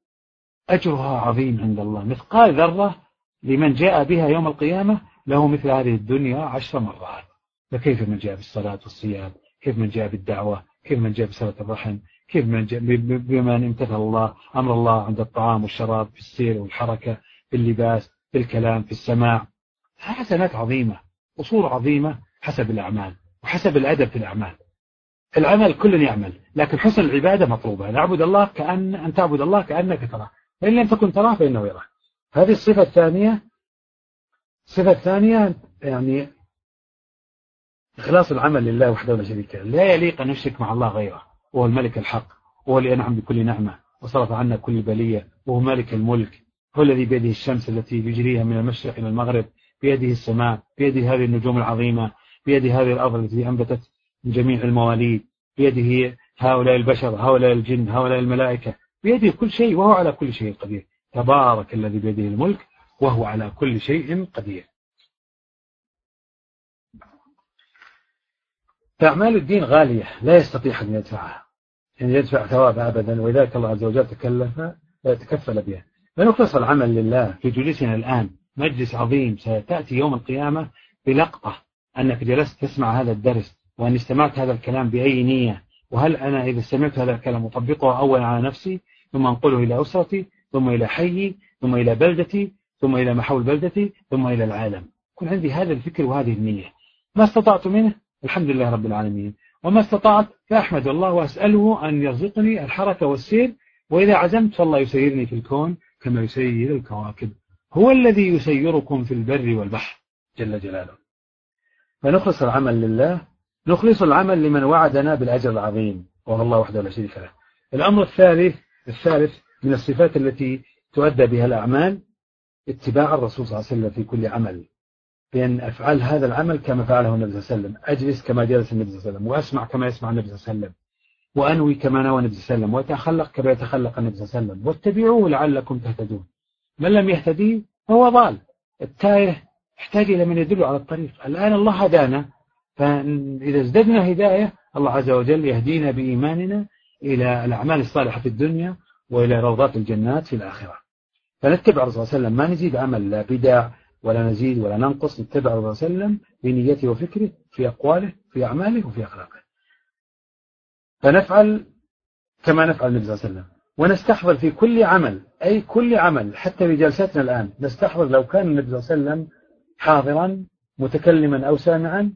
أجرها عظيم عند الله. مثقال ذرة لمن جاء بها يوم القيامة له مثل هذه الدنيا عشر مرات. فكيف من جاء بالصلاة والصيام؟ كيف من جاء بالدعوة؟ كيف من جاء بصلة الرحم؟ كيف من جاء بمن امتثل الله؟ أمر الله عند الطعام والشراب في السير والحركة في اللباس في الكلام في السماع. حسنات عظيمة أصول عظيمة حسب الأعمال وحسب الأدب في الأعمال. العمل كل يعمل لكن حسن العبادة مطلوبة. نعبد الله كأن أن تعبد الله كأنك تراه. فإن لم تكن تراه فإنه يراك هذه الصفة الثانية الصفة الثانية يعني إخلاص العمل لله وحده لا شريك له. لا يليق أن نشرك مع الله غيره. وهو الملك الحق وهو اللي أنعم بكل نعمة وصرف عنا كل بلية وهو مالك الملك هو الذي بيده الشمس التي يجريها من المشرق إلى المغرب بيده السماء بيده هذه النجوم العظيمة بيده هذه الأرض التي أنبتت من جميع المواليد بيده هؤلاء البشر هؤلاء الجن هؤلاء الملائكة. بيده كل شيء وهو على كل شيء قدير. تبارك الذي بيده الملك وهو على كل شيء قدير. فأعمال الدين غالية لا يستطيع أن يدفعها. أن يدفع ثوابها أبدا ولذلك الله عز وجل تكلف تكفل بها. فنخلص العمل لله في جلوسنا الآن. مجلس عظيم ستأتي يوم القيامة بلقطة أنك جلست تسمع هذا الدرس وأن استمعت هذا الكلام بأي نية. وهل أنا إذا سمعت هذا الكلام أطبقه أولا على نفسي؟ ثم أنقله إلى أسرتي ثم إلى حيي ثم إلى بلدتي ثم إلى محول بلدتي ثم إلى العالم. يكون عندي هذا الفكر وهذه النية. ما استطعت منه؟ الحمد لله رب العالمين. وما استطعت؟ فأحمد الله وأسأله أن يرزقني الحركة والسير وإذا عزمت فالله يسيرني في الكون كما يسير الكواكب. هو الذي يسيركم في البر والبحر جل جلاله. فنخلص العمل لله نخلص العمل لمن وعدنا بالأجر العظيم وهو الله وحده لا شريك له. الأمر الثالث الثالث من الصفات التي تؤدى بها الأعمال اتباع الرسول صلى الله عليه وسلم في كل عمل. بأن أفعل هذا العمل كما فعله النبي صلى الله عليه وسلم. أجلس كما جلس النبي صلى الله عليه وسلم. وأسمع كما يسمع النبي صلى الله عليه وسلم. وأنوي كما نوى النبي صلى الله عليه وسلم. وأتخلق كما يتخلق النبي صلى الله عليه وسلم. واتبعوه لعلكم تهتدون. من لم يهتدي فهو ضال. التائه يحتاج إلى من يدل على الطريق. الآن الله هدانا. فإذا ازددنا هداية الله عز وجل يهدينا بإيماننا إلى الأعمال الصالحة في الدنيا وإلى روضات الجنات في الآخرة. فنتبع الرسول صلى الله عليه وسلم. ما نزيد عمل لا بدع ولا نزيد ولا ننقص. نتبع الرسول صلى الله عليه وسلم في نيته وفكره في أقواله في أعماله وفي أخلاقه. فنفعل كما نفعل النبي صلى الله عليه وسلم. ونستحضر في كل عمل أي كل عمل حتى في جلساتنا الآن نستحضر لو كان النبي صلى الله عليه وسلم حاضرا متكلما أو سامعا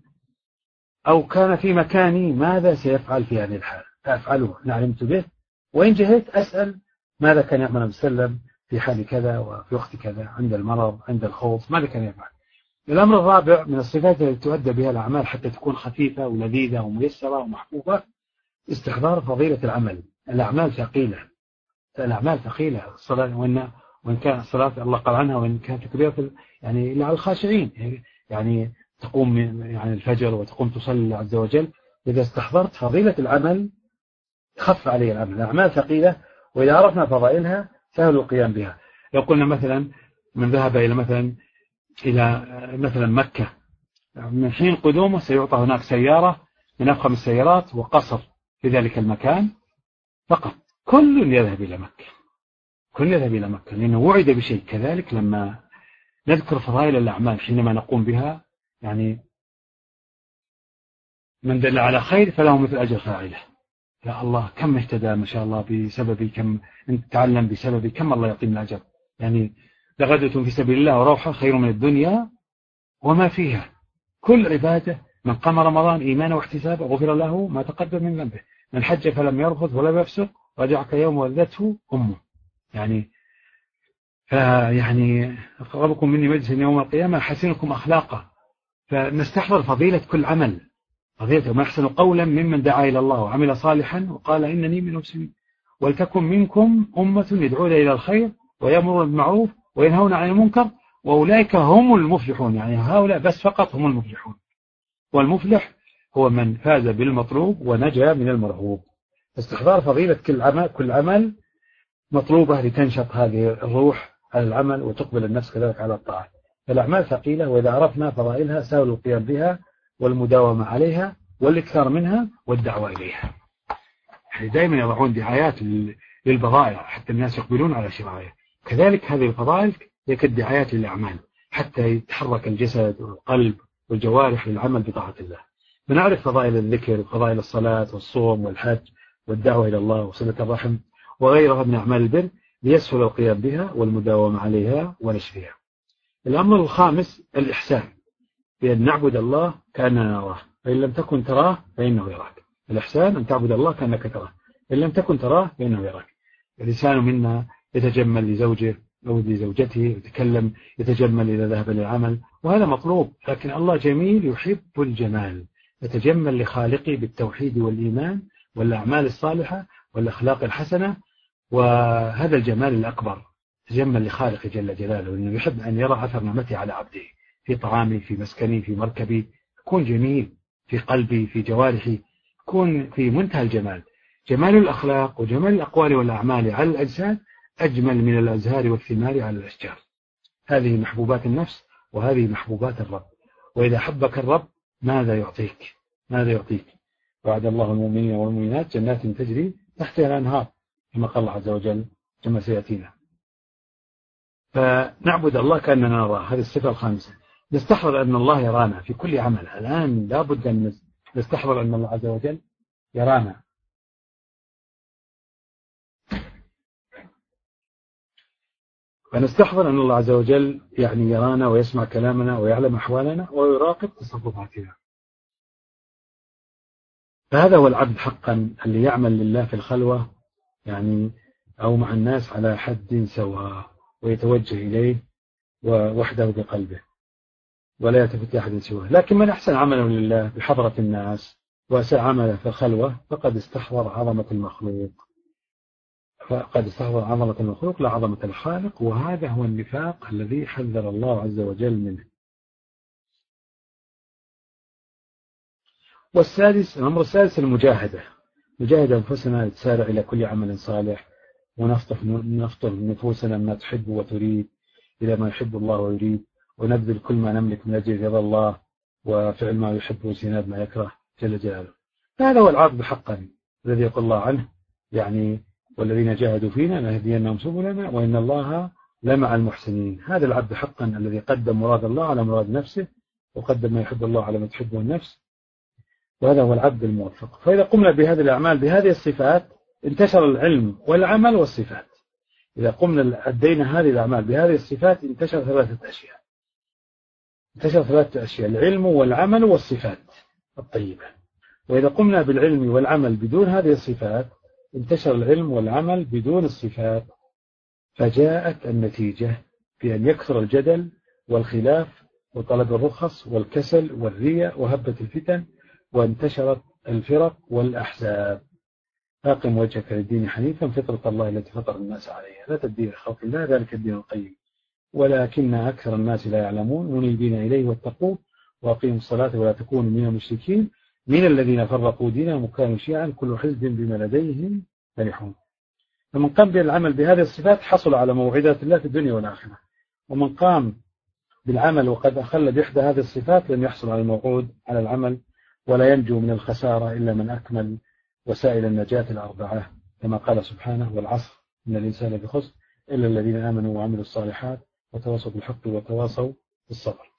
أو كان في مكاني ماذا سيفعل في هذه الحال فأفعله إن علمت به. وإن جهت أسأل ماذا كان يعمل النبي صلى الله عليه وسلم في حال كذا وفي وقت كذا عند المرض عند الخوف ماذا كان يفعل؟ الأمر الرابع من الصفات التي تؤدى بها الأعمال حتى تكون خفيفة ولذيذة وميسرة ومحبوبة استحضار فضيلة العمل. الأعمال ثقيلة. الأعمال ثقيلة. الصلاة وإن وإن كان الصلاة الله قال عنها وإن كانت كبيرة يعني إلا على الخاشعين. يعني تقوم يعني الفجر وتقوم تصلي الله عز وجل. إذا استحضرت فضيلة العمل خف عليه العمل الأعمال ثقيلة وإذا عرفنا فضائلها سهل القيام بها. لو قلنا مثلا من ذهب إلى مثلا إلى مثلا مكة من حين قدومه سيعطى هناك سيارة من أفخم السيارات وقصر في ذلك المكان فقط. كل يذهب إلى مكة. كل يذهب إلى مكة لأنه وعد بشيء. كذلك لما نذكر فضائل الأعمال حينما نقوم بها يعني من دل على خير فله مثل أجر فاعله. يا الله كم اهتدى ما شاء الله بسببي كم تعلم بسببي كم الله يعطينا أجر يعني لغدة في سبيل الله وروحة خير من الدنيا وما فيها. كل عبادة من قام رمضان إيمانا واحتسابا غفر له ما تقدم من ذنبه. من حج فلم يرفض ولم يفسق رجعك يوم ولدته أمه. يعني فيعني أقربكم مني مجلس يوم القيامة حسنكم أخلاقا. فنستحضر فضيلة كل عمل. فضيلة ما أحسن قولا ممن دعا إلى الله وعمل صالحا وقال إنني من المسلمين. ولتكن منكم أمة يدعون إلى الخير ويأمرون بالمعروف وينهون عن المنكر وأولئك هم المفلحون. يعني هؤلاء بس فقط هم المفلحون. والمفلح هو من فاز بالمطلوب ونجا من المرهوب. استحضار فضيلة كل عمل كل عمل مطلوبة لتنشط هذه الروح على العمل وتقبل النفس كذلك على الطاعة. الأعمال ثقيلة وإذا عرفنا فضائلها سهل القيام بها والمداومة عليها والإكثار منها والدعوة إليها. يعني دائما يضعون دعايات للبضائع حتى الناس يقبلون على شرائها كذلك هذه الفضائل هي كالدعايات للأعمال حتى يتحرك الجسد والقلب والجوارح للعمل بطاعة الله. بنعرف فضائل الذكر وفضائل الصلاة والصوم والحج والدعوة إلى الله وصلة الرحم وغيرها من أعمال البر ليسهل القيام بها والمداومة عليها ونشرها. الأمر الخامس الإحسان. بأن نعبد الله كأننا نراه. فإن لم تكن تراه فإنه يراك. الإحسان أن تعبد الله كأنك تراه. إن لم تكن تراه فإنه يراك. الإنسان منا يتجمل لزوجه أو لزوجته يتكلم يتجمل إذا ذهب للعمل وهذا مطلوب. لكن الله جميل يحب الجمال. يتجمل لخالقه بالتوحيد والإيمان والأعمال الصالحة والأخلاق الحسنة وهذا الجمال الأكبر. تجمل لخالقه جل جلاله لأنه يحب أن يرى أثر نعمته على عبده. في طعامي في مسكني في مركبي. يكون جميل في قلبي في جوارحي. يكون في منتهى الجمال. جمال الأخلاق وجمال الأقوال والأعمال على الأجساد أجمل من الأزهار والثمار على الأشجار. هذه محبوبات النفس وهذه محبوبات الرب. وإذا حبك الرب ماذا يعطيك؟ ماذا يعطيك؟ وعد الله المؤمنين والمؤمنات جنات تجري تحتها الأنهار كما قال الله عز وجل كما سيأتينا. فنعبد الله كأننا نراه هذه الصفة الخامسة. نستحضر أن الله يرانا في كل عمل. الآن لابد أن نستحضر أن الله عز وجل يرانا. فنستحضر أن الله عز وجل يعني يرانا ويسمع كلامنا ويعلم أحوالنا ويراقب تصرفاتنا. فهذا هو العبد حقا اللي يعمل لله في الخلوة يعني أو مع الناس على حد سواء ويتوجه إليه وحده بقلبه. ولا يلتفت أحد سواه. لكن من أحسن عمله لله بحضرة الناس وأساء عمله في الخلوة فقد استحضر عظمة المخلوق. فقد استحضر عظمة المخلوق لا عظمة الخالق وهذا هو النفاق الذي حذر الله عز وجل منه. والسادس الأمر السادس المجاهدة. نجاهد أنفسنا لتسارع إلى كل عمل صالح ونفطر نفطر نفوسنا ما تحب وتريد إلى ما يحب الله ويريد. ونبذل كل ما نملك من أجل رضا الله وفعل ما يحب وجناب ما يكره جل جلاله. هذا هو العبد حقا الذي يقول الله عنه. يعني والذين جاهدوا فينا نهدينهم سبلنا وإن الله لمع المحسنين. هذا العبد حقا الذي قدم مراد الله على مراد نفسه وقدم ما يحب الله على ما تحبه النفس. وهذا هو العبد الموفق. فإذا قمنا بهذه الأعمال بهذه الصفات انتشر العلم والعمل والصفات. إذا قمنا أدينا هذه الأعمال بهذه الصفات انتشر ثلاثة أشياء. انتشر ثلاثة أشياء العلم والعمل والصفات الطيبة. وإذا قمنا بالعلم والعمل بدون هذه الصفات انتشر العلم والعمل بدون الصفات فجاءت النتيجة بأن يكثر الجدل والخلاف وطلب الرخص والكسل والرياء وهبة الفتن وانتشرت الفرق والأحزاب. أقم وجهك للدين حنيفا فطرة الله التي فطر الناس عليها. لا تبديل خلق الله ذلك الدين القيم. ولكن أكثر الناس لا يعلمون. منيبين إليه واتقوه وأقيموا الصلاة ولا تكونوا من المشركين من الذين فرقوا دينهم وكانوا شيعا كل حزب بما لديهم فرحون. فمن قام بالعمل بهذه الصفات حصل على موعدات الله في الدنيا والآخرة. ومن قام بالعمل وقد أخل بإحدى هذه الصفات لم يحصل على الموعود على العمل ولا ينجو من الخسارة إلا من أكمل وسائل النجاة الأربعة. كما قال سبحانه والعصر إن الإنسان بخسر إلا الذين آمنوا وعملوا الصالحات وتواصوا بالحق وتواصوا بالصبر.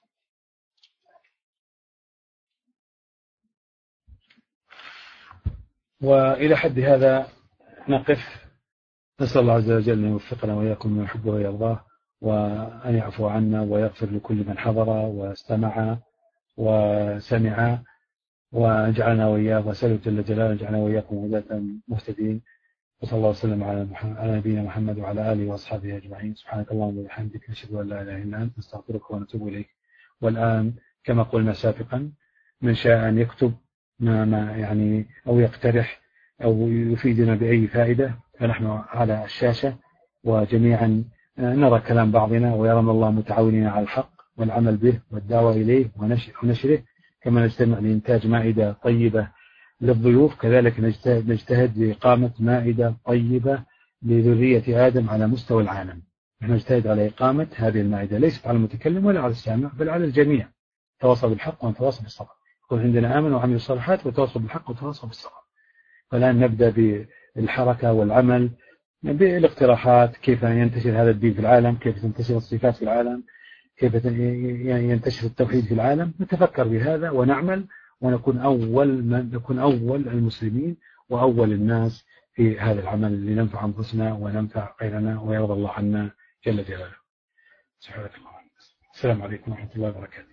وإلى حد هذا نقف. نسأل الله عز وجل أن يوفقنا وإياكم من يحبه ويرضاه وأن يعفو عنا ويغفر لكل من حضر واستمع وسمع وجعلنا وإياه وسأل جل جلاله جعلنا وإياكم هداة مهتدين. وصلى الله وسلم على على نبينا محمد وعلى آله وأصحابه أجمعين. سبحانك اللهم وبحمدك نشهد أن لا إله إلا أنت نستغفرك ونتوب إليك. والآن كما قلنا سابقا من شاء أن يكتب ما, ما يعني أو يقترح أو يفيدنا بأي فائدة فنحن على الشاشة وجميعا نرى كلام بعضنا ويرى الله متعاونين على الحق والعمل به والدعوة إليه ونشره. كما نجتمع لإنتاج مائدة طيبة للضيوف كذلك نجتهد, نجتهد لإقامة مائدة طيبة لذرية آدم على مستوى العالم. نحن نجتهد على إقامة هذه المائدة ليست على المتكلم ولا على السامع بل على الجميع. تواصل بالحق ونتواصل بالصبر. يكون عندنا آمن وعمل الصالحات وتواصل بالحق وتواصل بالصبر. فالآن نبدأ بالحركة والعمل بالاقتراحات كيف ينتشر هذا الدين في العالم كيف تنتشر الصفات في العالم كيف ينتشر التوحيد في العالم. نتفكر بهذا ونعمل ونكون أول من نكون أول المسلمين وأول الناس في هذا العمل لننفع أنفسنا وننفع غيرنا ويرضى الله عنا جل جلاله. سبحانك اللهم السلام عليكم ورحمة الله وبركاته.